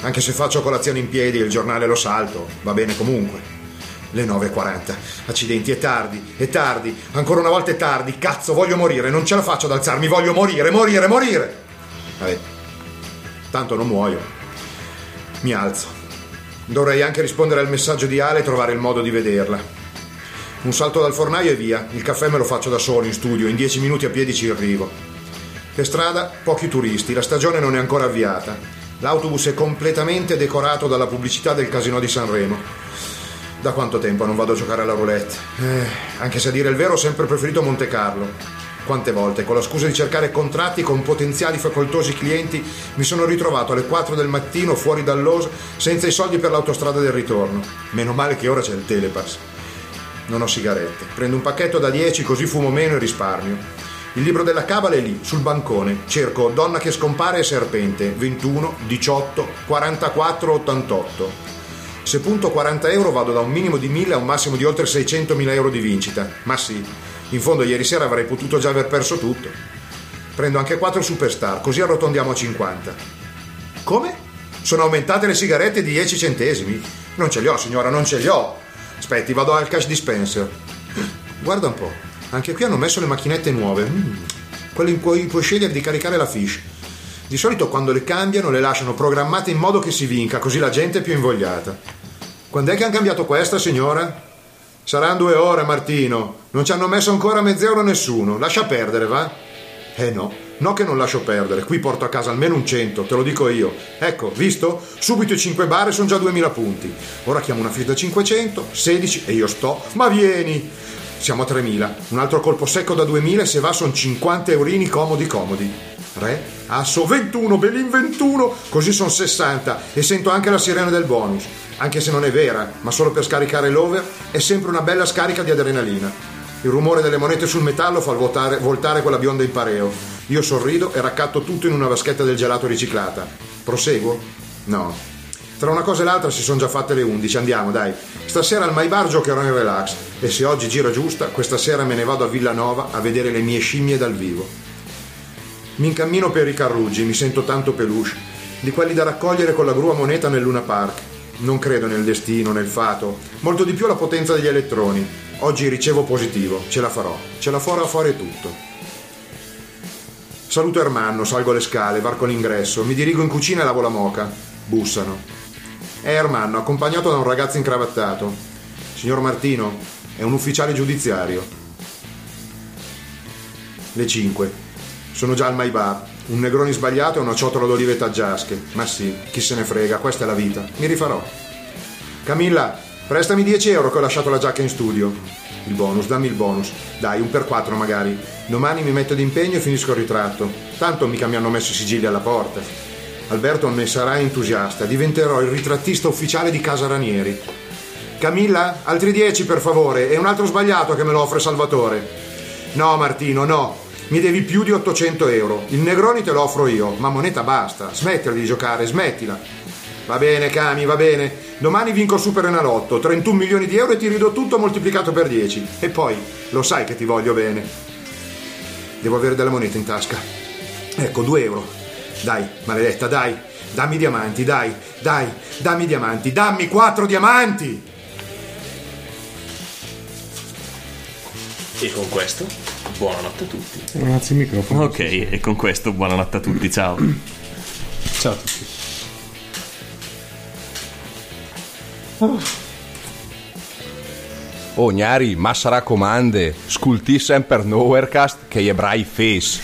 Anche se faccio colazione in piedi e il giornale lo salto, va bene comunque. Le 9.40. Accidenti, è tardi, è tardi, ancora una volta è tardi. Cazzo, voglio morire, non ce la faccio ad alzarmi, voglio morire, morire, morire. Vabbè, tanto non muoio. Mi alzo. Dovrei anche rispondere al messaggio di Ale e trovare il modo di vederla. Un salto dal fornaio e via. Il caffè me lo faccio da solo in studio, in 10 minuti a piedi ci arrivo. Per strada pochi turisti, la stagione non è ancora avviata. L'autobus è completamente decorato dalla pubblicità del casino di Sanremo. Da quanto tempo non vado a giocare alla roulette? Eh, anche se a dire il vero ho sempre preferito Monte Carlo. Quante volte, con la scusa di cercare contratti con potenziali facoltosi clienti, mi sono ritrovato alle 4 del mattino fuori dall'OS senza i soldi per l'autostrada del ritorno. Meno male che ora c'è il telepass. Non ho sigarette. Prendo un pacchetto da 10 così fumo meno e risparmio. Il libro della cabala è lì, sul bancone. Cerco Donna che scompare e serpente. 21, 18, 44, 88. Se punto 40 euro vado da un minimo di 1000 a un massimo di oltre 600.000 euro di vincita. Ma sì, in fondo ieri sera avrei potuto già aver perso tutto. Prendo anche 4 superstar, così arrotondiamo a 50. Come? Sono aumentate le sigarette di 10 centesimi? Non ce li ho, signora, non ce li ho. Aspetti, vado al cash dispenser. Guarda un po', anche qui hanno messo le macchinette nuove. Mm, quelle in cui puoi scegliere di caricare la fish. Di solito quando le cambiano le lasciano programmate in modo che si vinca, così la gente è più invogliata. Quando è che hanno cambiato questa, signora? Saranno due ore, Martino. Non ci hanno messo ancora mezz'euro nessuno. Lascia perdere, va? Eh no, no che non lascio perdere. Qui porto a casa almeno un 100, te lo dico io. Ecco, visto? Subito i 5 bar e sono già 2000 punti. Ora chiamo una fish da 500, 16 e io sto. Ma vieni! Siamo a 3000. Un altro colpo secco da 2000 e se va sono 50 eurini comodi comodi. Re, asso 21, Belin 21, così sono 60 e sento anche la sirena del bonus. Anche se non è vera, ma solo per scaricare l'over, è sempre una bella scarica di adrenalina. Il rumore delle monete sul metallo fa voltare, voltare quella bionda in pareo. Io sorrido e raccatto tutto in una vaschetta del gelato riciclata. Proseguo? No. Tra una cosa e l'altra si sono già fatte le 11, andiamo dai. Stasera al My Bar giocherò in relax e se oggi gira giusta, questa sera me ne vado a Villanova a vedere le mie scimmie dal vivo. Mi incammino per i carruggi, mi sento tanto peluche, di quelli da raccogliere con la gru a moneta nel Luna Park. Non credo nel destino, nel fato, molto di più alla potenza degli elettroni. Oggi ricevo positivo, ce la farò, ce la farò a fare tutto. Saluto Ermanno, salgo le scale, varco l'ingresso, mi dirigo in cucina e lavo la moca. Bussano. È Ermanno, accompagnato da un ragazzo incravattato. Signor Martino, è un ufficiale giudiziario. Le 5. Sono già al My Bar. Un negroni sbagliato e una ciotola d'olive taggiasche. Ma sì, chi se ne frega, questa è la vita. Mi rifarò. Camilla, prestami 10 euro che ho lasciato la giacca in studio. Il bonus, dammi il bonus. Dai, un per quattro magari. Domani mi metto d'impegno e finisco il ritratto. Tanto mica mi hanno messo i sigilli alla porta. Alberto ne sarà entusiasta. Diventerò il ritrattista ufficiale di Casa Ranieri. Camilla, altri 10 per favore. E un altro sbagliato che me lo offre Salvatore. No, Martino, no. Mi devi più di 800 euro. Il Negroni te lo offro io, ma moneta basta. Smettila di giocare, smettila. Va bene, Cami, va bene. Domani vinco il Super Enalotto, 31 milioni di euro e ti ridò tutto moltiplicato per 10. E poi, lo sai che ti voglio bene. Devo avere della moneta in tasca. Ecco, 2 euro. Dai, maledetta, dai. Dammi diamanti, dai, dai, dammi diamanti, dammi 4 diamanti! E con questo, buonanotte a tutti. Grazie il microfono. Ok, e con questo, buonanotte a tutti, ciao. Ciao a tutti. Oh, Gnari, massa raccomande, sculti sempre Nowherecast che gli ebrai face.